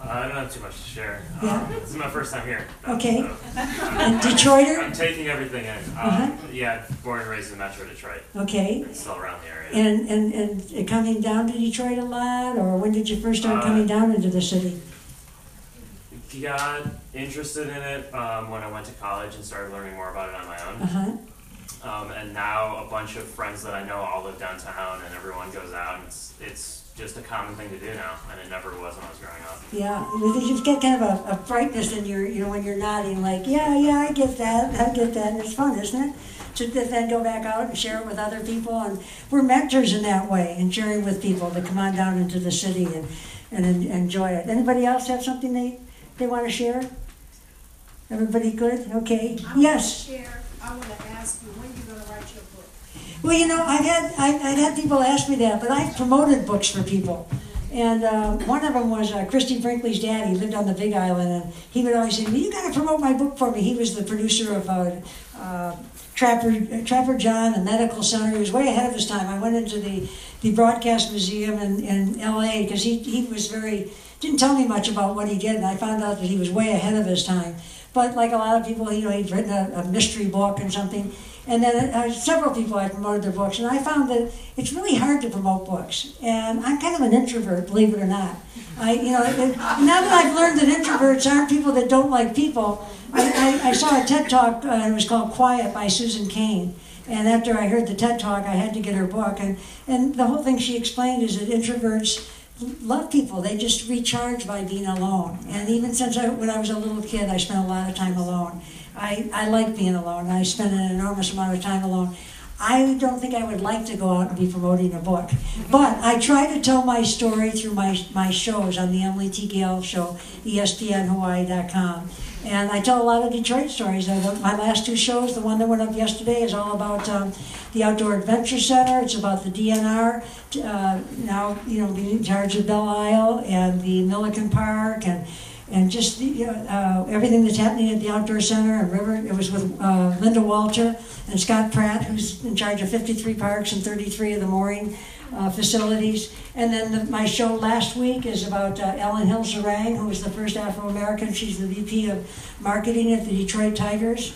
Uh, I don't have too much to share. Yeah. Um, this is my first time here. Okay. So, And Detroiter? I'm taking everything in. Um, Uh-huh. Yeah, born and raised in Metro Detroit. Okay. It's still around the area. And, and, and coming down to Detroit a lot, or when did you first start Uh, coming down into the city? Got interested in it um, when I went to college and started learning more about it on my own. Uh-huh. Um, and now a bunch of friends that I know all live downtown, and everyone goes out. And it's it's just a common thing to do now, and it never was when I was growing up. Yeah, you get kind of a, a brightness in your, you know, when you're nodding, like, yeah, yeah, I get that, I get that, and it's fun, isn't it? To then go back out and share it with other people, and we're mentors in that way, and sharing with people to come on down into the city and, and enjoy it. Anybody else have something they, they want to share? Everybody good? Okay. Yes. Share, I want to ask you, when you gonna write your book? Well, you know, I've had I've, I've had people ask me that, but I've promoted books for people. And uh, one of them was uh, Christie Brinkley's dad. He lived on the Big Island, and he would always say, well, "You got to promote my book for me." He was the producer of uh, uh, Trapper Trapper John, a medical center. He was way ahead of his time. I went into the the Broadcast Museum in, in L.A. because he he was very didn't tell me much about what he did, and I found out that he was way ahead of his time. But like a lot of people, you know, he'd written a, a mystery book and something. And then uh, several people had promoted their books, and I found that it's really hard to promote books. And I'm kind of an introvert, believe it or not. I, you know, it, now that I've learned that introverts aren't people that don't like people, I, I, I saw a TED talk. Uh, it was called "Quiet" by Susan Cain. And after I heard the TED talk, I had to get her book. And and the whole thing she explained is that introverts love people. They just recharge by being alone. And even since I, when I was a little kid, I spent a lot of time alone. I, I like being alone. I spend an enormous amount of time alone. I don't think I would like to go out and be promoting a book. But I try to tell my story through my, my shows on the Emily T. Gail show, ESPNHawaii.com. And I tell a lot of Detroit stories. My last two shows, the one that went up yesterday, is all about um, the Outdoor Adventure Center. It's about the DNR, uh, now, you know, being in charge of Belle Isle and the Milliken Park. And and just the, uh, everything that's happening at the outdoor center and River. It was with uh, Linda Walter and Scott Pratt, who's in charge of 53 parks and 33 of the mooring uh, facilities. And then the, my show last week is about uh, Ellen Hill Zeringue, who was the first Afro American. She's the VP of marketing at the Detroit Tigers.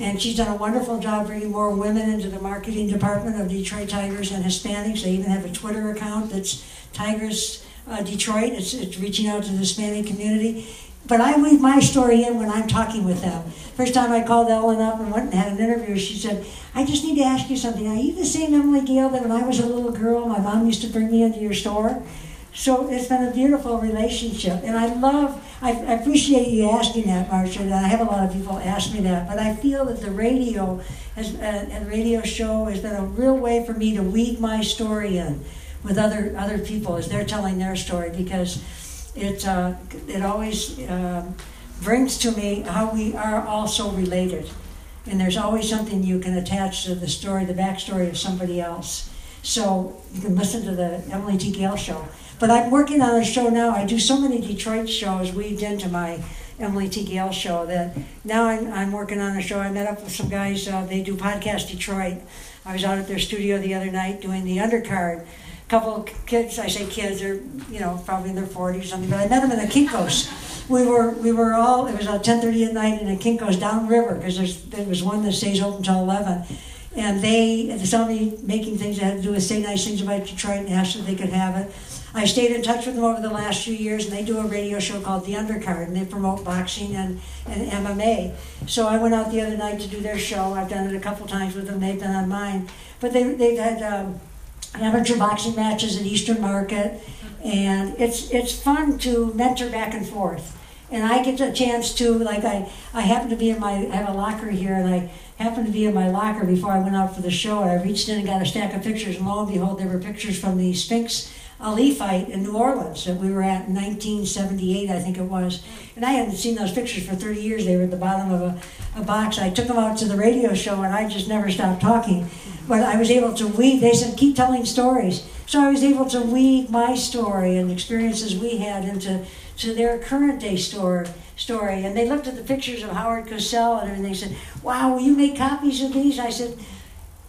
And she's done a wonderful job bringing more women into the marketing department of Detroit Tigers and Hispanics. They even have a Twitter account that's Tigers uh, Detroit. It's, it's reaching out to the Hispanic community. But I weave my story in when I'm talking with them. First time I called Ellen up and went and had an interview, she said, I just need to ask you something. Are you the same Emily Gail that when I was a little girl, my mom used to bring me into your store? So it's been a beautiful relationship. And I love, I, appreciate you asking that, Marsha. And I have a lot of people ask me that. But I feel that the radio, has, uh, and radio show has been a real way for me to weave my story in with other, other people as they're telling their story because it, uh, it always um brings to me how we are all so related. And there's always something you can attach to the story, the backstory of somebody else. So you can listen to the Emily T. Gail show. But I'm working on a show now. I do so many Detroit shows weaved into my Emily T. Gail show that now I'm, I'm working on a show. I met up with some guys, uh, they do Podcast Detroit. I was out at their studio the other night doing the undercard. Couple of kids, I say kids, they're, you know, probably in their 40s or something, but I met them in the Kinko's. We were, we were all, it was about 10.30 at night in a Kinko's downriver, because there was one that stays open till 11. And they, they saw me making things that had to do with say nice things about Detroit and asked if they could have it. I stayed in touch with them over the last few years, and they do a radio show called The Undercard, and they promote boxing and, and MMA. So I went out the other night to do their show. I've done it a couple times with them. They've been on mine, but they they've had um, amateur boxing matches at Eastern Market, and it's it's fun to mentor back and forth. And I get a chance to like I I happen to be in my I have a locker here, and I happened to be in my locker before I went out for the show, and I reached in and got a stack of pictures, and lo and behold, there were pictures from the Spinks Ali fight in New Orleans that we were at in 1978, I think it was. And I hadn't seen those pictures for 30 years. They were at the bottom of a, a box. I took them out to the radio show, and I just never stopped talking. But I was able to weave, they said, keep telling stories. So I was able to weave my story and experiences we had into to their current day story story. And they looked at the pictures of Howard Cosell and everything. They said, "Wow, will you make copies of these?" I said,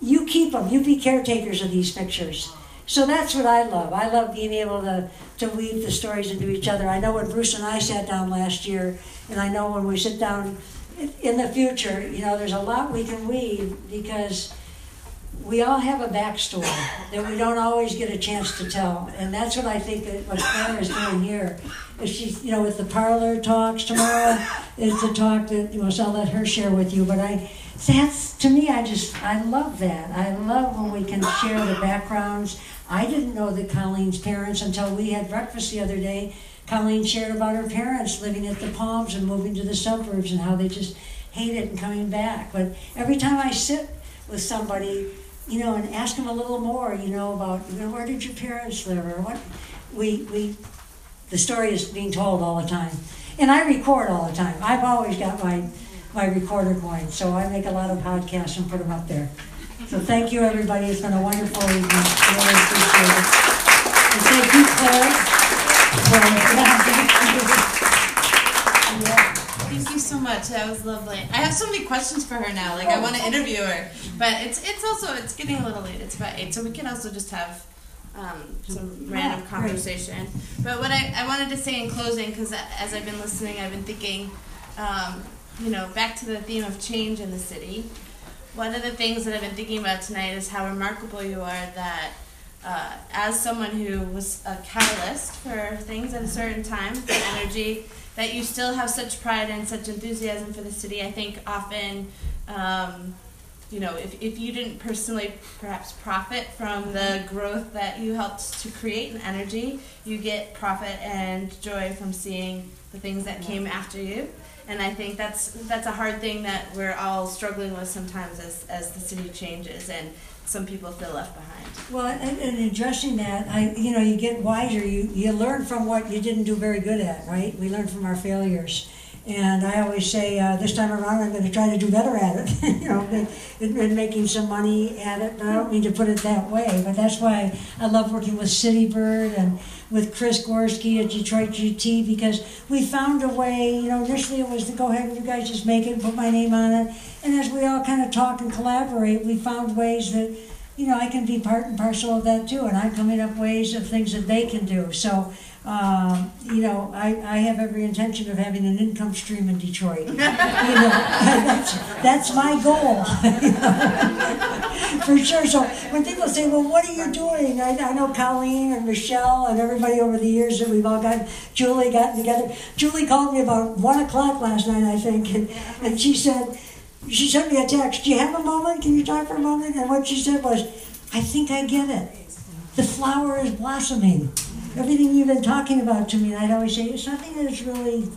"You keep them. You be caretakers of these pictures." So that's what I love. I love being able to, to weave the stories into each other. I know when Bruce and I sat down last year, and I know when we sit down in the future, you know, there's a lot we can weave because we all have a backstory that we don't always get a chance to tell. And that's what I think that what Claire is doing here. Is she, you know, with the parlor talks tomorrow, is the talk that, you know, so I'll let her share with you. But I, that's, to me, I just, I love that. I love when we can share the backgrounds. I didn't know that Colleen's parents until we had breakfast the other day. Colleen shared about her parents living at the Palms and moving to the suburbs and how they just hate it and coming back. But every time I sit with somebody, you know, and ask them a little more, you know, about you know, where did your parents live or what, we, we, the story is being told all the time. And I record all the time. I've always got my, my recorder going, so I make a lot of podcasts and put them up there. So thank you, everybody. It's been a wonderful evening. I really appreciate it. And thank you, Claire. for- yeah. Thank you so much. That was lovely. I have so many questions for her now. Like I want to interview her, but it's it's also it's getting a little late. It's about eight, so we can also just have um, some random Yeah, conversation. But what I, I wanted to say in closing, because as I've been listening, I've been thinking, um, you know, back to the theme of change in the city. One of the things that I've been thinking about tonight is how remarkable you are that uh, as someone who was a catalyst for things at a certain time, for energy, that you still have such pride and such enthusiasm for the city. I think often, um, you know, if, if you didn't personally perhaps profit from the growth that you helped to create in energy, you get profit and joy from seeing the things that came after you. And I think that's that's a hard thing that we're all struggling with sometimes as, as the city changes and some people feel left behind. Well, and, and addressing that, I, you know, you get wiser. You, you learn from what you didn't do very good at, right? We learn from our failures. And I always say, uh, this time around, I'm gonna try to do better at it, you know, and making some money at it, I don't mean to put it that way, but that's why I love working with City Bird and with Chris Gorski at Detroit GT, because we found a way, you know, initially it was to go ahead and you guys just make it, and put my name on it, and as we all kind of talk and collaborate, we found ways that, you know, I can be part and parcel of that too, and I'm coming up ways of things that they can do, so, um, you know, I, I have every intention of having an income stream in Detroit. You know, that's, that's my goal. For sure. So when people say, well, what are you doing? I, I know Colleen and Michelle and everybody over the years that we've all gotten, Julie gotten together. Julie called me about one o'clock last night, I think, and, and she said, she sent me a text, do you have a moment? Can you talk for a moment? And what she said was, I think I get it. The flower is blossoming everything you've been talking about to me, and I'd always say, it's nothing that's really,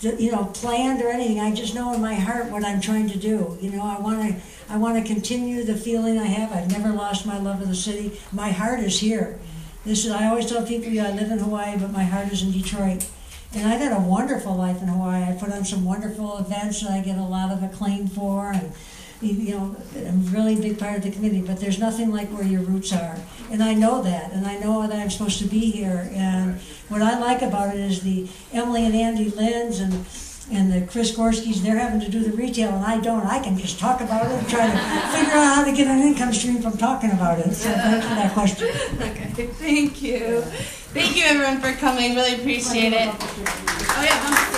you know, planned or anything. I just know in my heart what I'm trying to do. You know, I want to, I want to continue the feeling I have. I've never lost my love of the city. My heart is here. This is, I always tell people, yeah, I live in Hawaii, but my heart is in Detroit. And I've had a wonderful life in Hawaii. I put on some wonderful events that I get a lot of acclaim for, and you know, I'm a really big part of the committee, but there's nothing like where your roots are. And I know that, and I know that I'm supposed to be here. And what I like about it is the Emily and Andy Linn's and and the Chris Gorskys, they're having to do the retail, and I don't. I can just talk about it and try to figure out how to get an income stream from talking about it. So thanks for that question. Okay, thank you. Thank you everyone for coming. Really appreciate it. Oh yeah.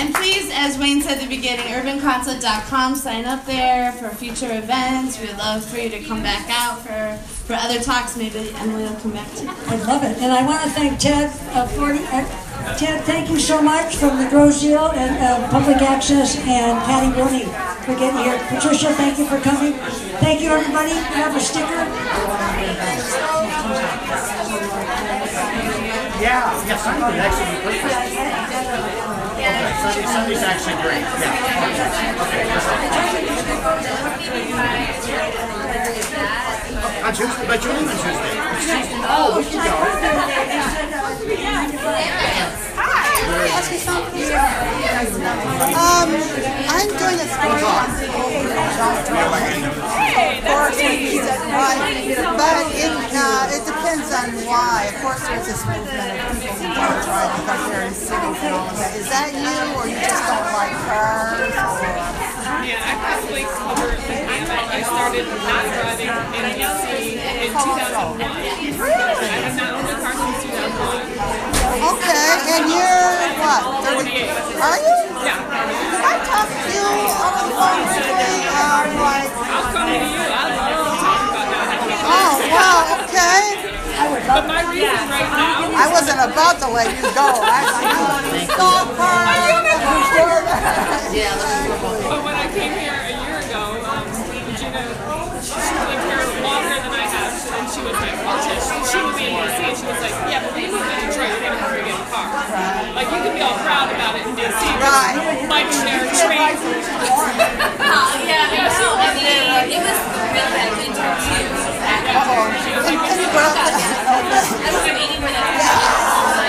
And please, as Wayne said at the beginning, urbanconsulate.com, sign up there for future events. We'd love for you to come back out for, for other talks. Maybe Emily will come back too. I love it. And I want to thank Ted uh, for uh, Ted, thank you so much from the Rose Deal and uh, Public Access and Patty Rooney for getting here. Patricia, thank you for coming. Thank you, everybody. You have a sticker. Yeah, yeah, Sunday would actually be perfect. Okay, Sunday, Sunday's actually great. Yeah. Okay. On Tuesday, but you leave on Tuesday. It's Tuesday. Oh, we can go. Um, I'm doing a story on right, but it, uh, it depends on why. Of course, there's this movement of people who don't drive they're in cities and all of that. Is that you, or you just don't like cars? Yeah, I probably covered the. I started not driving in DC in 2001. I have not Okay, and you're what? 38. Are you? Yeah. Can I talk to you over the phone briefly? Um, like. I'll come to you. I'd love to talk about that. Oh, wow, okay. But my reason right now. I wasn't about to let you go. I was stop her. Yeah. But when I came here a year ago, um, Regina, she lived here longer than I have, and she was my cultist. She would be in DC, and she was like, "Yeah, but when you move to Detroit, you're gonna have to get a car. Like you can be all proud about it in DC, Right. Like their train. Oh, yeah, Yeah, she I mean, it was really that winter too. Can, can you go up the, I was in 80 minutes.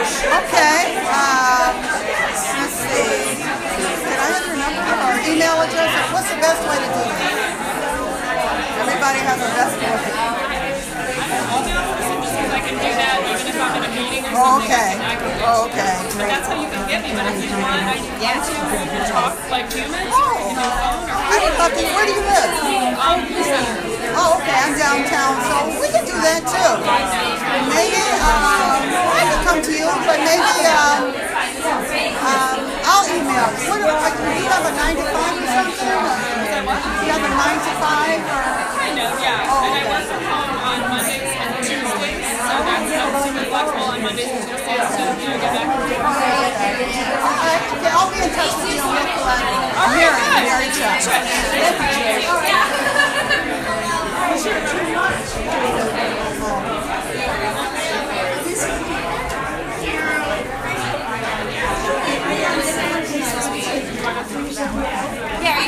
Okay, um, let's see. Can I have your number or email address? What's the best way to do this? Everybody has a best way. Do that even if I'm in a meeting or Oh, something. okay. I can, I can Oh, okay, But great. that's how you can get me. But if you want, I can to talk like humans. Oh. I would love to, where do you live? Um, Oh, okay, I'm downtown, so we can do that too. Maybe, um, I can come to you, but maybe, um, um, I'll email. What, like, do you have a nine to five or something? Do you have a nine to five or? Kind of, yeah. Oh, and I work from home flexible on Mondays because you'll see. You get back. Okay, I'll be in touch with you. All right, good. Mary Chuck. Yeah,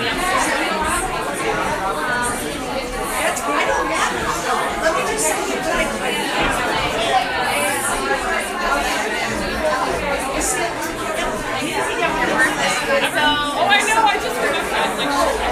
Yeah. next